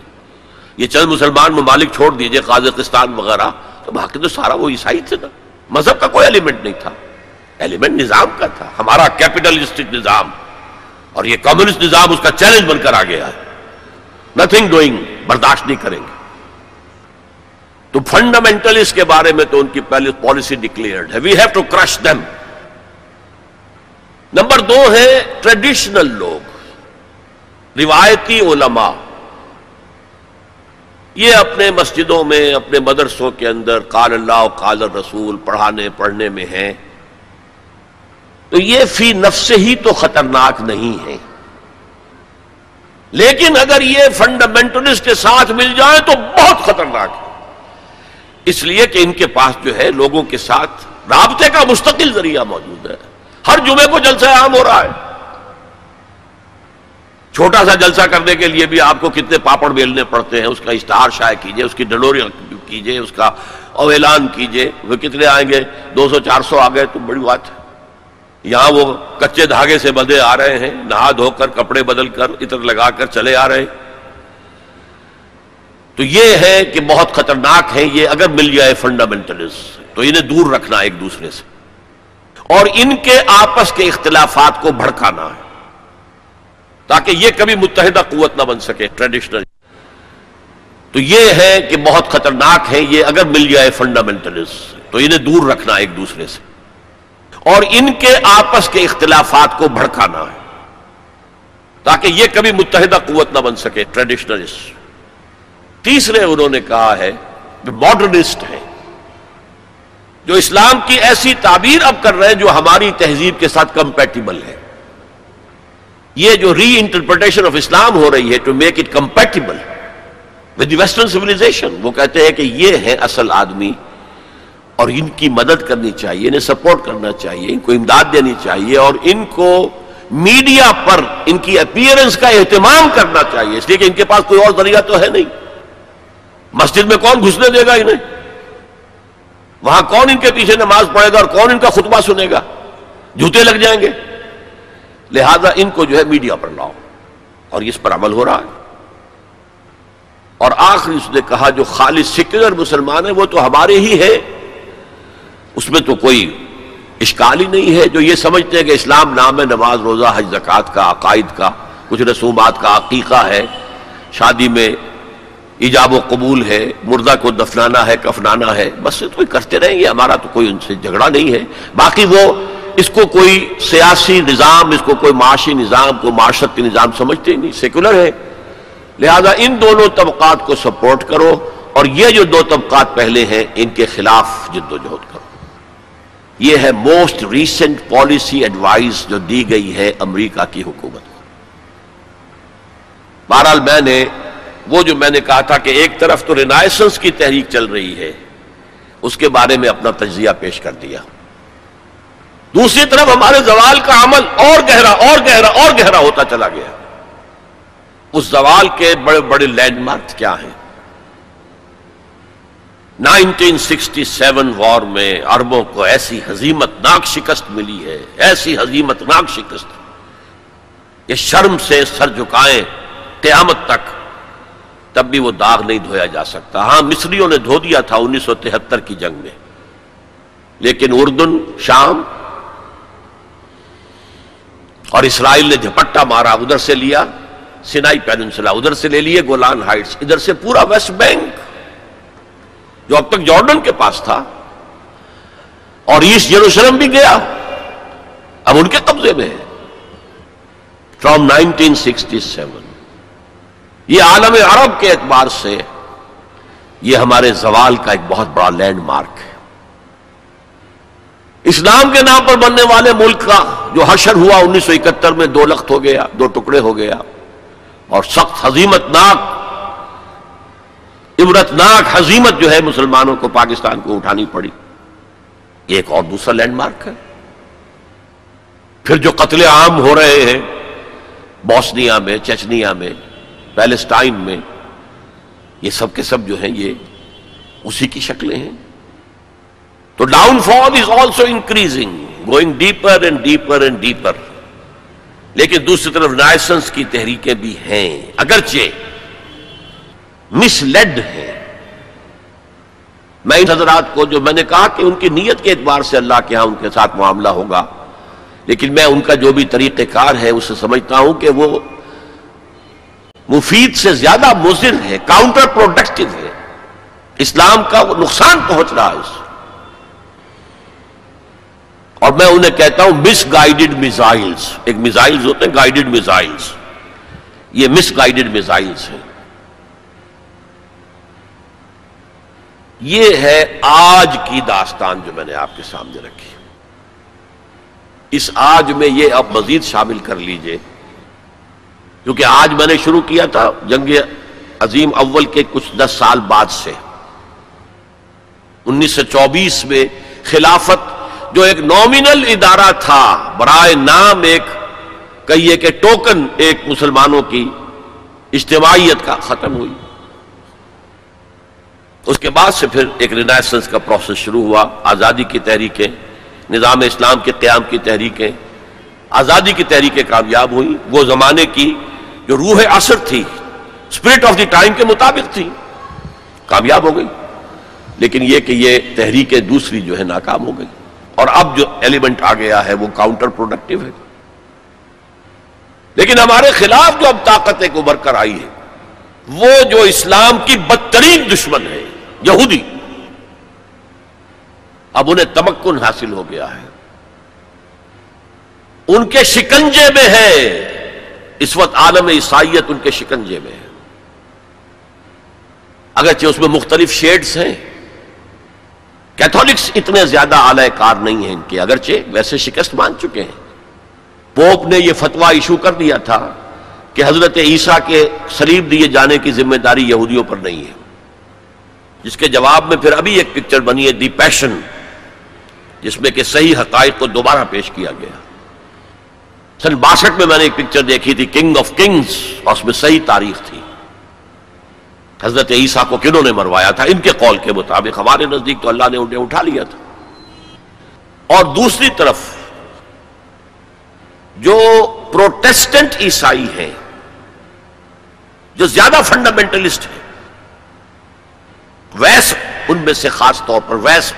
یہ چند مسلمان ممالک چھوڑ دیجیے، قازقستان وغیرہ، تو باقی تو سارا وہ عیسائی تھے نا۔ مذہب کا کوئی ایلیمنٹ نہیں تھا۔ ایلیمنٹ نظام کا تھا۔ ہمارا کیپٹلسٹک نظام۔ اور یہ کمیونسٹ نظام اس کا چیلنج بن کر آ گیا ہے نتھنگ ڈوئنگ برداشت نہیں کریں گے۔ تو فنڈامنٹلسٹ کے بارے میں تو ان کی پہلے پالیسی ڈکلیئرڈ ہے۔ We have to crush them number دو ہے ٹریڈیشنل لوگ، روایتی علماء۔ یہ اپنے مسجدوں میں، اپنے مدرسوں کے اندر قال اللہ قال رسول پڑھانے، پڑھنے میں ہیں۔ تو یہ فی نفس ہی تو خطرناک نہیں ہے لیکن اگر یہ فنڈامنٹلسٹ کے ساتھ مل جائے تو بہت خطرناک ہے۔ اس لیے کہ ان کے پاس جو ہے لوگوں کے ساتھ رابطے کا مستقل ذریعہ موجود ہے۔ ہر جمعے کو جلسہ عام ہو رہا ہے۔ چھوٹا سا جلسہ کرنے کے لیے بھی آپ کو کتنے پاپڑ بیلنے پڑتے ہیں، اس کا اشتہار شائع کیجیے، اس کی ڈلوری کیجیے، اس کا اعلان کیجیے۔ وہ کتنے آئیں گے؟ دو سو، چار سو آ گئے تو بڑی بات ہے۔ یہاں وہ کچے دھاگے سے بدے آ رہے ہیں، نہا دھو کر، کپڑے بدل کر اتر لگا کر چلے آ رہے ہیں۔ تو یہ ہے کہ بہت خطرناک ہے یہ اگر مل جائے فنڈامنٹلسٹ تو انہیں دور رکھنا ایک دوسرے سے۔ اور ان کے آپس کے اختلافات کو بھڑکانا ہے تاکہ یہ کبھی متحدہ قوت نہ بن سکے ٹریڈیشنل تو یہ ہے کہ بہت خطرناک ہے یہ اگر مل جائے فنڈامنٹلسٹ تو انہیں دور رکھنا ایک دوسرے سے اور ان کے آپس کے اختلافات کو بھڑکانا ہے تاکہ یہ کبھی متحدہ قوت نہ بن سکے ٹریڈیشنلسٹ تیسرے انہوں نے کہا ہے ماڈرنسٹ ہیں جو اسلام کی ایسی تعبیر اب کر رہے ہیں جو ہماری تہذیب کے ساتھ کمپیٹیبل ہے۔ یہ جو ری انٹرپریٹیشن آف اسلام ہو رہی ہے to make it compatible with western civilization وہ کہتے ہیں کہ یہ ہے اصل آدمی اور ان کی مدد کرنی چاہیے، انہیں سپورٹ کرنا چاہیے، ان کو امداد دینی چاہیے اور ان کو میڈیا پر ان کی اپیئرنس کا اہتمام کرنا چاہیے۔ اس لیے کہ ان کے پاس کوئی اور ذریعہ تو ہے نہیں۔ مسجد میں کون گھسنے دے گا انہیں؟ وہاں کون ان کے پیچھے نماز پڑھے گا اور کون ان کا خطبہ سنے گا؟ جوتے لگ جائیں گے۔ لہذا ان کو جو ہے میڈیا پر لاؤ۔ اور اس پر عمل ہو رہا ہے۔ اور آخری اس نے کہا، جو خالص سیکولر مسلمان ہے وہ تو ہمارے ہی ہے اس میں تو کوئی اشکال ہی نہیں ہے۔ جو یہ سمجھتے ہیں کہ اسلام نام ہے، نماز، روزہ، حج زکات کا، عقائد کا، کچھ رسومات کا، عقیقہ ہے۔ شادی میں ایجاب و قبول ہے، مردہ کو دفنانا ہے، کفنانا ہے، بس تو کرتے رہیں گے، ہمارا تو کوئی ان سے جھگڑا نہیں ہے۔ باقی وہ اس کو کوئی سیاسی نظام، اس کو کوئی معاشی نظام کو معاشرتی نظام سمجھتے ہی نہیں سیکولر ہے۔ لہذا ان دونوں طبقات کو سپورٹ کرو اور یہ جو دو طبقات پہلے ہیں، ان کے خلاف جد و جہد کرو۔ یہ ہے موسٹ ریسنٹ پالیسی ایڈوائز جو دی گئی ہے امریکہ کی حکومت کو۔ بہرحال میں نے وہ جو میں نے کہا تھا کہ ایک طرف تو رینائسنس کی تحریک چل رہی ہے، اس کے بارے میں اپنا تجزیہ پیش کر دیا۔ دوسری طرف ہمارے زوال کا عمل اور گہرا اور گہرا اور گہرا ہوتا چلا گیا۔ اس زوال کے بڑے بڑے لینڈ مارک کیا ہیں؟ نائنٹین سکسٹی سیون وار میں اربوں کو ایسی حزیمت ناک شکست ملی ہے، ایسی حزیمت ناک شکست۔ یہ شرم سے سر جھکائیں قیامت تک تب بھی وہ داغ نہیں دھویا جا سکتا۔ ہاں مصریوں نے دھو دیا تھا انیس سو تہتر کی جنگ میں۔ لیکن اردن، شام اور اسرائیل نے جھپٹا مارا، ادھر سے لیا سینائی پیننسلا ادھر سے لے لیے، گولان ہائٹس ادھر سے، پورا ویسٹ بینک جو اب تک جارڈن کے پاس تھا۔ اور ایسٹ یروشلم بھی گیا۔ اب ان کے قبضے میں ہے۔ From nineteen sixty seven. یہ عالم عرب کے اعتبار سے یہ ہمارے زوال کا ایک بہت بڑا لینڈ مارک ہے۔ اسلام کے نام پر بننے والے ملک کا جو حشر ہوا انیس سو اکہتر میں دو لخت ہو گیا، دو ٹکڑے ہو گیا، اور سخت حزیمت ناک، عبرت ناک حزیمت جو ہے مسلمانوں کو پاکستان کو اٹھانی پڑی۔ ایک اور دوسرا لینڈ مارک ہے۔ پھر جو قتل عام ہو رہے ہیں، بوسنیا میں، چچنیا میں پیلسٹائن میں یہ سب کے سب جو ہیں یہ اسی کی شکلیں ہیں۔ تو downfall is also increasing going deeper and deeper and deeper لیکن دوسری طرف لائسنس کی تحریکیں بھی ہیں۔ اگرچہ مس لیڈ ہے میں ان حضرات کو جو میں نے کہا کہ ان کی نیت کے اعتبار سے اللہ کے ہاں ان کے ساتھ معاملہ ہوگا، لیکن میں ان کا جو بھی طریقہ کار ہے، اسے سمجھتا ہوں کہ وہ مفید سے زیادہ مضر ہے کاؤنٹر پروڈکٹیو ہے۔ اسلام کا وہ نقصان پہنچ رہا ہے اس اور میں انہیں کہتا ہوں مس گائیڈڈ میزائلز ایک میزائلز ہوتے ہیں گائیڈڈ میزائلز یہ مس گائیڈڈ میزائلز ہیں۔ یہ ہے آج کی داستان جو میں نے آپ کے سامنے رکھی۔ اس آج میں یہ اب مزید شامل کر لیجیے۔ کیونکہ آج میں نے شروع کیا تھا جنگ عظیم اول کے کچھ دس سال بعد سے۔ انیس سو چوبیس میں خلافت جو ایک نومینل ادارہ تھا، برائے نام ایک کہیے کہ ٹوکن ایک مسلمانوں کی اجتماعیت کا ختم ہوئی۔ اس کے بعد سے پھر ایک رینائسنس کا پروسیس شروع ہوا، آزادی کی تحریکیں، نظام اسلام کے قیام کی تحریکیں۔ آزادی کی تحریکیں کامیاب ہوئی، وہ زمانے کی جو روح اثر تھی اسپرٹ آف دی ٹائم کے مطابق تھی، کامیاب ہو گئی۔ لیکن یہ کہ یہ تحریکیں دوسری جو ہے ناکام ہو گئی۔ اور اب جو ایلیمنٹ آ گیا ہے، وہ کاؤنٹر پروڈکٹیو ہے۔ لیکن ہمارے خلاف جو اب طاقت ایک ابھر کر آئی ہے وہ جو اسلام کی بدترین دشمن ہے یہودی۔ اب انہیں تمکن حاصل ہو گیا ہے۔ ان کے شکنجے میں ہے۔ اس وقت عالم عیسائیت ان کے شکنجے میں ہے۔ اگرچہ اس میں مختلف شیڈز ہیں۔ کیتھولکس اتنے زیادہ اعلی کار نہیں ہیں ان کے، اگرچہ ویسے شکست مان چکے ہیں۔ پوپ نے یہ فتوا ایشو کر دیا تھا کہ حضرت عیسیٰ کے سلیب دیے جانے کی ذمہ داری یہودیوں پر نہیں ہے۔ جس کے جواب میں پھر ابھی ایک پکچر بنی ہے دی پیشن جس میں کہ صحیح حقائق کو دوبارہ پیش کیا گیا۔ سن باسٹھ میں میں نے ایک پکچر دیکھی تھی کنگ آف کنگز اور اس میں صحیح تاریخ تھی۔ حضرت عیسیٰ کو کنہوں نے مروایا تھا؟ ان کے قول کے مطابق ہمارے نزدیک تو اللہ نے انہیں اٹھا لیا تھا۔ اور دوسری طرف، جو پروٹیسٹنٹ عیسائی ہیں، جو زیادہ فنڈامنٹلسٹ ہیں ویس ان میں سے خاص طور پر ویس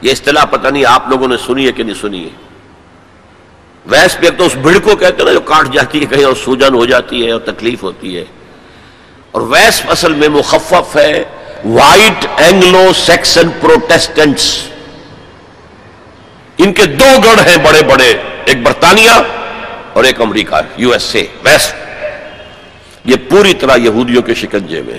یہ اصطلاح پتہ نہیں آپ لوگوں نے سنی ہے کہ نہیں سنی ہے۔ ویس پہ تو اس بھیڑ کو کہتے ہیں نا جو کاٹ جاتی ہے، کہیں اور سوجن ہو جاتی ہے اور تکلیف ہوتی ہے۔ اور ویس اصل میں مخفف ہے وائٹ اینگلو سیکسن پروٹیسٹنٹس ان کے دو گڑھ ہیں بڑے بڑے، ایک برطانیہ اور ایک America U S A West یہ پوری طرح یہودیوں کے شکنجے میں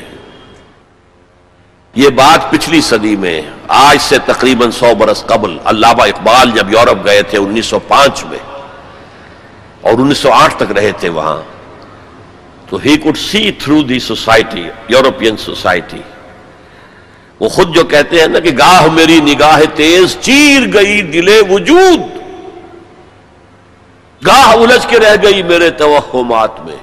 یہ بات پچھلی صدی میں، آج سے تقریباً سو برس قبل، علامہ اقبال جب یورپ گئے تھے انیس سو پانچ میں اور انیس سو آٹھ تک رہے تھے وہاں، تو ہی could see through the society European society وہ خود جو کہتے ہیں نا کہ گاہ میری نگاہ تیز، چیر گئی دلے وجود۔ گاہ الجھ کے رہ گئی میرے توہمات میں۔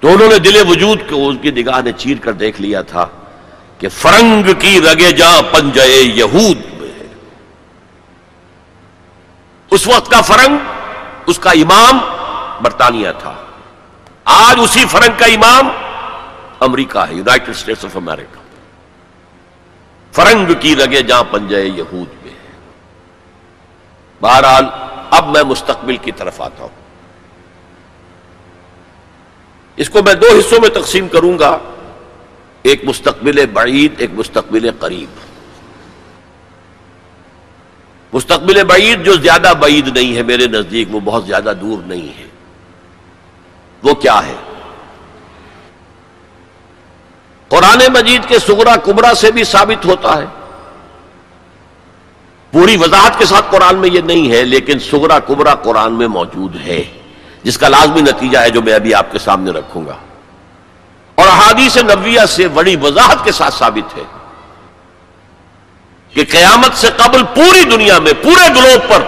تو انہوں نے دل وجود کو اس کی نگاہ نے چیر کر دیکھ لیا تھا کہ فرنگ کی رگے جا پنجے یہود میں۔ اس وقت کا فرنگ اس کا امام برطانیہ تھا۔ آج اسی فرنگ کا امام امریکہ ہے، یونائٹڈ اسٹیٹس آف امریکہ۔ فرنگ کی رگے جہاں پنجے یہود میں۔ بہرحال اب میں مستقبل کی طرف آتا ہوں۔ اس کو میں دو حصوں میں تقسیم کروں گا۔ ایک مستقبل بعید، ایک مستقبل قریب۔ مستقبل بعید جو زیادہ بعید نہیں ہے میرے نزدیک، وہ بہت زیادہ دور نہیں ہے۔ وہ کیا ہے؟ قرآن مجید کے سگرا کبرا سے بھی ثابت ہوتا ہے۔ پوری وضاحت کے ساتھ قرآن میں یہ نہیں ہے، لیکن سگرا کبرا قرآن میں موجود ہے۔ جس کا لازمی نتیجہ ہے جو میں ابھی آپ کے سامنے رکھوں گا۔ اور احادیث نبویہ سے بڑی وضاحت کے ساتھ ثابت ہے۔ کہ قیامت سے قبل پوری دنیا میں، پورے گلوب پر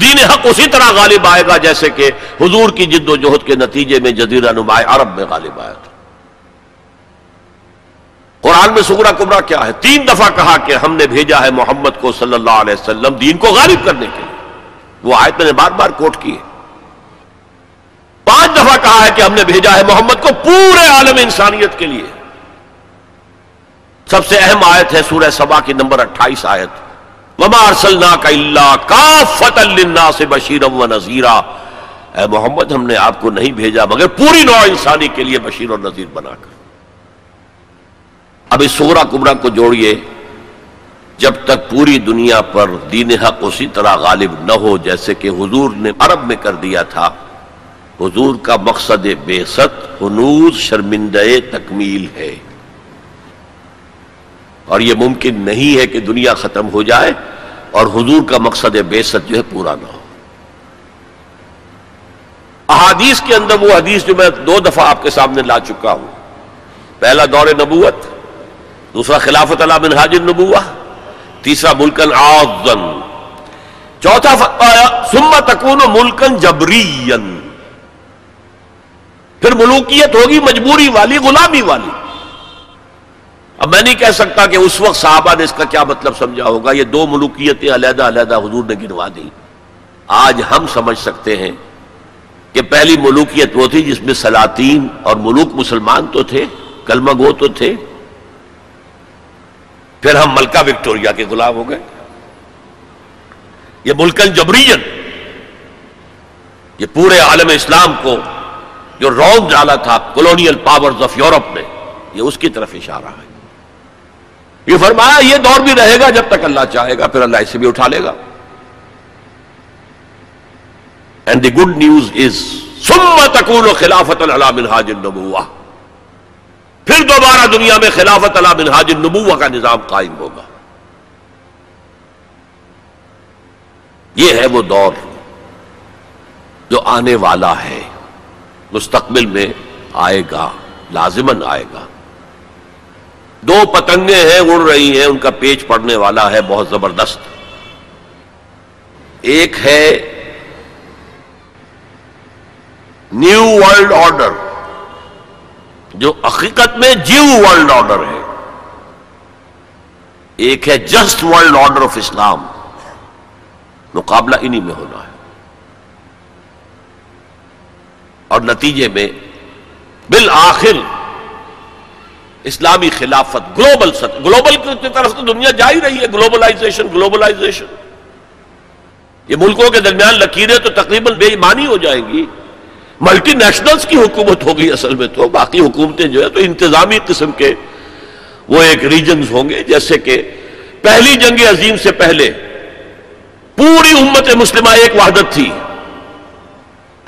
دین حق اسی طرح غالب آئے گا جیسے کہ حضور کی جد و جہد کے نتیجے میں جزیرہ نما عرب میں غالب آیا تھا۔ قرآن میں سگرا کبرا کیا ہے؟ تین دفعہ کہا کہ ہم نے بھیجا ہے محمد کو صلی اللہ علیہ وسلم دین کو غالب کرنے کے لیے۔ وہ آیت میں نے بار بار کوٹ کی ہے۔ پانچ دفعہ کہا ہے کہ ہم نے بھیجا ہے محمد کو پورے عالم انسانیت کے لیے۔ سب سے اہم آیت ہے سورہ سبا کی نمبر اٹھائیس آیت۔ وما ارسلنا کا اللہ کافت للناس سے بشیرم و نذیرہ اے محمد، ہم نے آپ کو نہیں بھیجا مگر پوری نوع انسانی کے لیے بشیر اور نذیر بنا کر۔ اب اس سورا کبرا کو جوڑیے۔ جب تک پوری دنیا پر دین حق اسی طرح غالب نہ ہو، جیسے کہ حضور نے عرب میں کر دیا تھا۔ حضور کا مقصد بے ست حنوز شرمندہ تکمیل ہے۔ اور یہ ممکن نہیں ہے کہ دنیا ختم ہو جائے اور حضور کا مقصد بے جو ہے پورا نہ ہو۔ احادیث کے اندر وہ حدیث جو میں دو دفعہ آپ کے سامنے لا چکا ہوں۔ پہلا دور نبوت، دوسرا خلافت اللہ بن حاجر نبوہ تیسرا ملکن آزن چوتھا سما تکون ملکن جبرین پھر ملوکیت ہوگی مجبوری والی، غلامی والی۔ اب میں نہیں کہہ سکتا کہ اس وقت صحابہ نے اس کا کیا مطلب سمجھا ہوگا، یہ دو ملوکیتیں علیحدہ علیحدہ حضور نے گنوا دی۔ آج ہم سمجھ سکتے ہیں کہ پہلی ملوکیت وہ تھی جس میں سلاطین اور ملوک مسلمان تو تھے، کلمہ گو تو تھے۔ پھر ہم ملکہ وکٹوریا کے غلام ہو گئے۔ یہ ملکن جبرین یہ پورے عالم اسلام کو جو رونگ ڈالا تھا کولونیل پاورز آف یورپ نے یہ اس کی طرف اشارہ ہے۔ یہ فرمایا یہ دور بھی رہے گا جب تک اللہ چاہے گا، پھر اللہ اسے بھی اٹھا لے گا۔ And the good news is تکون خلافت اللہ منہاج النبوہ پھر دوبارہ دنیا میں خلافت اللہ منہاج النبوہ کا نظام قائم ہوگا۔ یہ ہے وہ دور جو آنے والا ہے، مستقبل میں آئے گا لازمن آئے گا۔ دو پتنگیں ہیں، اڑ رہی ہیں، ان کا پیچ پڑنے والا ہے، بہت زبردست۔ ایک ہے نیو ورلڈ آرڈر، جو حقیقت میں جیو ورلڈ آرڈر ہے۔ ایک ہے جسٹ ورلڈ آرڈر آف اسلام، مقابلہ انہی میں ہونا ہے۔ اور نتیجے میں بالآخر اسلامی خلافت گلوبل گلوبل کی طرف سے دنیا جا ہی رہی ہے، گلوبلائزیشن گلوبلائزیشن۔ یہ ملکوں کے درمیان لکیریں تو تقریباً بے ایمانی ہو جائیں گی۔ ملٹی نیشنلز کی حکومت ہوگی اصل میں تو، باقی حکومتیں جو ہے تو انتظامی قسم کے وہ ایک ریجنز ہوں گے، جیسے کہ پہلی جنگ عظیم سے پہلے پوری امت مسلمہ ایک وحدت تھی۔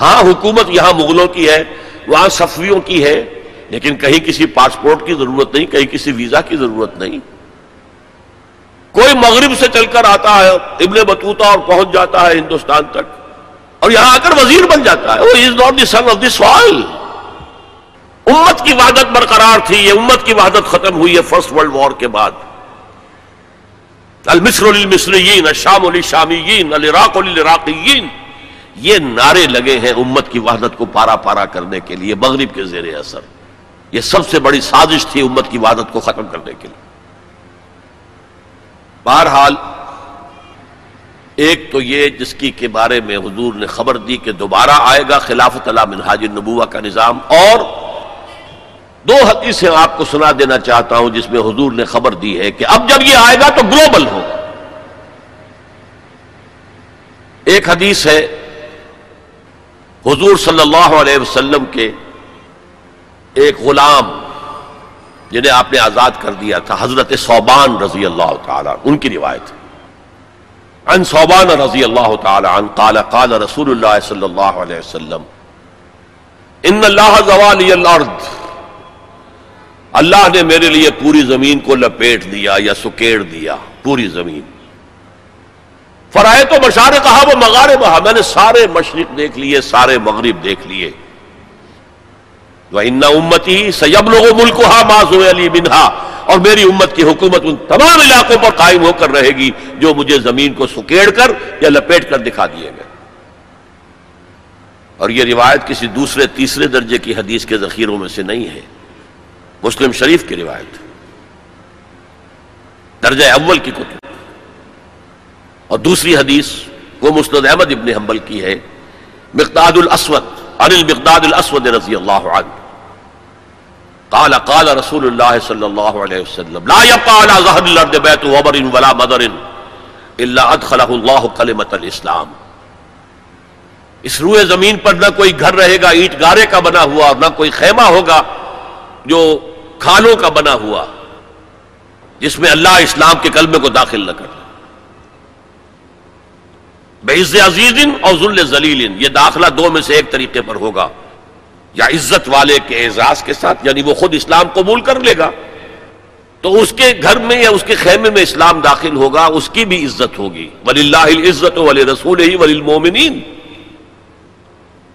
ہاں حکومت یہاں مغلوں کی ہے، وہاں صفویوں کی ہے۔ لیکن کہیں کسی پاسپورٹ کی ضرورت نہیں، کہیں کسی ویزا کی ضرورت نہیں۔ کوئی مغرب سے چل کر آتا ہے، ابن بطوطہ اور پہنچ جاتا ہے ہندوستان تک، اور یہاں آ کر وزیر بن جاتا ہے۔ وہ is not the son of the soil امت کی وحدت برقرار تھی، یہ امت کی وحدت ختم ہوئی ہے فرسٹ ورلڈ وار کے بعد۔ المصر للمصریین، الشام للشامیین، العراق للعراقیین۔ یہ نعرے لگے ہیں امت کی وحدت کو پارا پارا کرنے کے لیے، مغرب کے زیر اثر۔ یہ سب سے بڑی سازش تھی امت کی وحدت کو ختم کرنے کے لیے۔ بہرحال، ایک تو یہ جس کی کے بارے میں حضور نے خبر دی کہ دوبارہ آئے گا خلافت اللہ منہاج النبوہ کا نظام، اور دو حدیثیں آپ کو سنا دینا چاہتا ہوں جس میں حضور نے خبر دی ہے کہ اب جب یہ آئے گا تو گلوبل ہو۔ ایک حدیث ہے، حضور صلی اللہ علیہ وسلم کے ایک غلام جنہیں آپ نے آزاد کر دیا تھا، حضرت صوبان رضی اللہ تعالیٰ ان کی روایت عن صوبان رضی اللہ تعالیٰ عن قال قال رسول اللہ صلی اللہ علیہ وسلم، ان اللہ زوالی الارض، اللہ نے میرے لیے پوری زمین کو لپیٹ دیا یا سکیڑ دیا، پوری زمین۔ فرائے تو مشارے کہا وہ مغارے بہا ہاں، میں نے سارے مشرق دیکھ لیے، سارے مغرب دیکھ لیے۔ ان امتی سیب لوگوں ملک علی بنہا اور میری امت کی حکومت ان تمام علاقوں پر قائم ہو کر رہے گی جو مجھے زمین کو سکیڑ کر یا لپیٹ کر دکھا دیے گئے۔ اور یہ روایت کسی دوسرے، تیسرے درجے کی حدیث کے ذخیروں میں سے نہیں ہے۔ مسلم شریف کی روایت۔ درجہ اول کی کتب۔ اور دوسری حدیث وہ مسند احمد ابن حنبل کی ہے۔ مقداد الاسود، عن المقداد الاسود رضی اللہ عنہ۔ قال قال رسول اللہ صلی اللہ علیہ وسلم، لا يبقى على ظهر الارض بيت وبر ولا مدر الا ادخله الله كلمه الاسلام۔ اس روئے زمین پر نہ کوئی گھر رہے گا، اینٹ گارے کا بنا ہوا اور نہ کوئی خیمہ ہوگا جو کھالوں کا بنا ہوا، جس میں اللہ اسلام کے کلمے کو داخل نہ کر عز عزیز اور ذل ذلیل یہ داخلہ دو میں سے ایک طریقے پر ہوگا۔ یا عزت والے کے اعزاز کے ساتھ یعنی وہ خود اسلام قبول کر لے گا، تو اس کے گھر میں یا اس کے خیمے میں اسلام داخل ہوگا، اس کی بھی عزت ہوگی۔ ولی اللہ عزت ولی رسول ہی ولی المومنین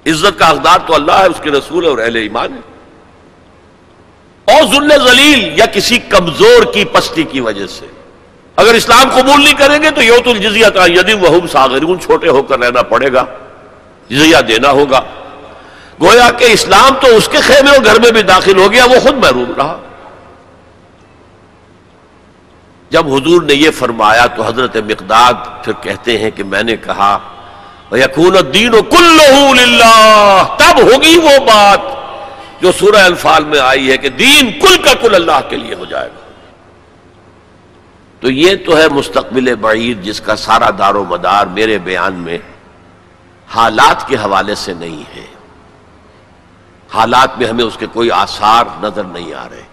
عزت کا حقدار تو اللہ ہے، اس کے رسول اور اہل ایمان ہے اور ذل ذلیل یا کسی کمزور کی پستی کی وجہ سے۔ اگر اسلام قبول نہیں کریں گے تو یوت الجزیت یدی وہ ساغرون چھوٹے ہو کر رہنا پڑے گا، جزیہ دینا ہوگا۔ گویا کہ اسلام تو اس کے خیمے اور گھر میں بھی داخل ہو گیا، وہ خود محروم رہا۔ جب حضور نے یہ فرمایا تو حضرت مقداد پھر کہتے ہیں کہ میں نے کہا یقون الدین و کل تب ہوگی وہ بات جو سورہ الفال میں آئی ہے کہ دین کل کا کل اللہ کے لیے ہو جائے گا۔ تو یہ تو ہے مستقبل بعید جس کا سارا دار و مدار میرے بیان میں حالات کے حوالے سے نہیں ہے۔ حالات میں ہمیں اس کے کوئی آثار نظر نہیں آ رہے۔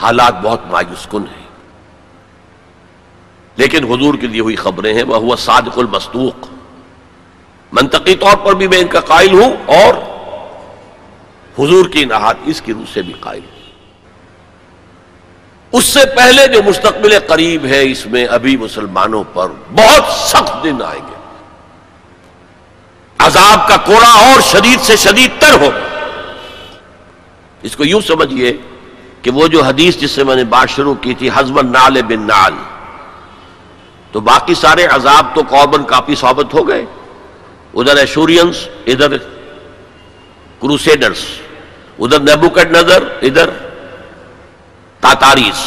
حالات بہت مایوس کن ہیں۔ لیکن حضور کے لیے ہوئی خبریں ہیں، وہ ہوا صادق المستوق منطقی طور پر بھی میں ان کا قائل ہوں اور حضور کی نہات اس کی روح سے بھی قائل ہوں۔ اس سے پہلے جو مستقبل قریب ہے، اس میں ابھی مسلمانوں پر بہت سخت دن آئیں گے۔ عذاب کا کوڑا اور شدید سے شدید تر ہو۔ اس کو یوں سمجھئے کہ وہ جو حدیث جس سے میں نے بات شروع کی تھی حزب نال بن نال تو باقی سارے عذاب تو کاربن کافی ثابت ہو گئے۔ ادھر ایشورینس، ادھر کروسیڈرز۔ ادھر نیبوکٹ نظر ادھر تاتاریز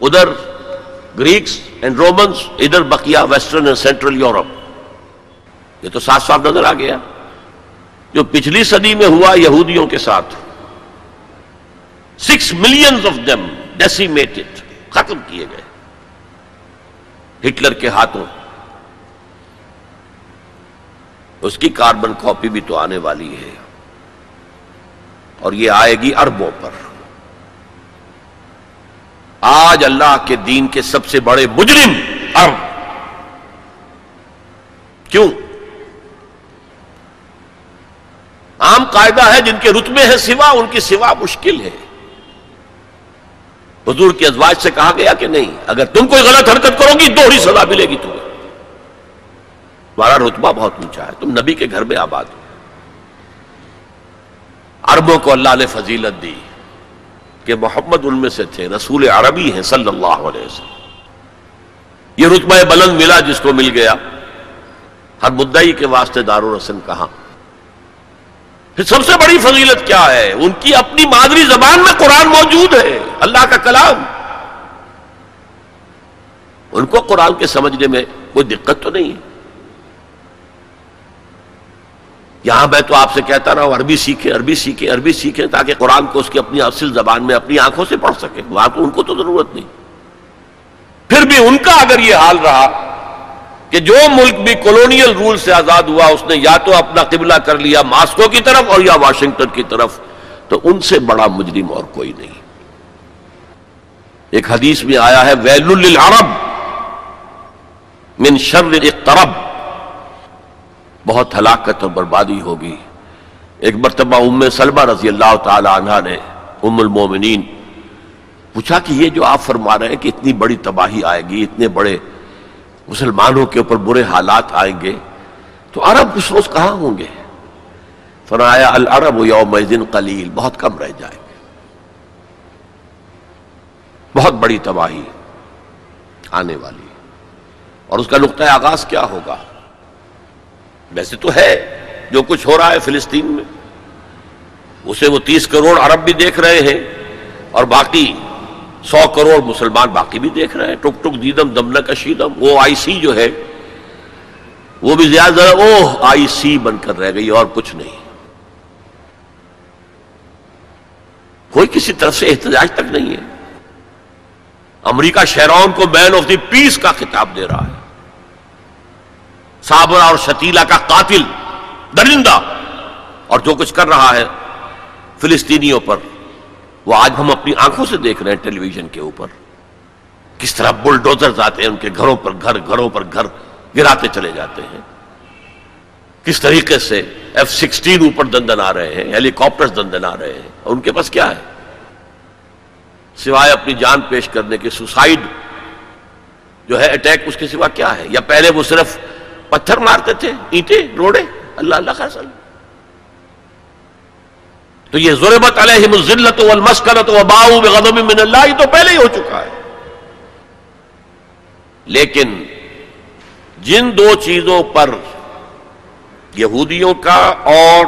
ادھر گریکس اینڈ رومنس ادھر بقیہ ویسٹرن اینڈ سینٹرل یورپ۔ یہ تو صاف صاف نظر آ گیا۔ جو پچھلی صدی میں ہوا یہودیوں کے ساتھ۔ Six millions of them decimated ختم کیے گئے۔ ہٹلر کے ہاتھوں۔ اس کی کاربن کاپی بھی تو آنے والی ہے۔ اور یہ آئے گی اربوں پر۔ آج اللہ کے دین کے سب سے بڑے مجرم ارب۔ کیوں؟ عام قاعدہ ہے جن کے رتبے ہیں سوا، ان کی سوا مشکل ہے۔ حضور کے ازواج سے کہا گیا کہ نہیں، اگر تم کوئی غلط حرکت کرو گی، دوہری سزا ملے گی تمہیں۔ تمہارا رتبہ بہت اونچا ہے، تم نبی کے گھر میں آباد ہو۔ عربوں کو اللہ نے فضیلت دی کہ محمد ان میں سے تھے، رسول عربی ہیں صلی اللہ علیہ وسلم۔ یہ رتبہ بلند ملا جس کو مل گیا۔ ہر مدعی کے واسطے دار رسن کہا پھر سب سے بڑی فضیلت کیا ہے؟ ان کی اپنی مادری زبان میں قرآن موجود ہے، اللہ کا کلام۔ ان کو قرآن کے سمجھنے میں کوئی دقت تو نہیں ہے۔ یہاں میں تو آپ سے کہتا رہا ہوں، عربی سیکھیں عربی سیکھیں عربی سیکھیں تاکہ قرآن کو اس کی اپنی اصل زبان میں، اپنی آنکھوں سے پڑھ سکے وہاں تو ان کو تو ضرورت نہیں۔ پھر بھی ان کا اگر یہ حال رہا کہ جو ملک بھی کولونیل رول سے آزاد ہوا، اس نے یا تو اپنا قبلہ کر لیا ماسکو کی طرف اور یا واشنگٹن کی طرف، تو ان سے بڑا مجرم اور کوئی نہیں۔ ایک حدیث میں آیا ہے ویل للعرب من شر اقترب۔ بہت ہلاکت اور بربادی ہوگی۔ ایک مرتبہ ام سلمہ رضی اللہ تعالی عنہ نے ام المومنین پوچھا کہ یہ جو آپ فرما رہے ہیں کہ اتنی بڑی تباہی آئے گی، اتنے بڑے مسلمانوں کے اوپر برے حالات آئیں گے تو عرب اس روز کہاں ہوں گے؟ فرمایا، العرب یوم دن قلیل، بہت کم رہ جائیں گے۔ بہت بڑی تباہی آنے والی اور اس کا نقطۂ آغاز کیا ہوگا؟ ویسے تو ہے، جو کچھ ہو رہا ہے فلسطین میں، اسے وہ تیس کروڑ عرب بھی دیکھ رہے ہیں اور باقی سو کروڑ مسلمان باقی بھی دیکھ رہے ہیں۔ ٹک ٹک دیدم، دم کشیدم۔ وہ آئی سی جو ہے، وہ بھی زیادہ او آئی سی بن کر رہ گئی، اور کچھ نہیں۔ کوئی کسی طرف سے احتجاج تک نہیں ہے۔ امریکہ شہرون کو مین آف دی پیس کا خطاب دے رہا ہے۔ صابرہ اور شتیلا کا قاتل، درندہ، اور جو کچھ کر رہا ہے، فلسطینیوں پر۔ وہ آج ہم اپنی آنکھوں سے دیکھ رہے ہیں ٹیلی ویژن کے اوپر۔ کس طرح بلڈوزر آتے ہیں، ان کے گھروں پر گھر، گھروں پر گھر گراتے چلے جاتے ہیں۔ کس طریقے سے ایف سکسٹین اوپر دندن آ رہے ہیں ہیلی کاپٹر دندن آ رہے ہیں، اور ان کے پاس کیا ہے؟ سوائے اپنی جان پیش کرنے کے سوسائڈ جو ہے اٹیک، اس کے سوا کیا ہے؟ یا پہلے وہ صرف پتھر مارتے تھے، اینٹیں، روڑے؟ اللہ اللہ خاص تو یہ ضربت علیہم الزلت والمسکنت وباؤ بغضب من اللہ، یہ تو پہلے ہی ہو چکا ہے۔ لیکن جن دو چیزوں پر یہودیوں کا اور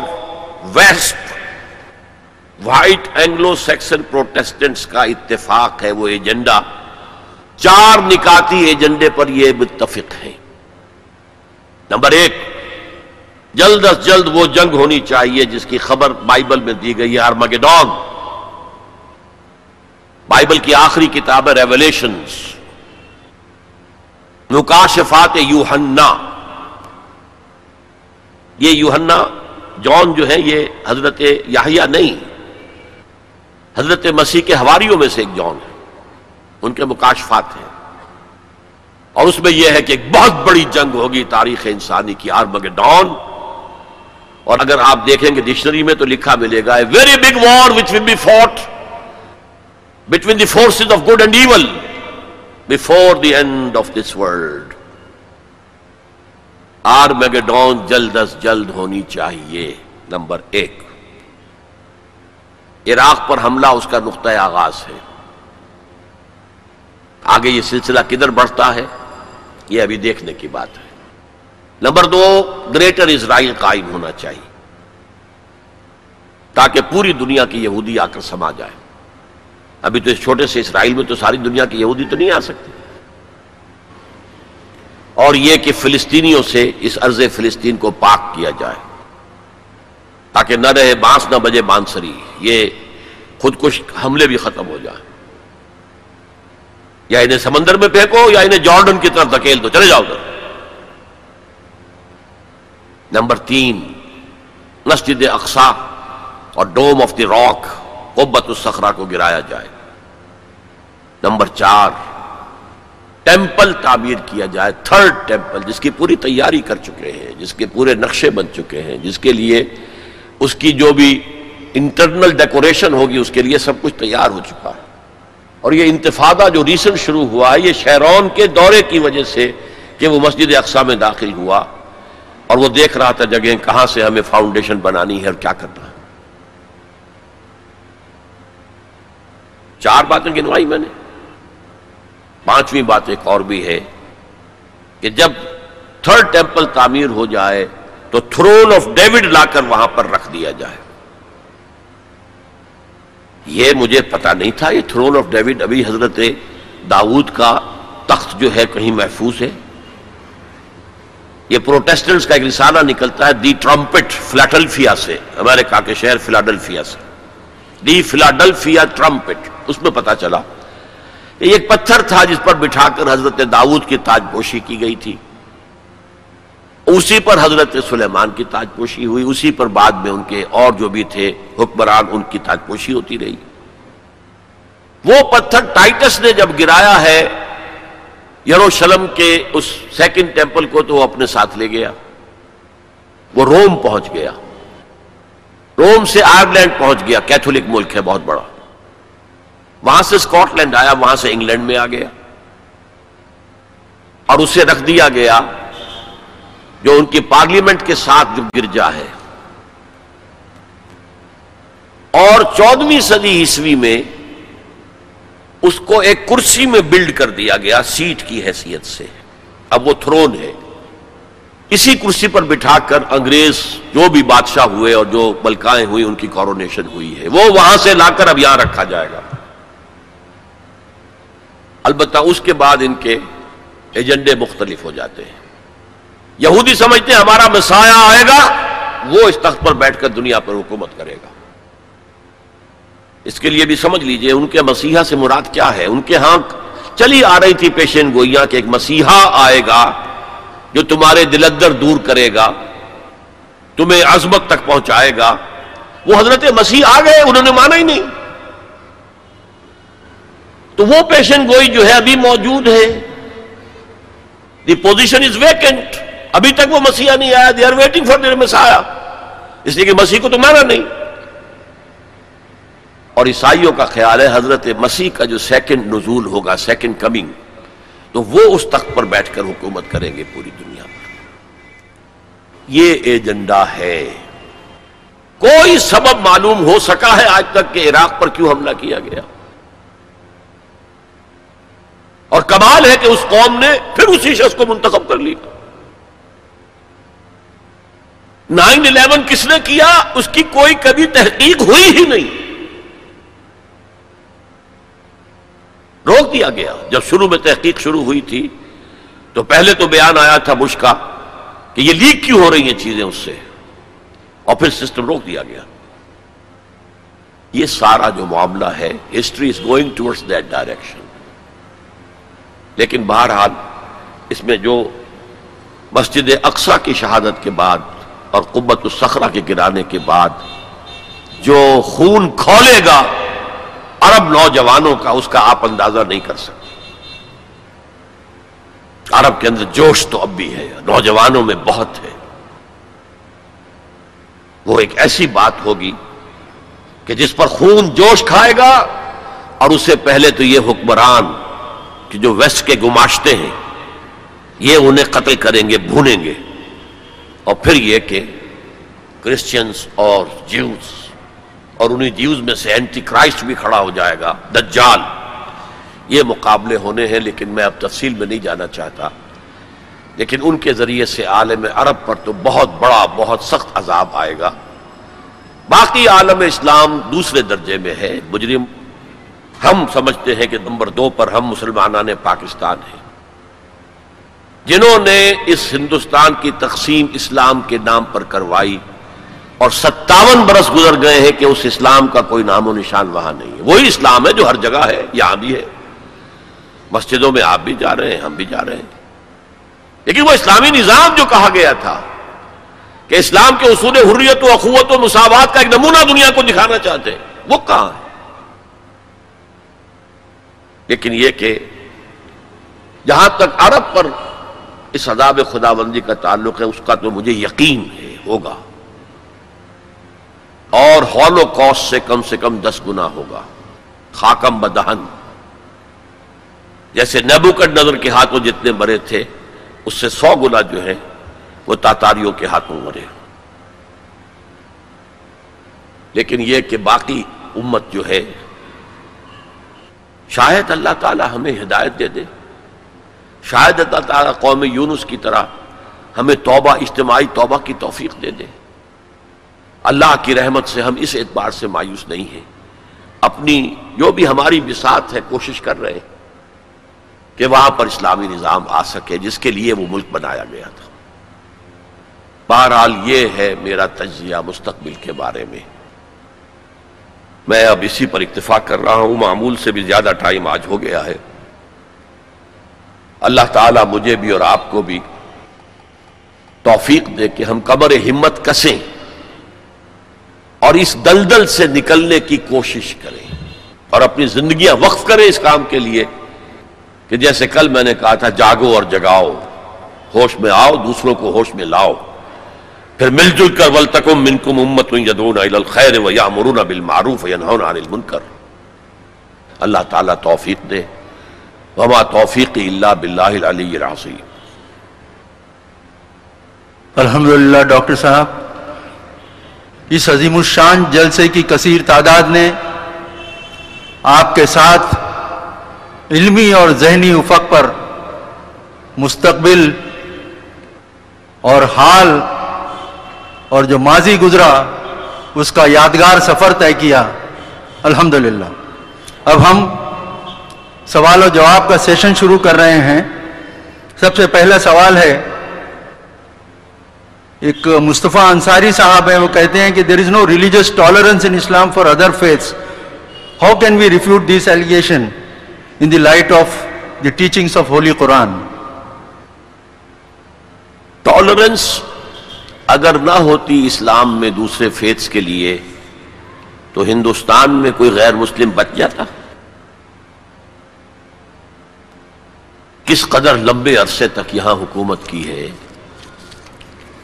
West white Anglo Saxon Protestants کا اتفاق ہے وہ ایجنڈا، چار نکاتی ایجنڈے پر یہ متفق ہیں۔ نمبر ایک جلد از جلد وہ جنگ ہونی چاہیے جس کی خبر بائبل میں دی گئی ہے ارمگڈون بائبل کی آخری کتاب ہے، ریولیشنز۔ نکاشفات یوہنا یہ یوہنا جون جو ہے، یہ حضرت یاہیا نہیں۔ حضرت مسیح کے حواریوں میں سے ایک جون ہے۔ ان کے مکاشفات ہیں۔ اور اس میں یہ ہے کہ ایک بہت بڑی جنگ ہوگی تاریخ انسانی کی آرمگڈون اور اگر آپ دیکھیں گے ڈکشنری میں تو لکھا ملے گا very big war which will be fought between the forces of good and evil before the end of this world Armageddon جلد از جلد ہونی چاہیے، نمبر ایک. عراق پر حملہ اس کا نقطۂ آغاز ہے. آگے یہ سلسلہ کدھر بڑھتا ہے؟ یہ ابھی دیکھنے کی بات ہے. نمبر دو، گریٹر اسرائیل قائم ہونا چاہیے، تاکہ پوری دنیا کی یہودی آ کر سما جائے۔ ابھی تو اس چھوٹے سے اسرائیل میں تو ساری دنیا کی یہودی تو نہیں آ سکتی۔ اور یہ کہ فلسطینیوں سے اس عرض فلسطین کو پاک کیا جائے، تاکہ نہ رہے بانس، نہ بجے بانسری، یہ خودکش حملے بھی ختم ہو جائیں یا انہیں سمندر میں پھینکو یا انہیں جارڈن کی طرف دھکیل دو، چلے جاؤ ادھر۔ نمبر تین، مسجد اقسا اور ڈوم آف دی راک قبت السخرا کو گرایا جائے۔ نمبر چار، ٹیمپل تعمیر کیا جائے، تھرڈ ٹیمپل، جس کی پوری تیاری کر چکے ہیں، جس کے پورے نقشے بن چکے ہیں، جس کے لیے اس کی جو بھی انٹرنل ڈیکوریشن ہوگی، اس کے لیے سب کچھ تیار ہو چکا ہے۔ اور یہ انتفادہ جو ریسنٹ شروع ہوا ہے یہ شہرون کے دورے کی وجہ سے کہ وہ مسجد اقسا میں داخل ہوا۔ اور وہ دیکھ رہا تھا جگہ کہاں سے ہمیں فاؤنڈیشن بنانی ہے اور کیا کرنا ہے۔ چار باتیں گنوائی میں نے۔ پانچویں بات ایک اور بھی ہے کہ جب تھرڈ ٹیمپل تعمیر ہو جائے تو تھرون آف ڈیوڈ لا کر وہاں پر رکھ دیا جائے۔ یہ مجھے پتا نہیں تھا، یہ تھرون آف ڈیوڈ ابھی حضرت داود کا تخت جو ہے کہیں محفوظ ہے۔ یہ پروٹیسٹنٹس کا ایک رسالہ نکلتا ہے دی ٹرمپٹ فلیٹلفیا سے امریکہ کے شہر فلاڈلفیا سے۔ دی فلاڈلفیا ٹرمپٹ، اس میں پتا چلا۔ یہ ایک پتھر تھا جس پر بٹھا کر حضرت داؤد کی تاج پوشی کی گئی تھی۔ اسی پر حضرت سلیمان کی تاج پوشی ہوئی، اسی پر بعد میں ان کے اور جو بھی تھے حکمران، ان کی تاج پوشی ہوتی رہی۔ وہ پتھر ٹائٹس نے جب گرایا ہے یروشلم کے اس سیکنڈ ٹیمپل کو تو وہ اپنے ساتھ لے گیا۔ وہ روم پہنچ گیا۔ روم سے آئرلینڈ پہنچ گیا۔ کیتھولک ملک ہے بہت بڑا۔ وہاں سے اسکاٹ لینڈ آیا، وہاں سے انگلینڈ میں آ گیا۔ اور اسے رکھ دیا گیا جو ان کی پارلیمنٹ کے ساتھ جو گرجا ہے۔ اور چودہویں صدی عیسوی میں اس کو ایک کرسی میں بلڈ کر دیا گیا، سیٹ کی حیثیت سے۔ اب وہ تھرون ہے۔ اسی کرسی پر بٹھا کر انگریز جو بھی بادشاہ ہوئے اور جو بلکائیں ہوئی ان کی کورونیشن ہوئی ہے۔ وہ وہاں سے لا کر اب یہاں رکھا جائے گا۔ البتہ اس کے بعد ان کے ایجنڈے مختلف ہو جاتے ہیں۔ یہودی سمجھتے ہیں ہمارا مسایا آئے گا، وہ اس تخت پر بیٹھ کر دنیا پر حکومت کرے گا۔ اس کے لیے بھی سمجھ لیجیے ان کے مسیحا سے مراد کیا ہے؟ ان کے ہاں چلی آ رہی تھی پیشین گوئیاں کہ ایک مسیحا آئے گا جو تمہارے دلدر دور کرے گا، تمہیں عظمت تک پہنچائے گا۔ وہ حضرت مسیح آ گئے، انہوں نے مانا ہی نہیں۔ تو وہ پیشن گوئی جو ہے ابھی موجود ہے۔ دی پوزیشن از ویکنٹ ابھی تک وہ مسیح نہیں آیا they are waiting for their Messiah اس لیے کہ مسیح کو تو مانا نہیں۔ اور عیسائیوں کا خیال ہے حضرت مسیح کا جو سیکنڈ نزول ہوگا سیکنڈ کمنگ تو وہ اس تخت پر بیٹھ کر حکومت کریں گے پوری دنیا پر یہ ایجنڈا ہے۔ کوئی سبب معلوم ہو سکا ہے آج تک کہ عراق پر کیوں حملہ کیا گیا؟ اور کمال ہے کہ اس قوم نے پھر اسی شخص کو منتخب کر لیا۔ نائن الیون کس نے کیا؟ اس کی کوئی کبھی تحقیق ہوئی ہی نہیں روک دیا گیا؟ جب شروع میں تحقیق شروع ہوئی تھی، تو پہلے تو بیان آیا تھا بش کا کہ یہ لیک کیوں ہو رہی ہیں چیزیں اس سے؟ اور پھر سسٹم روک دیا گیا۔ یہ سارا جو معاملہ ہے history is going towards that direction لیکن بہرحال، اس میں جو مسجد اقسا کی شہادت کے بعد اور قبت السخرہ کے گرانے کے بعد جو خون کھولے گا عرب نوجوانوں کا اس کا آپ اندازہ نہیں کر سکتے۔ عرب کے اندر جوش تو اب بھی ہے، نوجوانوں میں بہت ہے۔ وہ ایک ایسی بات ہوگی کہ جس پر خون جوش کھائے گا اور اس سے پہلے تو یہ حکمران کہ جو ویسٹ کے گماشتے ہیں، یہ انہیں قتل کریں گے، بھونیں گے۔ اور پھر یہ کہ کرسچنز اور جیوز اور انہیں جیوز میں سے اینٹی کرائسٹ بھی کھڑا ہو جائے گا۔ دجال۔ یہ مقابلے ہونے ہیں، لیکن میں اب تفصیل میں نہیں جانا چاہتا۔ لیکن ان کے ذریعے سے عالم عرب پر تو بہت بڑا، بہت سخت عذاب آئے گا۔ باقی عالم اسلام دوسرے درجے میں ہے۔ مجرم۔ ہم سمجھتے ہیں کہ نمبر دو پر ہم مسلمانان پاکستان ہیں۔ جنہوں نے اس ہندوستان کی تقسیم اسلام کے نام پر کروائی۔ اور ستاون برس گزر گئے ہیں کہ اس اسلام کا کوئی نام و نشان وہاں نہیں ہے۔ وہی اسلام ہے جو ہر جگہ ہے، یہاں بھی ہے۔ مسجدوں میں آپ بھی جا رہے ہیں، ہم بھی جا رہے ہیں۔ لیکن وہ اسلامی نظام جو کہا گیا تھا کہ اسلام کے اصول حریت و اخوت و مساوات کا ایک نمونہ دنیا کو دکھانا چاہتے ہیں، وہ کہاں ہے؟ لیکن یہ کہ جہاں تک عرب پر اس عذاب خدا بندی کا تعلق ہے، اس کا تو مجھے یقین ہے، ہوگا۔ اور ہالو کاسٹ سے کم سے کم دس گنا ہوگا۔ خاکم بدہن۔ جیسے نیبوکٹ نظر کے ہاتھوں جتنے بڑے تھے، اس سے سو گنا جو ہے وہ تاتاریوں کے ہاتھوں مرے۔ لیکن یہ کہ باقی امت جو ہے، شاید اللہ تعالی ہمیں ہدایت دے دے۔ شاید اللہ تعالیٰ قوم یونس کی طرح ہمیں توبہ، اجتماعی توبہ کی توفیق دے دے۔ اللہ کی رحمت سے ہم اس اعتبار سے مایوس نہیں ہیں۔ اپنی جو بھی ہماری بسات ہے، کوشش کر رہے ہیں کہ وہاں پر اسلامی نظام آ سکے، جس کے لیے وہ ملک بنایا گیا تھا۔ بہرحال یہ ہے میرا تجزیہ مستقبل کے بارے میں۔ میں اب اسی پر اتفاق کر رہا ہوں، معمول سے بھی زیادہ ٹائم آج ہو گیا ہے۔ اللہ تعالیٰ مجھے بھی اور آپ کو بھی توفیق دے کہ ہم قبر ہمت کسیں۔ اور اس دلدل سے نکلنے کی کوشش کریں اور اپنی زندگیاں وقف کریں اس کام کے لیے کہ جیسے کل میں نے کہا تھا، جاگو اور جگاؤ۔ ہوش میں آؤ، دوسروں کو ہوش میں لاؤ۔ پھر مل جل کر ول تکم منکم امت یدون الخیر و یا بالمعروف ینہون عن المنکر۔ اللہ تعالیٰ توفیق دے۔ وما توفیق اللہ باللہ العلی العظیم۔ الحمدللہ، ڈاکٹر صاحب۔ اس عظیم الشان جلسے کی کثیر تعداد نے آپ کے ساتھ علمی اور ذہنی افق پر مستقبل اور حال اور جو ماضی گزرا، اس کا یادگار سفر طے کیا۔ الحمدللہ۔ اب ہم سوال و جواب کا سیشن شروع کر رہے ہیں۔ سب سے پہلا سوال ہے ایک مصطفیٰ انصاری صاحب ہیں، وہ کہتے ہیں کہ there is no religious tolerance in Islam for other faiths how can we refute this allegation in the light of the teachings of holy Quran tolerance اگر نہ ہوتی اسلام میں دوسرے فیتس کے لیے، تو ہندوستان میں کوئی غیر مسلم بچ جاتا؟ کس قدر لمبے عرصے تک یہاں حکومت کی ہے؟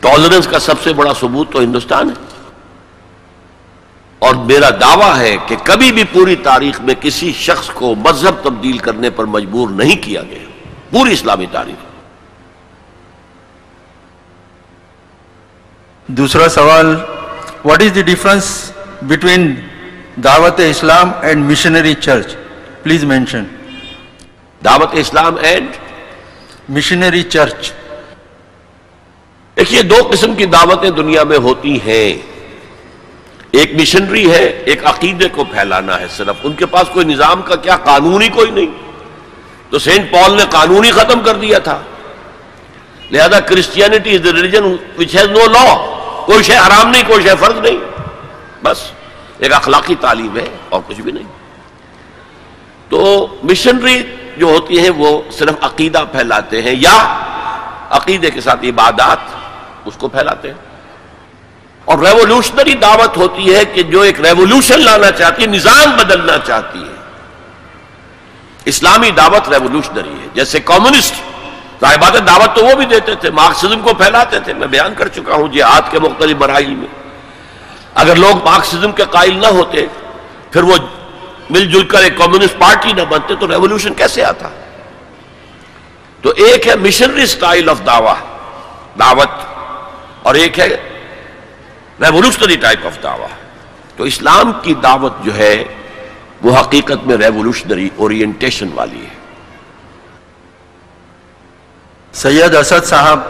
ٹالرنس کا سب سے بڑا ثبوت تو ہندوستان ہے۔ اور میرا دعویٰ ہے کہ کبھی بھی پوری تاریخ میں کسی شخص کو مذہب تبدیل کرنے پر مجبور نہیں کیا گیا۔ پوری اسلامی تاریخ۔ دوسرا سوال what is the difference between دعوت اسلام and missionary church please mention دعوت اسلام اینڈ مشنری چرچ دیکھیے دو قسم کی دعوتیں دنیا میں ہوتی ہیں۔ ایک مشنری ہے، ایک عقیدے کو پھیلانا ہے صرف۔ ان کے پاس کوئی نظام کا کیا؟ قانونی کوئی نہیں۔ تو سینٹ پال نے قانونی ختم کر دیا تھا۔ لہذا Christianity is the religion which has no law کوئی شے حرام نہیں، کوئی شے فرض نہیں۔ بس، ایک اخلاقی تعلیم ہے اور کچھ بھی نہیں۔ تو مشنری جو ہوتی ہیں، وہ صرف عقیدہ پھیلاتے ہیں یا عقیدے کے ساتھ عبادات اس کو پھیلاتے ہیں۔ اور ریولوشنری دعوت ہوتی ہے کہ جو ایک ریولوشن لانا چاہتی ہے، نظام بدلنا چاہتی ہے۔ اسلامی دعوت ریولوشنری ہے۔ جیسے کمیونسٹ صاحبات دعوت تو وہ بھی دیتے تھے مارکسزم کو پھیلاتے تھے۔ میں بیان کر چکا ہوں جہاد کے مختلف مراحل میں۔ اگر لوگ مارکسزم کے قائل نہ ہوتے، پھر وہ مل جل کر ایک کمیونسٹ پارٹی نہ بنتے، تو ریولوشن کیسے آتا؟ تو ایک ہے مشنری سٹائل آف دعوی۔ دعوت اور ایک ہے ریولوشنری ٹائپ آف دعوت تو اسلام کی دعوت جو ہے وہ حقیقت میں ریولوشنری اورینٹیشن والی ہے۔ سید اسد صاحب،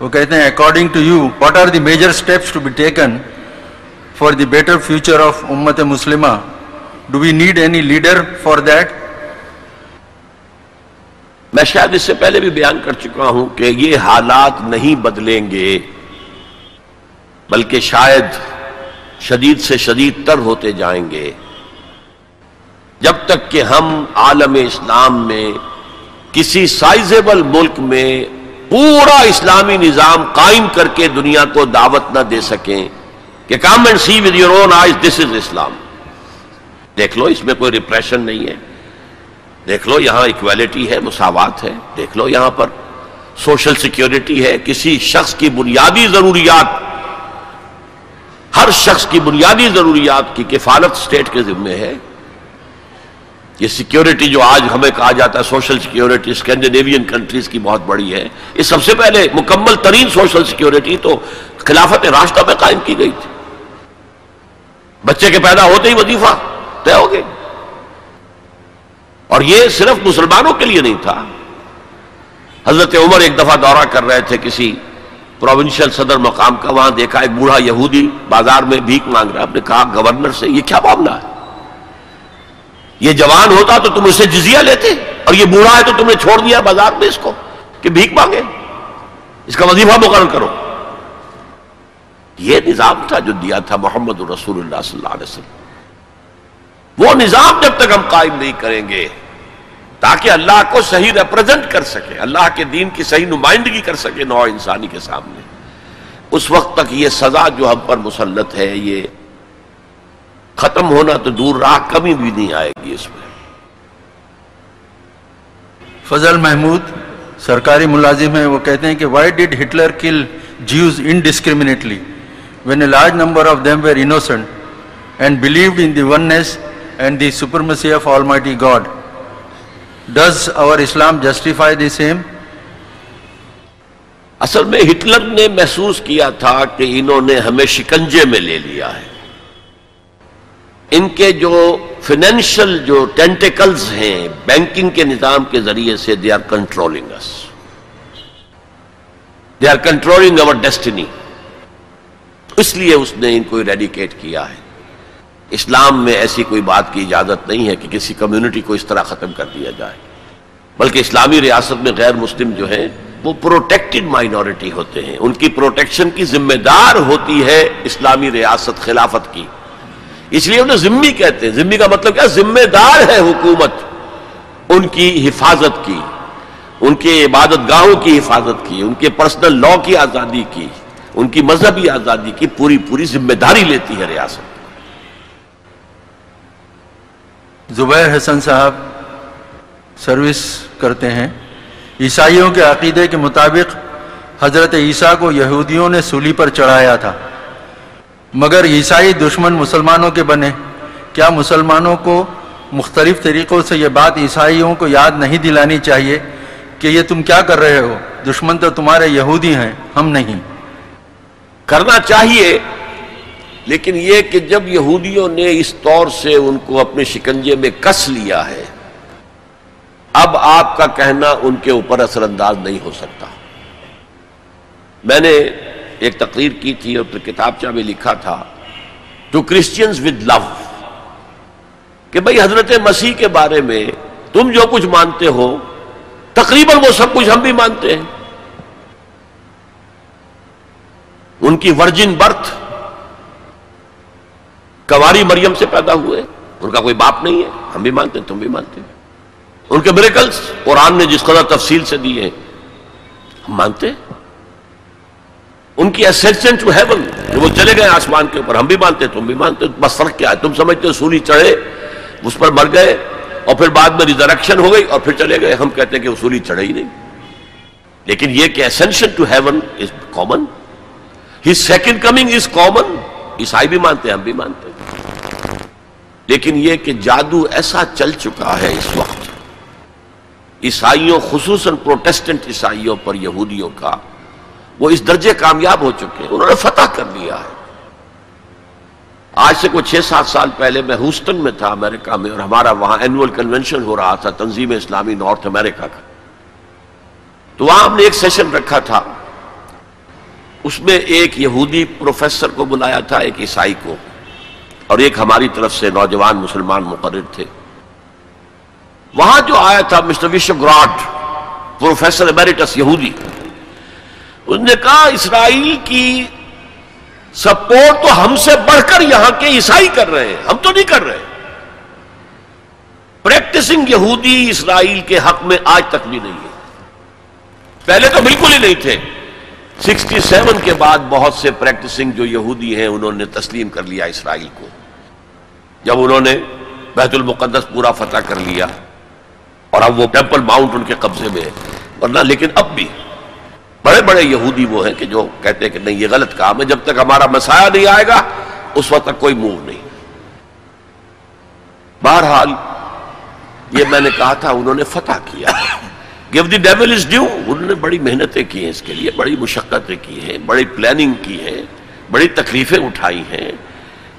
وہ کہتے ہیں according to you what are the major steps to be taken for the better future of امت مسلمہ do we need any leader for that میں شاید اس سے پہلے بھی بیان کر چکا ہوں کہ یہ حالات نہیں بدلیں گے، بلکہ شاید شدید سے شدید تر ہوتے جائیں گے۔ جب تک کہ ہم عالم اسلام میں کسی سائزیبل ملک میں پورا اسلامی نظام قائم کر کے دنیا کو دعوت نہ دے سکیں کہ come and see with your own eyes this is اسلام دیکھ لو، اس میں کوئی ریپریشن نہیں ہے۔ دیکھ لو یہاں اکویلٹی ہے، مساوات ہے، دیکھ لو یہاں پر سوشل سیکیورٹی ہے، کسی شخص کی بنیادی ضروریات، ہر شخص کی بنیادی ضروریات کی کفالت اسٹیٹ کے ذمے ہے۔ یہ سیکیورٹی جو آج ہمیں کہا جاتا ہے سوشل سیکیورٹی اسکینڈینیوین کنٹریز کی بہت بڑی ہے۔ یہ سب سے پہلے مکمل ترین سوشل سیکیورٹی تو خلافت راشدہ میں قائم کی گئی تھی۔ بچے کے پیدا ہوتے ہی وظیفہ طے ہو گئے۔ اور یہ صرف مسلمانوں کے لیے نہیں تھا۔ حضرت عمر ایک دفعہ دورہ کر رہے تھے کسی پروونشل صدر مقام کا، وہاں دیکھا ایک بوڑھا یہودی بازار میں بھیک مانگ رہا آپ نے کہا، گورنر سے یہ کیا معاملہ ہے؟ یہ جوان ہوتا تو تم اسے جزیہ لیتے اور یہ بوڑھا ہے تو تم نے چھوڑ دیا بازار میں اس کو کہ بھیک مانگے۔ اس کا وظیفہ مقرر کرو۔ یہ نظام تھا جو دیا تھا محمد رسول اللہ صلی اللہ علیہ وسلم۔ وہ نظام جب تک ہم قائم نہیں کریں گے، تاکہ اللہ کو صحیح ریپرزینٹ کر سکے، اللہ کے دین کی صحیح نمائندگی کر سکے نو انسانی کے سامنے۔ اس وقت تک یہ سزا جو ہم پر مسلط ہے، یہ ختم ہونا تو دور راہ کمی بھی نہیں آئے گی اس میں۔ فضل محمود، سرکاری ملازم ہیں، وہ کہتے ہیں کہ why did Hitler kill Jews indiscriminately when a large number of them were innocent and believed in the oneness and the supremacy of almighty God does اور اسلام جسٹیفائی دی سیم اصل میں ہٹلر نے محسوس کیا تھا کہ انہوں نے ہمیں شکنجے میں لے لیا ہے۔ ان کے جو فائنینشل جو ٹینٹیکلز ہیں، بینکنگ کے نظام کے ذریعے سے they are controlling us they are controlling our destiny اس لیے اس نے ان کو اریڈیکیٹ کیا ہے۔ اسلام میں ایسی کوئی بات کی اجازت نہیں ہے کہ کسی کمیونٹی کو اس طرح ختم کر دیا جائے۔ بلکہ اسلامی ریاست میں غیر مسلم جو ہیں، وہ پروٹیکٹڈ مائنورٹی ہوتے ہیں۔ ان کی پروٹیکشن کی ذمہ دار ہوتی ہے اسلامی ریاست خلافت کی۔ اس لیے انہیں ذمہ کہتے ہیں۔ ذمہ کا مطلب کیا؟ ذمہ دار ہے حکومت۔ ان کی حفاظت کی، ان کے عبادت گاہوں کی حفاظت کی، ان کے پرسنل لا کی آزادی کی، ان کی مذہبی آزادی کی پوری پوری ذمہ داری لیتی ہے ریاست۔ زبیر حسن صاحب سروس کرتے ہیں۔ عیسائیوں کے عقیدے کے مطابق حضرت عیسیٰ کو یہودیوں نے سولی پر چڑھایا تھا۔ مگر عیسائی دشمن مسلمانوں کے بنے۔ کیا مسلمانوں کو مختلف طریقوں سے یہ بات عیسائیوں کو یاد نہیں دلانی چاہیے کہ یہ تم کیا کر رہے ہو؟ دشمن تو تمہارے یہودی ہیں، ہم نہیں۔ کرنا چاہیے لیکن یہ کہ جب یہودیوں نے اس طور سے ان کو اپنے شکنجے میں کس لیا ہے، اب آپ کا کہنا ان کے اوپر اثر انداز نہیں ہو سکتا۔ میں نے ایک تقریر کی تھی اور کتابچہ میں لکھا تھا ٹو کرسچنز ود لو کہ بھائی حضرت مسیح کے بارے میں تم جو کچھ مانتے ہو، تقریباً وہ سب کچھ ہم بھی مانتے ہیں۔ ان کی ورجن برتھ کواری مریم سے پیدا ہوئے، ان کا کوئی باپ نہیں ہے، ہم بھی مانتے ہیں، تم بھی مانتے ہیں۔ ان کے میریکلز قرآن نے جس قدر تفصیل سے دیے ہیں، ہم مانتے ہیں۔ ان کی اسینشن ٹو ہیون وہ چلے گئے آسمان کے اوپر، ہم بھی مانتے تم بھی مانتے بس فرق کیا ہے؟ تم سمجھتے ہو سولی چڑھے، اس پر مر گئے، اور پھر بعد میں ریزریکشن ہو گئی، اور پھر چلے گئے۔ ہم کہتے ہیں کہ وہ سولی چڑھے ہی نہیں۔ لیکن یہ کہ ascension to heaven is common he second coming is common عیسائی بھی مانتے ہیں، ہم بھی مانتے ہیں۔ لیکن یہ کہ جادو ایسا چل چکا ہے اس وقت۔ عیسائیوں، خصوصاً پروٹیسٹنٹ عیسائیوں پر یہودیوں کا، وہ اس درجے کامیاب ہو چکے ہیں، انہوں نے فتح کر لیا ہے۔ آج سے کوئی چھ سات سال پہلے میں ہوسٹن میں تھا امریکہ میں، اور ہمارا وہاں اینول کنونشن ہو رہا تھا، تنظیم اسلامی نارتھ امریکہ کا۔ تو وہاں ہم نے ایک سیشن رکھا تھا۔ اس میں ایک یہودی پروفیسر کو بلایا تھا، ایک عیسائی کو۔ اور ایک ہماری طرف سے نوجوان مسلمان مقرر تھے۔ وہاں جو آیا تھا مسٹر وشو گراڈ پروفیسر امیریٹس یہودی، اس نے کہا، اسرائیل کی سپورٹ تو ہم سے بڑھ کر یہاں کے عیسائی کر رہے ہیں، ہم تو نہیں کر رہے۔ پریکٹسنگ یہودی اسرائیل کے حق میں آج تک بھی نہیں ہے۔ پہلے تو بالکل ہی نہیں تھے۔ سکسٹی سیون کے بعد بہت سے پریکٹسنگ جو یہودی ہیں، انہوں نے تسلیم کر لیا اسرائیل کو۔ جب انہوں نے بیت المقدس پورا فتح کر لیا اور اب وہ ٹیمپل ماؤنٹ ان کے قبضے میں ہے، ورنہ لیکن اب بھی بڑے بڑے یہودی وہ ہیں کہ جو کہتے ہیں کہ نہیں، یہ غلط کام ہے، جب تک ہمارا مسایا نہیں آئے گا، اس وقت تک کوئی موو نہیں۔ بہرحال یہ میں نے کہا تھا، انہوں نے فتح کیا۔ Give the devil his due انہوں نے بڑی محنتیں کی ہیں اس کے لیے، بڑی مشقتیں کی ہیں، بڑی پلاننگ کی ہے بڑی تکلیفیں اٹھائی ہیں۔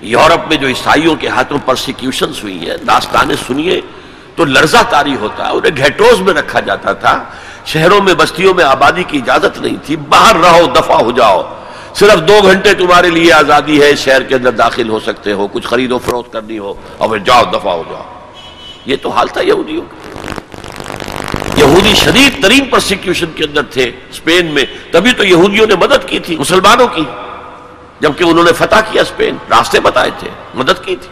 یورپ میں جو عیسائیوں کے ہاتھوں پرسیکیوشنز ہوئی ہیں، داستانیں سنیے، تو لرزہ تاری ہوتا ہے انہیں گھیٹوز میں رکھا جاتا تھا۔ شہروں میں، بستیوں میں آبادی کی اجازت نہیں تھی۔ باہر رہو دفع ہو جاؤ۔ صرف دو گھنٹے تمہارے لیے آزادی ہے شہر کے اندر داخل ہو سکتے ہو۔ کچھ خرید و فروخت کرنی ہو، اور پھر جاؤ دفع ہو جاؤ۔ یہ تو حال تھا یہودیوں کا۔ یہودی شدید ترین پرسیکیوشن کے اندر تھے اسپین میں۔ تبھی تو یہودیوں نے مدد کی تھی، مسلمانوں کی۔ جبکہ انہوں نے فتح کیا اسپین راستے بتائے تھے، مدد کی تھی۔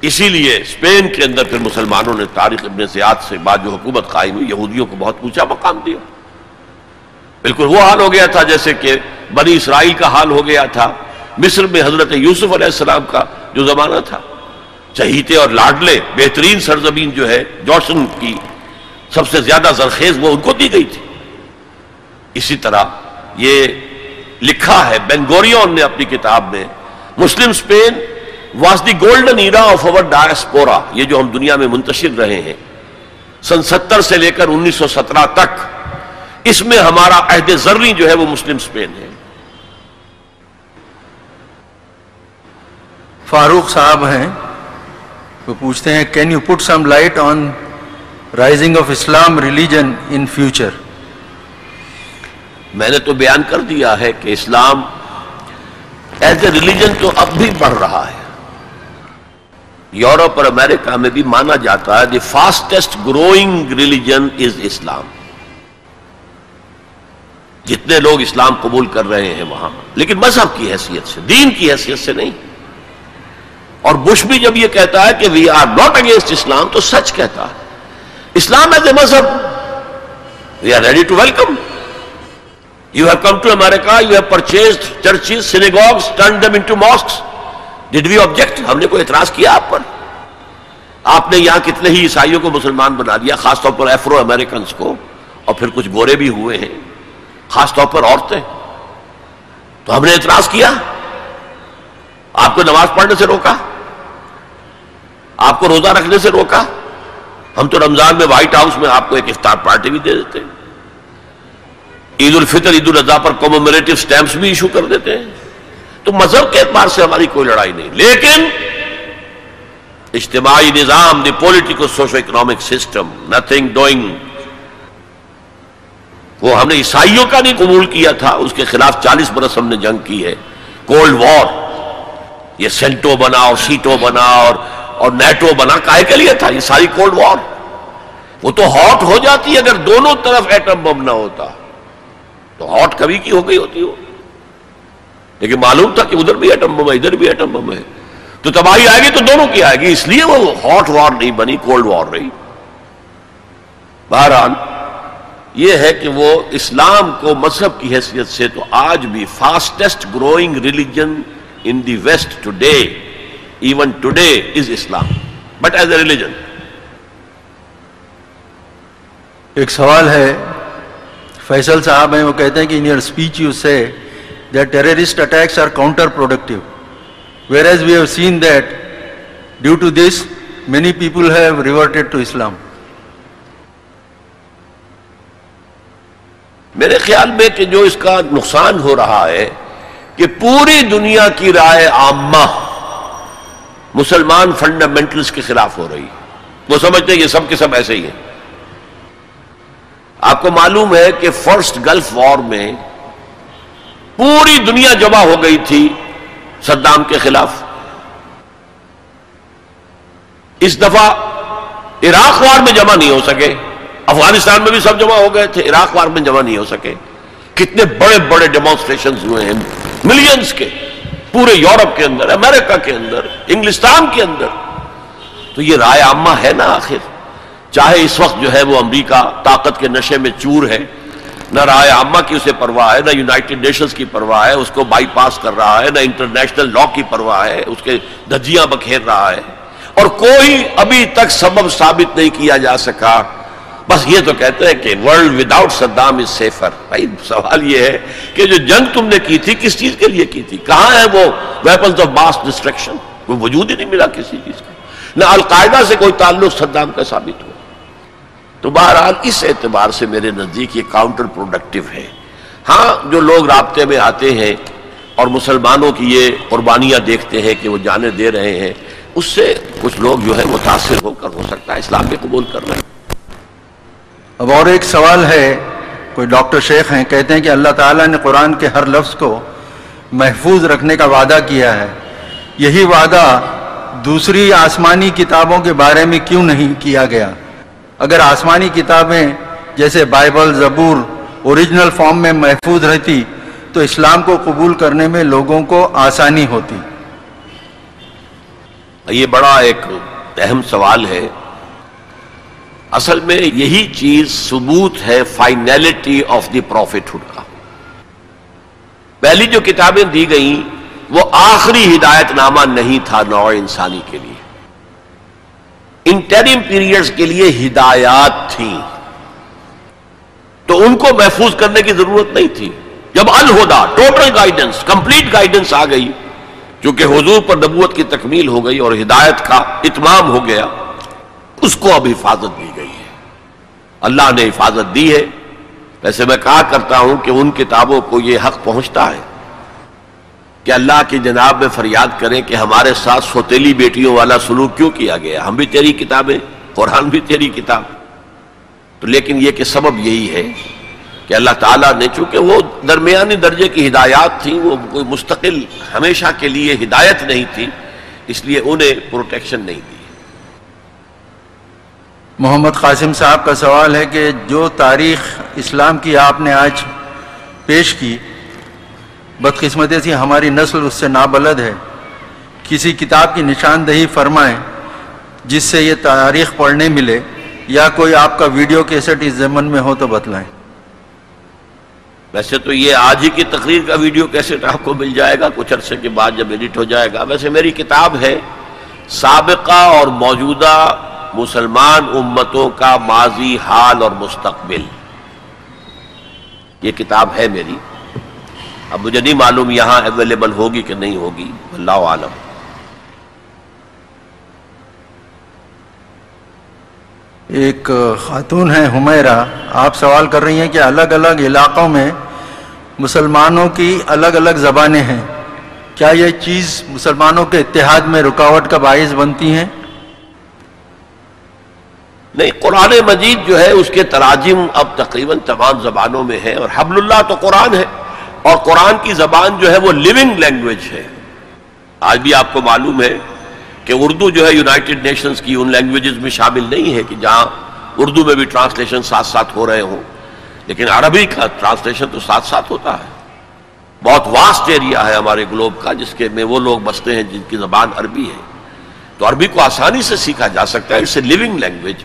اسی لیے اسپین کے اندر پھر مسلمانوں نے تاریخ ابن زیاد سے بعد جو حکومت قائم ہوئی، یہودیوں کو بہت اونچا مقام دیا۔ بالکل وہ حال ہو گیا تھا جیسے کہ بنی اسرائیل کا حال ہو گیا تھا، مصر میں حضرت یوسف علیہ السلام کا جو زمانہ تھا۔ چہیتے اور لاڈلے، بہترین سرزمین جو ہے، جوشن کی سب سے زیادہ زرخیز وہ ان کو دی گئی تھی۔ اسی طرح یہ لکھا ہے بینگوریون نے اپنی کتاب میں۔ Muslim Spain was the golden era of our diaspora یہ جو ہم دنیا میں منتشر رہے ہیں۔ سن ستر سے لے کر انیس سو سترہ تک، اس میں ہمارا عہد زرری جو ہے وہ مسلم اسپین ہے۔ فاروق صاحب ہیں، وہ پوچھتے ہیں can you put some light on rising of Islam religion in future میں نے تو بیان کر دیا ہے کہ اسلام ایز اے ریلیجن تو اب بھی بڑھ رہا ہے۔ یورپ اور امریکہ میں بھی مانا جاتا ہے the fastest growing religion is Islam. جتنے لوگ اسلام قبول کر رہے ہیں وہاں، لیکن مذہب کی حیثیت سے، دین کی حیثیت سے نہیں۔ اور بش بھی جب یہ کہتا ہے کہ وی آر ناٹ اگینسٹ اسلام تو سچ کہتا ہے۔ اسلام ایز اے مذہب we are ready to welcome you have come to America you have purchase churches synagogues turn them into mosques did we object ہم نے کوئی اعتراض کیا آپ پر آپ نے یہاں کتنے ہی عیسائیوں کو مسلمان بنا دیا خاص طور پر ایفرو امریکنس کو اور پھر کچھ گورے بھی ہوئے ہیں خاص طور پر عورتیں تو ہم نے اعتراض کیا آپ کو نماز پڑھنے سے روکا آپ کو روزہ رکھنے سے روکا ہم تو رمضان میں وائٹ ہاؤس میں آپ کو ایک افطار پارٹی بھی دے دیتے ہیں عید الفطر، عید الاضحیٰ پر کومومریٹو سٹیمپس بھی ایشو کر دیتے ہیں۔ تو مذہب کے اعتبار سے ہماری کوئی لڑائی نہیں۔ لیکن اجتماعی نظام، the political socio economic system nothing doing وہ ہم نے عیسائیوں کا نہیں قبول کیا تھا، اس کے خلاف چالیس برس ہم نے جنگ کی ہے۔ کولڈ وار یہ سینٹو بنا اور سیٹو بنا اور اور نیٹو بنا، کائے کے لیے تھا۔ یہ ساری کولڈ وار وہ تو ہاٹ ہو جاتی اگر دونوں طرف ایٹم بم نہ ہوتا۔ تو ہاٹ کبھی کی ہو گئی ہوتی ہو۔ لیکن معلوم تھا کہ ادھر بھی ایٹم بم ہے ادھر بھی ایٹم بم ہے تو تباہی آئے گی تو دونوں کی آئے گی، اس لیے وہ ہاٹ وار نہیں بنی، کولڈ وار رہی۔ بہرحال، یہ ہے کہ وہ اسلام کو مذہب کی حیثیت سے تو آج بھی fastest growing religion in the West today even today is Islam but as a religion ایک سوال ہے فیصل صاحب ہیں وہ کہتے ہیں کہ in your speech you say that terrorist attacks are counterproductive. Whereas we have seen that due to this, many people have reverted to Islam. میرے خیال میں کہ جو اس کا نقصان ہو رہا ہے کہ پوری دنیا کی رائے عامہ مسلمان فنڈامنٹلز کے خلاف ہو رہی ہے وہ سمجھتے ہیں یہ سب کے سب ایسے ہی ہیں آپ کو معلوم ہے کہ فرسٹ گلف وار میں پوری دنیا جمع ہو گئی تھی صدام کے خلاف۔ اس دفعہ عراق وار میں جمع نہیں ہو سکے۔ افغانستان میں بھی سب جمع ہو گئے تھے، عراق وار میں جمع نہیں ہو سکے۔ کتنے بڑے بڑے ڈیمانسٹریشن ہوئے ہیں۔ ملینز کے۔ پورے یورپ کے اندر، امریکہ کے اندر، انگلستان کے اندر۔ تو یہ رائے عامہ ہے نا آخر۔ چاہے اس وقت جو ہے وہ امریکہ طاقت کے نشے میں چور ہے، نہ رائے عامہ کی اسے پرواہ ہے، نہ یونائٹڈ نیشنز کی پرواہ ہے، اس کو بائی پاس کر رہا ہے، نہ انٹرنیشنل لا کی پرواہ ہے، اس کے دھجیاں بکھیر رہا ہے۔ اور کوئی ابھی تک سبب ثابت نہیں کیا جا سکا۔ بس یہ تو کہتے ہیں کہ world without Saddam is safer. بھائی، سوال یہ ہے کہ جو جنگ تم نے کی تھی، کس چیز کے لیے کی تھی؟ کہاں ہے وہ ویپنز آف ماس ڈسٹرکشن کوئی وجود ہی نہیں ملا کسی چیز کا۔ نہ القاعدہ سے کوئی تعلق صدام کا ثابت ہوا۔ تو بہرحال اس اعتبار سے میرے نزدیک یہ کاؤنٹر پروڈکٹیو ہے۔ ہاں جو لوگ رابطے میں آتے ہیں اور مسلمانوں کی یہ قربانیاں دیکھتے ہیں کہ وہ جانے دے رہے ہیں، اس سے کچھ لوگ جو ہے متاثر ہو کر ہو سکتا ہے اسلام کے قبول کر رہے ہیں اب اور ایک سوال ہے، کوئی ڈاکٹر شیخ ہیں، کہتے ہیں کہ اللہ تعالیٰ نے قرآن کے ہر لفظ کو محفوظ رکھنے کا وعدہ کیا ہے۔ یہی وعدہ دوسری آسمانی کتابوں کے بارے میں کیوں نہیں کیا گیا؟ اگر آسمانی کتابیں جیسے بائبل، زبور اوریجنل فارم میں محفوظ رہتی تو اسلام کو قبول کرنے میں لوگوں کو آسانی ہوتی۔ یہ بڑا ایک اہم سوال ہے۔ اصل میں یہی چیز ثبوت ہے، فائنلٹی آف دی پروفٹ کا۔ پہلی جو کتابیں دی گئیں، وہ آخری ہدایت نامہ نہیں تھا نوع انسانی کے لیے۔ انٹرم پیریڈز کے لیے ہدایات تھیں۔ تو ان کو محفوظ کرنے کی ضرورت نہیں تھی۔ جب الہدا ٹوٹل گائیڈنس کمپلیٹ گائیڈنس آ گئی چونکہ حضور پر نبوت کی تکمیل ہو گئی اور ہدایت کا اتمام ہو گیا، اس کو اب حفاظت دی گئی ہے۔ اللہ نے حفاظت دی ہے۔ ویسے میں کہا کرتا ہوں کہ ان کتابوں کو یہ حق پہنچتا ہے۔ کہ اللہ کی جناب میں فریاد کریں کہ ہمارے ساتھ سوتیلی بیٹیوں والا سلوک کیوں کیا گیا؟ ہم بھی تیری کتابیں قرآن بھی تیری کتاب۔ تو لیکن یہ کہ سبب یہی ہے کہ اللہ تعالیٰ نے چونکہ وہ درمیانی درجے کی ہدایات تھیں، وہ کوئی مستقل ہمیشہ کے لیے ہدایت نہیں تھی، اس لیے انہیں پروٹیکشن نہیں دی۔ محمد قاسم صاحب کا سوال ہے کہ جو تاریخ اسلام کی آپ نے آج پیش کی بدقسمتی سے ہماری نسل اس سے نابلد ہے۔ کسی کتاب کی نشاندہی فرمائیں جس سے یہ تاریخ پڑھنے ملے یا کوئی آپ کا ویڈیو کیسٹ اس زمن میں ہو تو بتلائیں۔ ویسے تو یہ آج ہی کی تقریر کا ویڈیو کیسٹ آپ کو مل جائے گا، کچھ عرصے کے بعد جب ایڈٹ ہو جائے گا۔ ویسے میری کتاب ہے، سابقہ اور موجودہ مسلمان امتوں کا ماضی، حال اور مستقبل۔ یہ کتاب ہے میری۔ اب مجھے نہیں معلوم یہاں اویلیبل ہوگی کہ نہیں ہوگی اللہ عالم ایک خاتون ہے حمیرہ آپ سوال کر رہی ہیں کہ الگ الگ علاقوں میں مسلمانوں کی الگ الگ زبانیں ہیں۔ کیا یہ چیز مسلمانوں کے اتحاد میں رکاوٹ کا باعث بنتی ہیں؟ نہیں قرآن مجید جو ہے اس کے تراجم اب تقریباً تمام زبانوں میں ہے اور حبل اللہ تو قرآن ہے۔ اور قرآن کی زبان جو ہے وہ لیونگ لینگویج ہے۔ آج بھی آپ کو معلوم ہے کہ اردو جو ہے یونائٹڈ نیشنز کی ان لینگویجز میں شامل نہیں ہے کہ جہاں اردو میں بھی ٹرانسلیشن ساتھ ساتھ ہو رہے ہوں۔ لیکن عربی کا ٹرانسلیشن تو ساتھ ساتھ ہوتا ہے۔ بہت واسٹ ایریا ہے ہمارے گلوب کا جس کے میں وہ لوگ بستے ہیں جن کی زبان عربی ہے۔ تو عربی کو آسانی سے سیکھا جا سکتا ہے۔ اٹس اے لیونگ لینگویج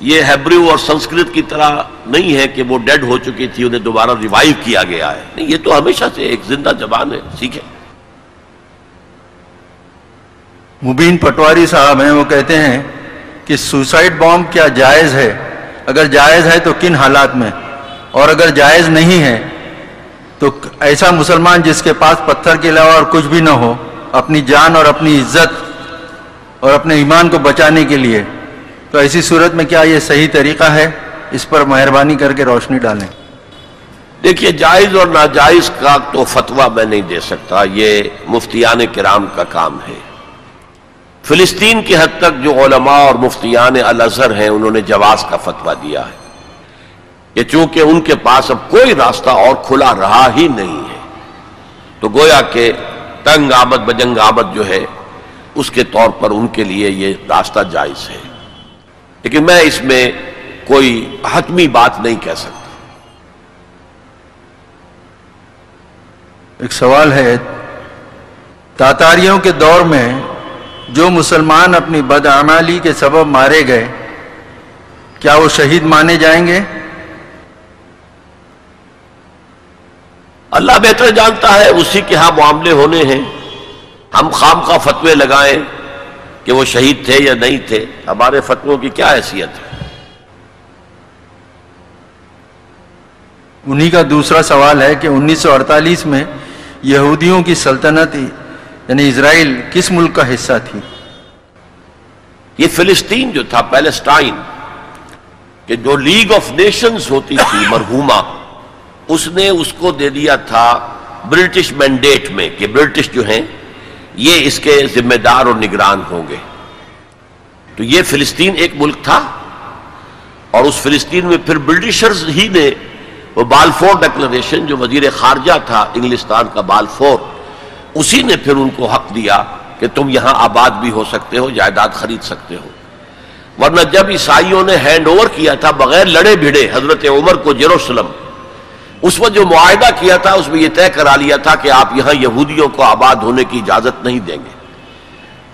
یہ ہیبریو اور سنسکرت کی طرح نہیں ہے کہ وہ ڈیڈ ہو چکی تھی، انہیں دوبارہ ریوائیو کیا گیا ہے۔ نہیں، یہ تو ہمیشہ سے ایک زندہ زبان ہے سیکھے مبین پٹواری صاحب ہیں، وہ کہتے ہیں کہ سوسائڈ بامب کیا جائز ہے؟ اگر جائز ہے تو کن حالات میں؟ اور اگر جائز نہیں ہے تو ایسا مسلمان جس کے پاس پتھر کے علاوہ اور کچھ بھی نہ ہو، اپنی جان اور اپنی عزت اور اپنے ایمان کو بچانے کے لیے تو ایسی صورت میں کیا یہ صحیح طریقہ ہے؟ اس پر مہربانی کر کے روشنی ڈالیں۔ دیکھیے، جائز اور ناجائز کا تو فتویٰ میں نہیں دے سکتا۔ یہ مفتیان کرام کا کام ہے۔ فلسطین کی حد تک جو علماء اور مفتیان الازہر ہیں، انہوں نے جواز کا فتویٰ دیا ہے۔ کہ چونکہ ان کے پاس اب کوئی راستہ اور کھلا رہا ہی نہیں ہے۔ تو گویا کہ تنگ آمد، بجنگ آمد جو ہے، اس کے طور پر ان کے لیے یہ راستہ جائز ہے۔ لیکن میں اس میں کوئی حتمی بات نہیں کہہ سکتا۔ ایک سوال ہے تاتاریوں کے دور میں جو مسلمان اپنی بدعمالی کے سبب مارے گئے کیا وہ شہید مانے جائیں گے؟ اللہ بہتر جانتا ہے اسی کے ہاں معاملے ہونے ہیں۔ ہم خام کا فتوے لگائیں۔ کہ وہ شہید تھے یا نہیں تھے ہمارے فتووں کی کیا حیثیت ہے؟ انہی کا دوسرا سوال ہے کہ انیس سو اڑتالیس میں یہودیوں کی سلطنت یعنی اسرائیل کس ملک کا حصہ تھی؟ یہ فلسطین جو تھا پیلسٹائن کہ جو لیگ آف نیشنز ہوتی تھی مرحوما اس نے اس کو دے دیا تھا برٹش مینڈیٹ میں کہ برٹش جو ہیں یہ اس کے ذمہ دار اور نگران ہوں گے۔ تو یہ فلسطین ایک ملک تھا اور اس فلسطین میں پھر برٹشرز ہی نے وہ بالفور ڈکلریشن جو وزیر خارجہ تھا انگلستان کا بالفور، اسی نے پھر ان کو حق دیا کہ تم یہاں آباد بھی ہو سکتے ہو، جائیداد خرید سکتے ہو۔ ورنہ جب عیسائیوں نے ہینڈ اوور کیا تھا بغیر لڑے بھیڑے، حضرت عمر کو جیروسلم اس وقت جو معاہدہ کیا تھا، اس میں یہ طے کرا لیا تھا کہ آپ یہاں یہودیوں کو آباد ہونے کی اجازت نہیں دیں گے۔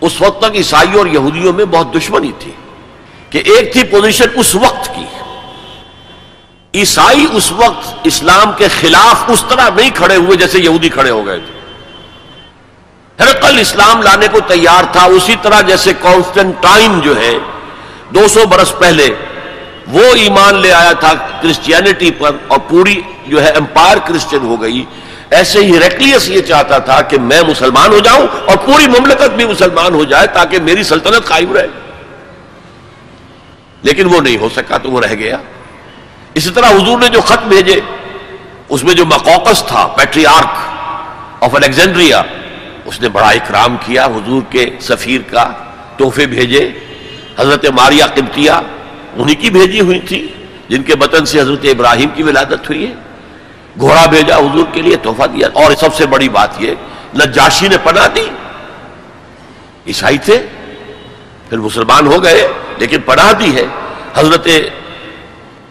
اس وقت تک عیسائیوں اور یہودیوں میں بہت دشمنی تھی کہ ایک تھی پوزیشن اس وقت کی۔ عیسائی اس وقت اسلام کے خلاف اس طرح نہیں کھڑے ہوئے جیسے یہودی کھڑے ہو گئے تھے۔ ہرقل اسلام لانے کو تیار تھا، اسی طرح جیسے کانسٹنٹائن جو ہے، دو سو برس پہلے وہ ایمان لے آیا تھا کرسچینٹی پر اور پوری جو ہے امپائر کرسچن ہو گئی۔ ایسے ہی ریکلیس یہ چاہتا تھا کہ میں مسلمان ہو جاؤں اور پوری مملکت بھی مسلمان ہو جائے تاکہ میری سلطنت قائم رہے۔ لیکن وہ نہیں ہو سکا، تو وہ رہ گیا۔ اسی طرح حضور نے جو خط بھیجے، اس میں جو مقوقس تھا پیٹری آرک آف الیگزینڈریا اس نے بڑا اکرام کیا۔ حضور کے سفیر کا تحفے بھیجے، حضرت ماریا قبطیہ انہی کی بھیجی ہوئی تھی، جن کے بطن سے حضرت ابراہیم کی ولادت ہوئی ہے۔ گھوڑا بھیجا حضور کے لیے تحفہ دیا۔ اور سب سے بڑی بات یہ، نجاشی نے پناہ دی۔ عیسائی تھے، پھر مسلمان ہو گئے، لیکن پناہ دی ہے۔ حضرت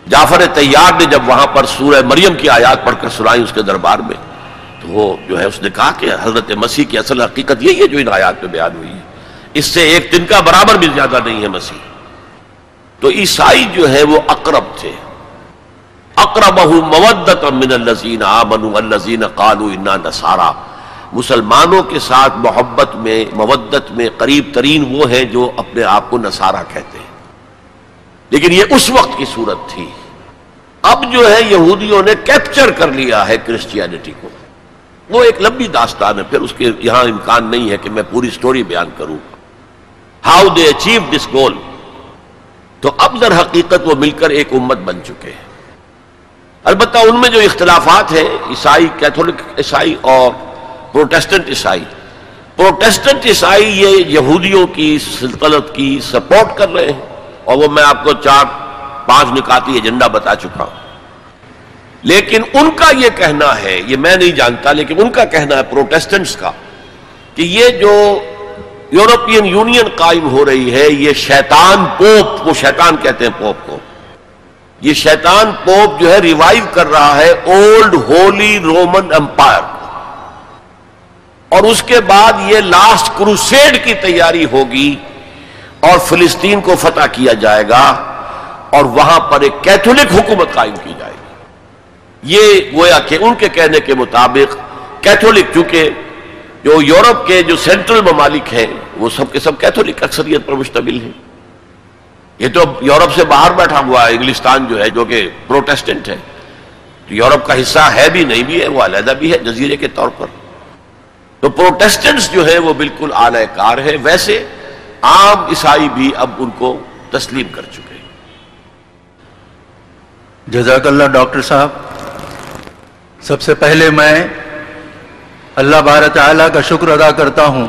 جعفر تیار نے جب وہاں پر سورہ مریم کی آیات پڑھ کر سنائی اس کے دربار میں، تو وہ جو ہے، اس نے کہا کہ حضرت مسیح کی اصل حقیقت یہی ہے جو ان آیات میں بیان ہوئی ہے۔ اس سے ایک دن کا برابر بھی زیادہ نہیں ہے مسیح۔ تو عیسائی جو ہے وہ اقرب تھے۔ اقرب مودت من الزین آمنوا الزین قالو انا نسارا مسلمانوں کے ساتھ محبت میں، مودت میں قریب ترین وہ ہیں جو اپنے آپ کو نصارہ کہتے ہیں۔ لیکن یہ اس وقت کی صورت تھی۔ اب جو ہے یہودیوں نے کیپچر کر لیا ہے کرسچینٹی کو۔ وہ ایک لمبی داستان ہے، پھر اس کے یہاں امکان نہیں ہے کہ میں پوری سٹوری بیان کروں۔ ہاؤ دے اچیو دس گول تو اب در حقیقت وہ مل کر ایک امت بن چکے ہیں۔ البتہ ان میں جو اختلافات ہیں، عیسائی کیتھولک عیسائی اور پروٹیسٹنٹ عیسائی۔ پروٹیسٹنٹ عیسائی یہ یہودیوں کی سلطنت کی سپورٹ کر رہے ہیں۔ اور وہ میں آپ کو چار پانچ نکاتی ایجنڈا بتا چکا ہوں۔ لیکن ان کا یہ کہنا ہے، یہ میں نہیں جانتا، لیکن ان کا کہنا ہے پروٹیسٹنٹس کا، کہ یہ جو یورپین یونین قائم ہو رہی ہے، یہ شیطان پوپ، وہ شیطان کہتے ہیں پوپ کو۔ یہ شیطان پوپ جو ہے ریوائیو کر رہا ہے اولڈ ہولی رومن امپائر اور اس کے بعد یہ لاسٹ کروسیڈ کی تیاری ہوگی اور فلسطین کو فتح کیا جائے گا اور وہاں پر ایک کیتھولک حکومت قائم کی جائے گی۔ یہ گویا کہ ان کے کہنے کے مطابق کیتھولک چونکہ جو یورپ کے جو سینٹرل ممالک ہیں، وہ سب کے سب کیتھولک اکثریت پر مشتمل ہیں۔ یہ تو یورپ سے باہر بیٹھا ہوا ہے انگلستان جو ہے، جو کہ پروٹیسٹنٹ ہے۔ تو یورپ کا حصہ ہے بھی، نہیں بھی ہے، وہ علیحدہ بھی ہے، جزیرے کے طور پر۔ تو پروٹیسٹنٹس جو ہے وہ بالکل اعلی کار ہے ویسے عام عیسائی بھی اب ان کو تسلیم کر چکے جزاک اللہ ڈاکٹر صاحب، سب سے پہلے میں اللہ بار تعالیٰ کا شکر ادا کرتا ہوں۔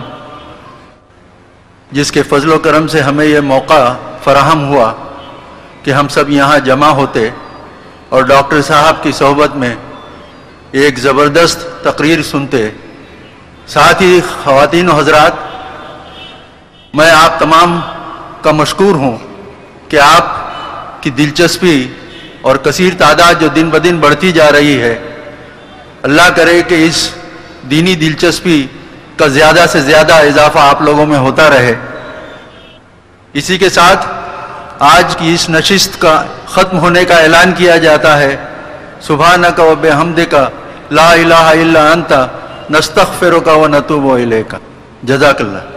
جس کے فضل و کرم سے ہمیں یہ موقع فراہم ہوا کہ ہم سب یہاں جمع ہوتے اور ڈاکٹر صاحب کی صحبت میں ایک زبردست تقریر سنتے۔ ساتھ ہی خواتین و حضرات، میں آپ تمام کا مشکور ہوں کہ آپ کی دلچسپی اور کثیر تعداد جو دن بدن بڑھتی جا رہی ہے، اللہ کرے کہ اس دینی دلچسپی کا زیادہ سے زیادہ اضافہ آپ لوگوں میں ہوتا رہے۔ اسی کے ساتھ آج کی اس نشست کا ختم ہونے کا اعلان کیا جاتا ہے۔ سبحانہ کا و بے حمد کا لا الہ الا انت، نستغفرک و نتوب الیک۔ جزاک اللہ۔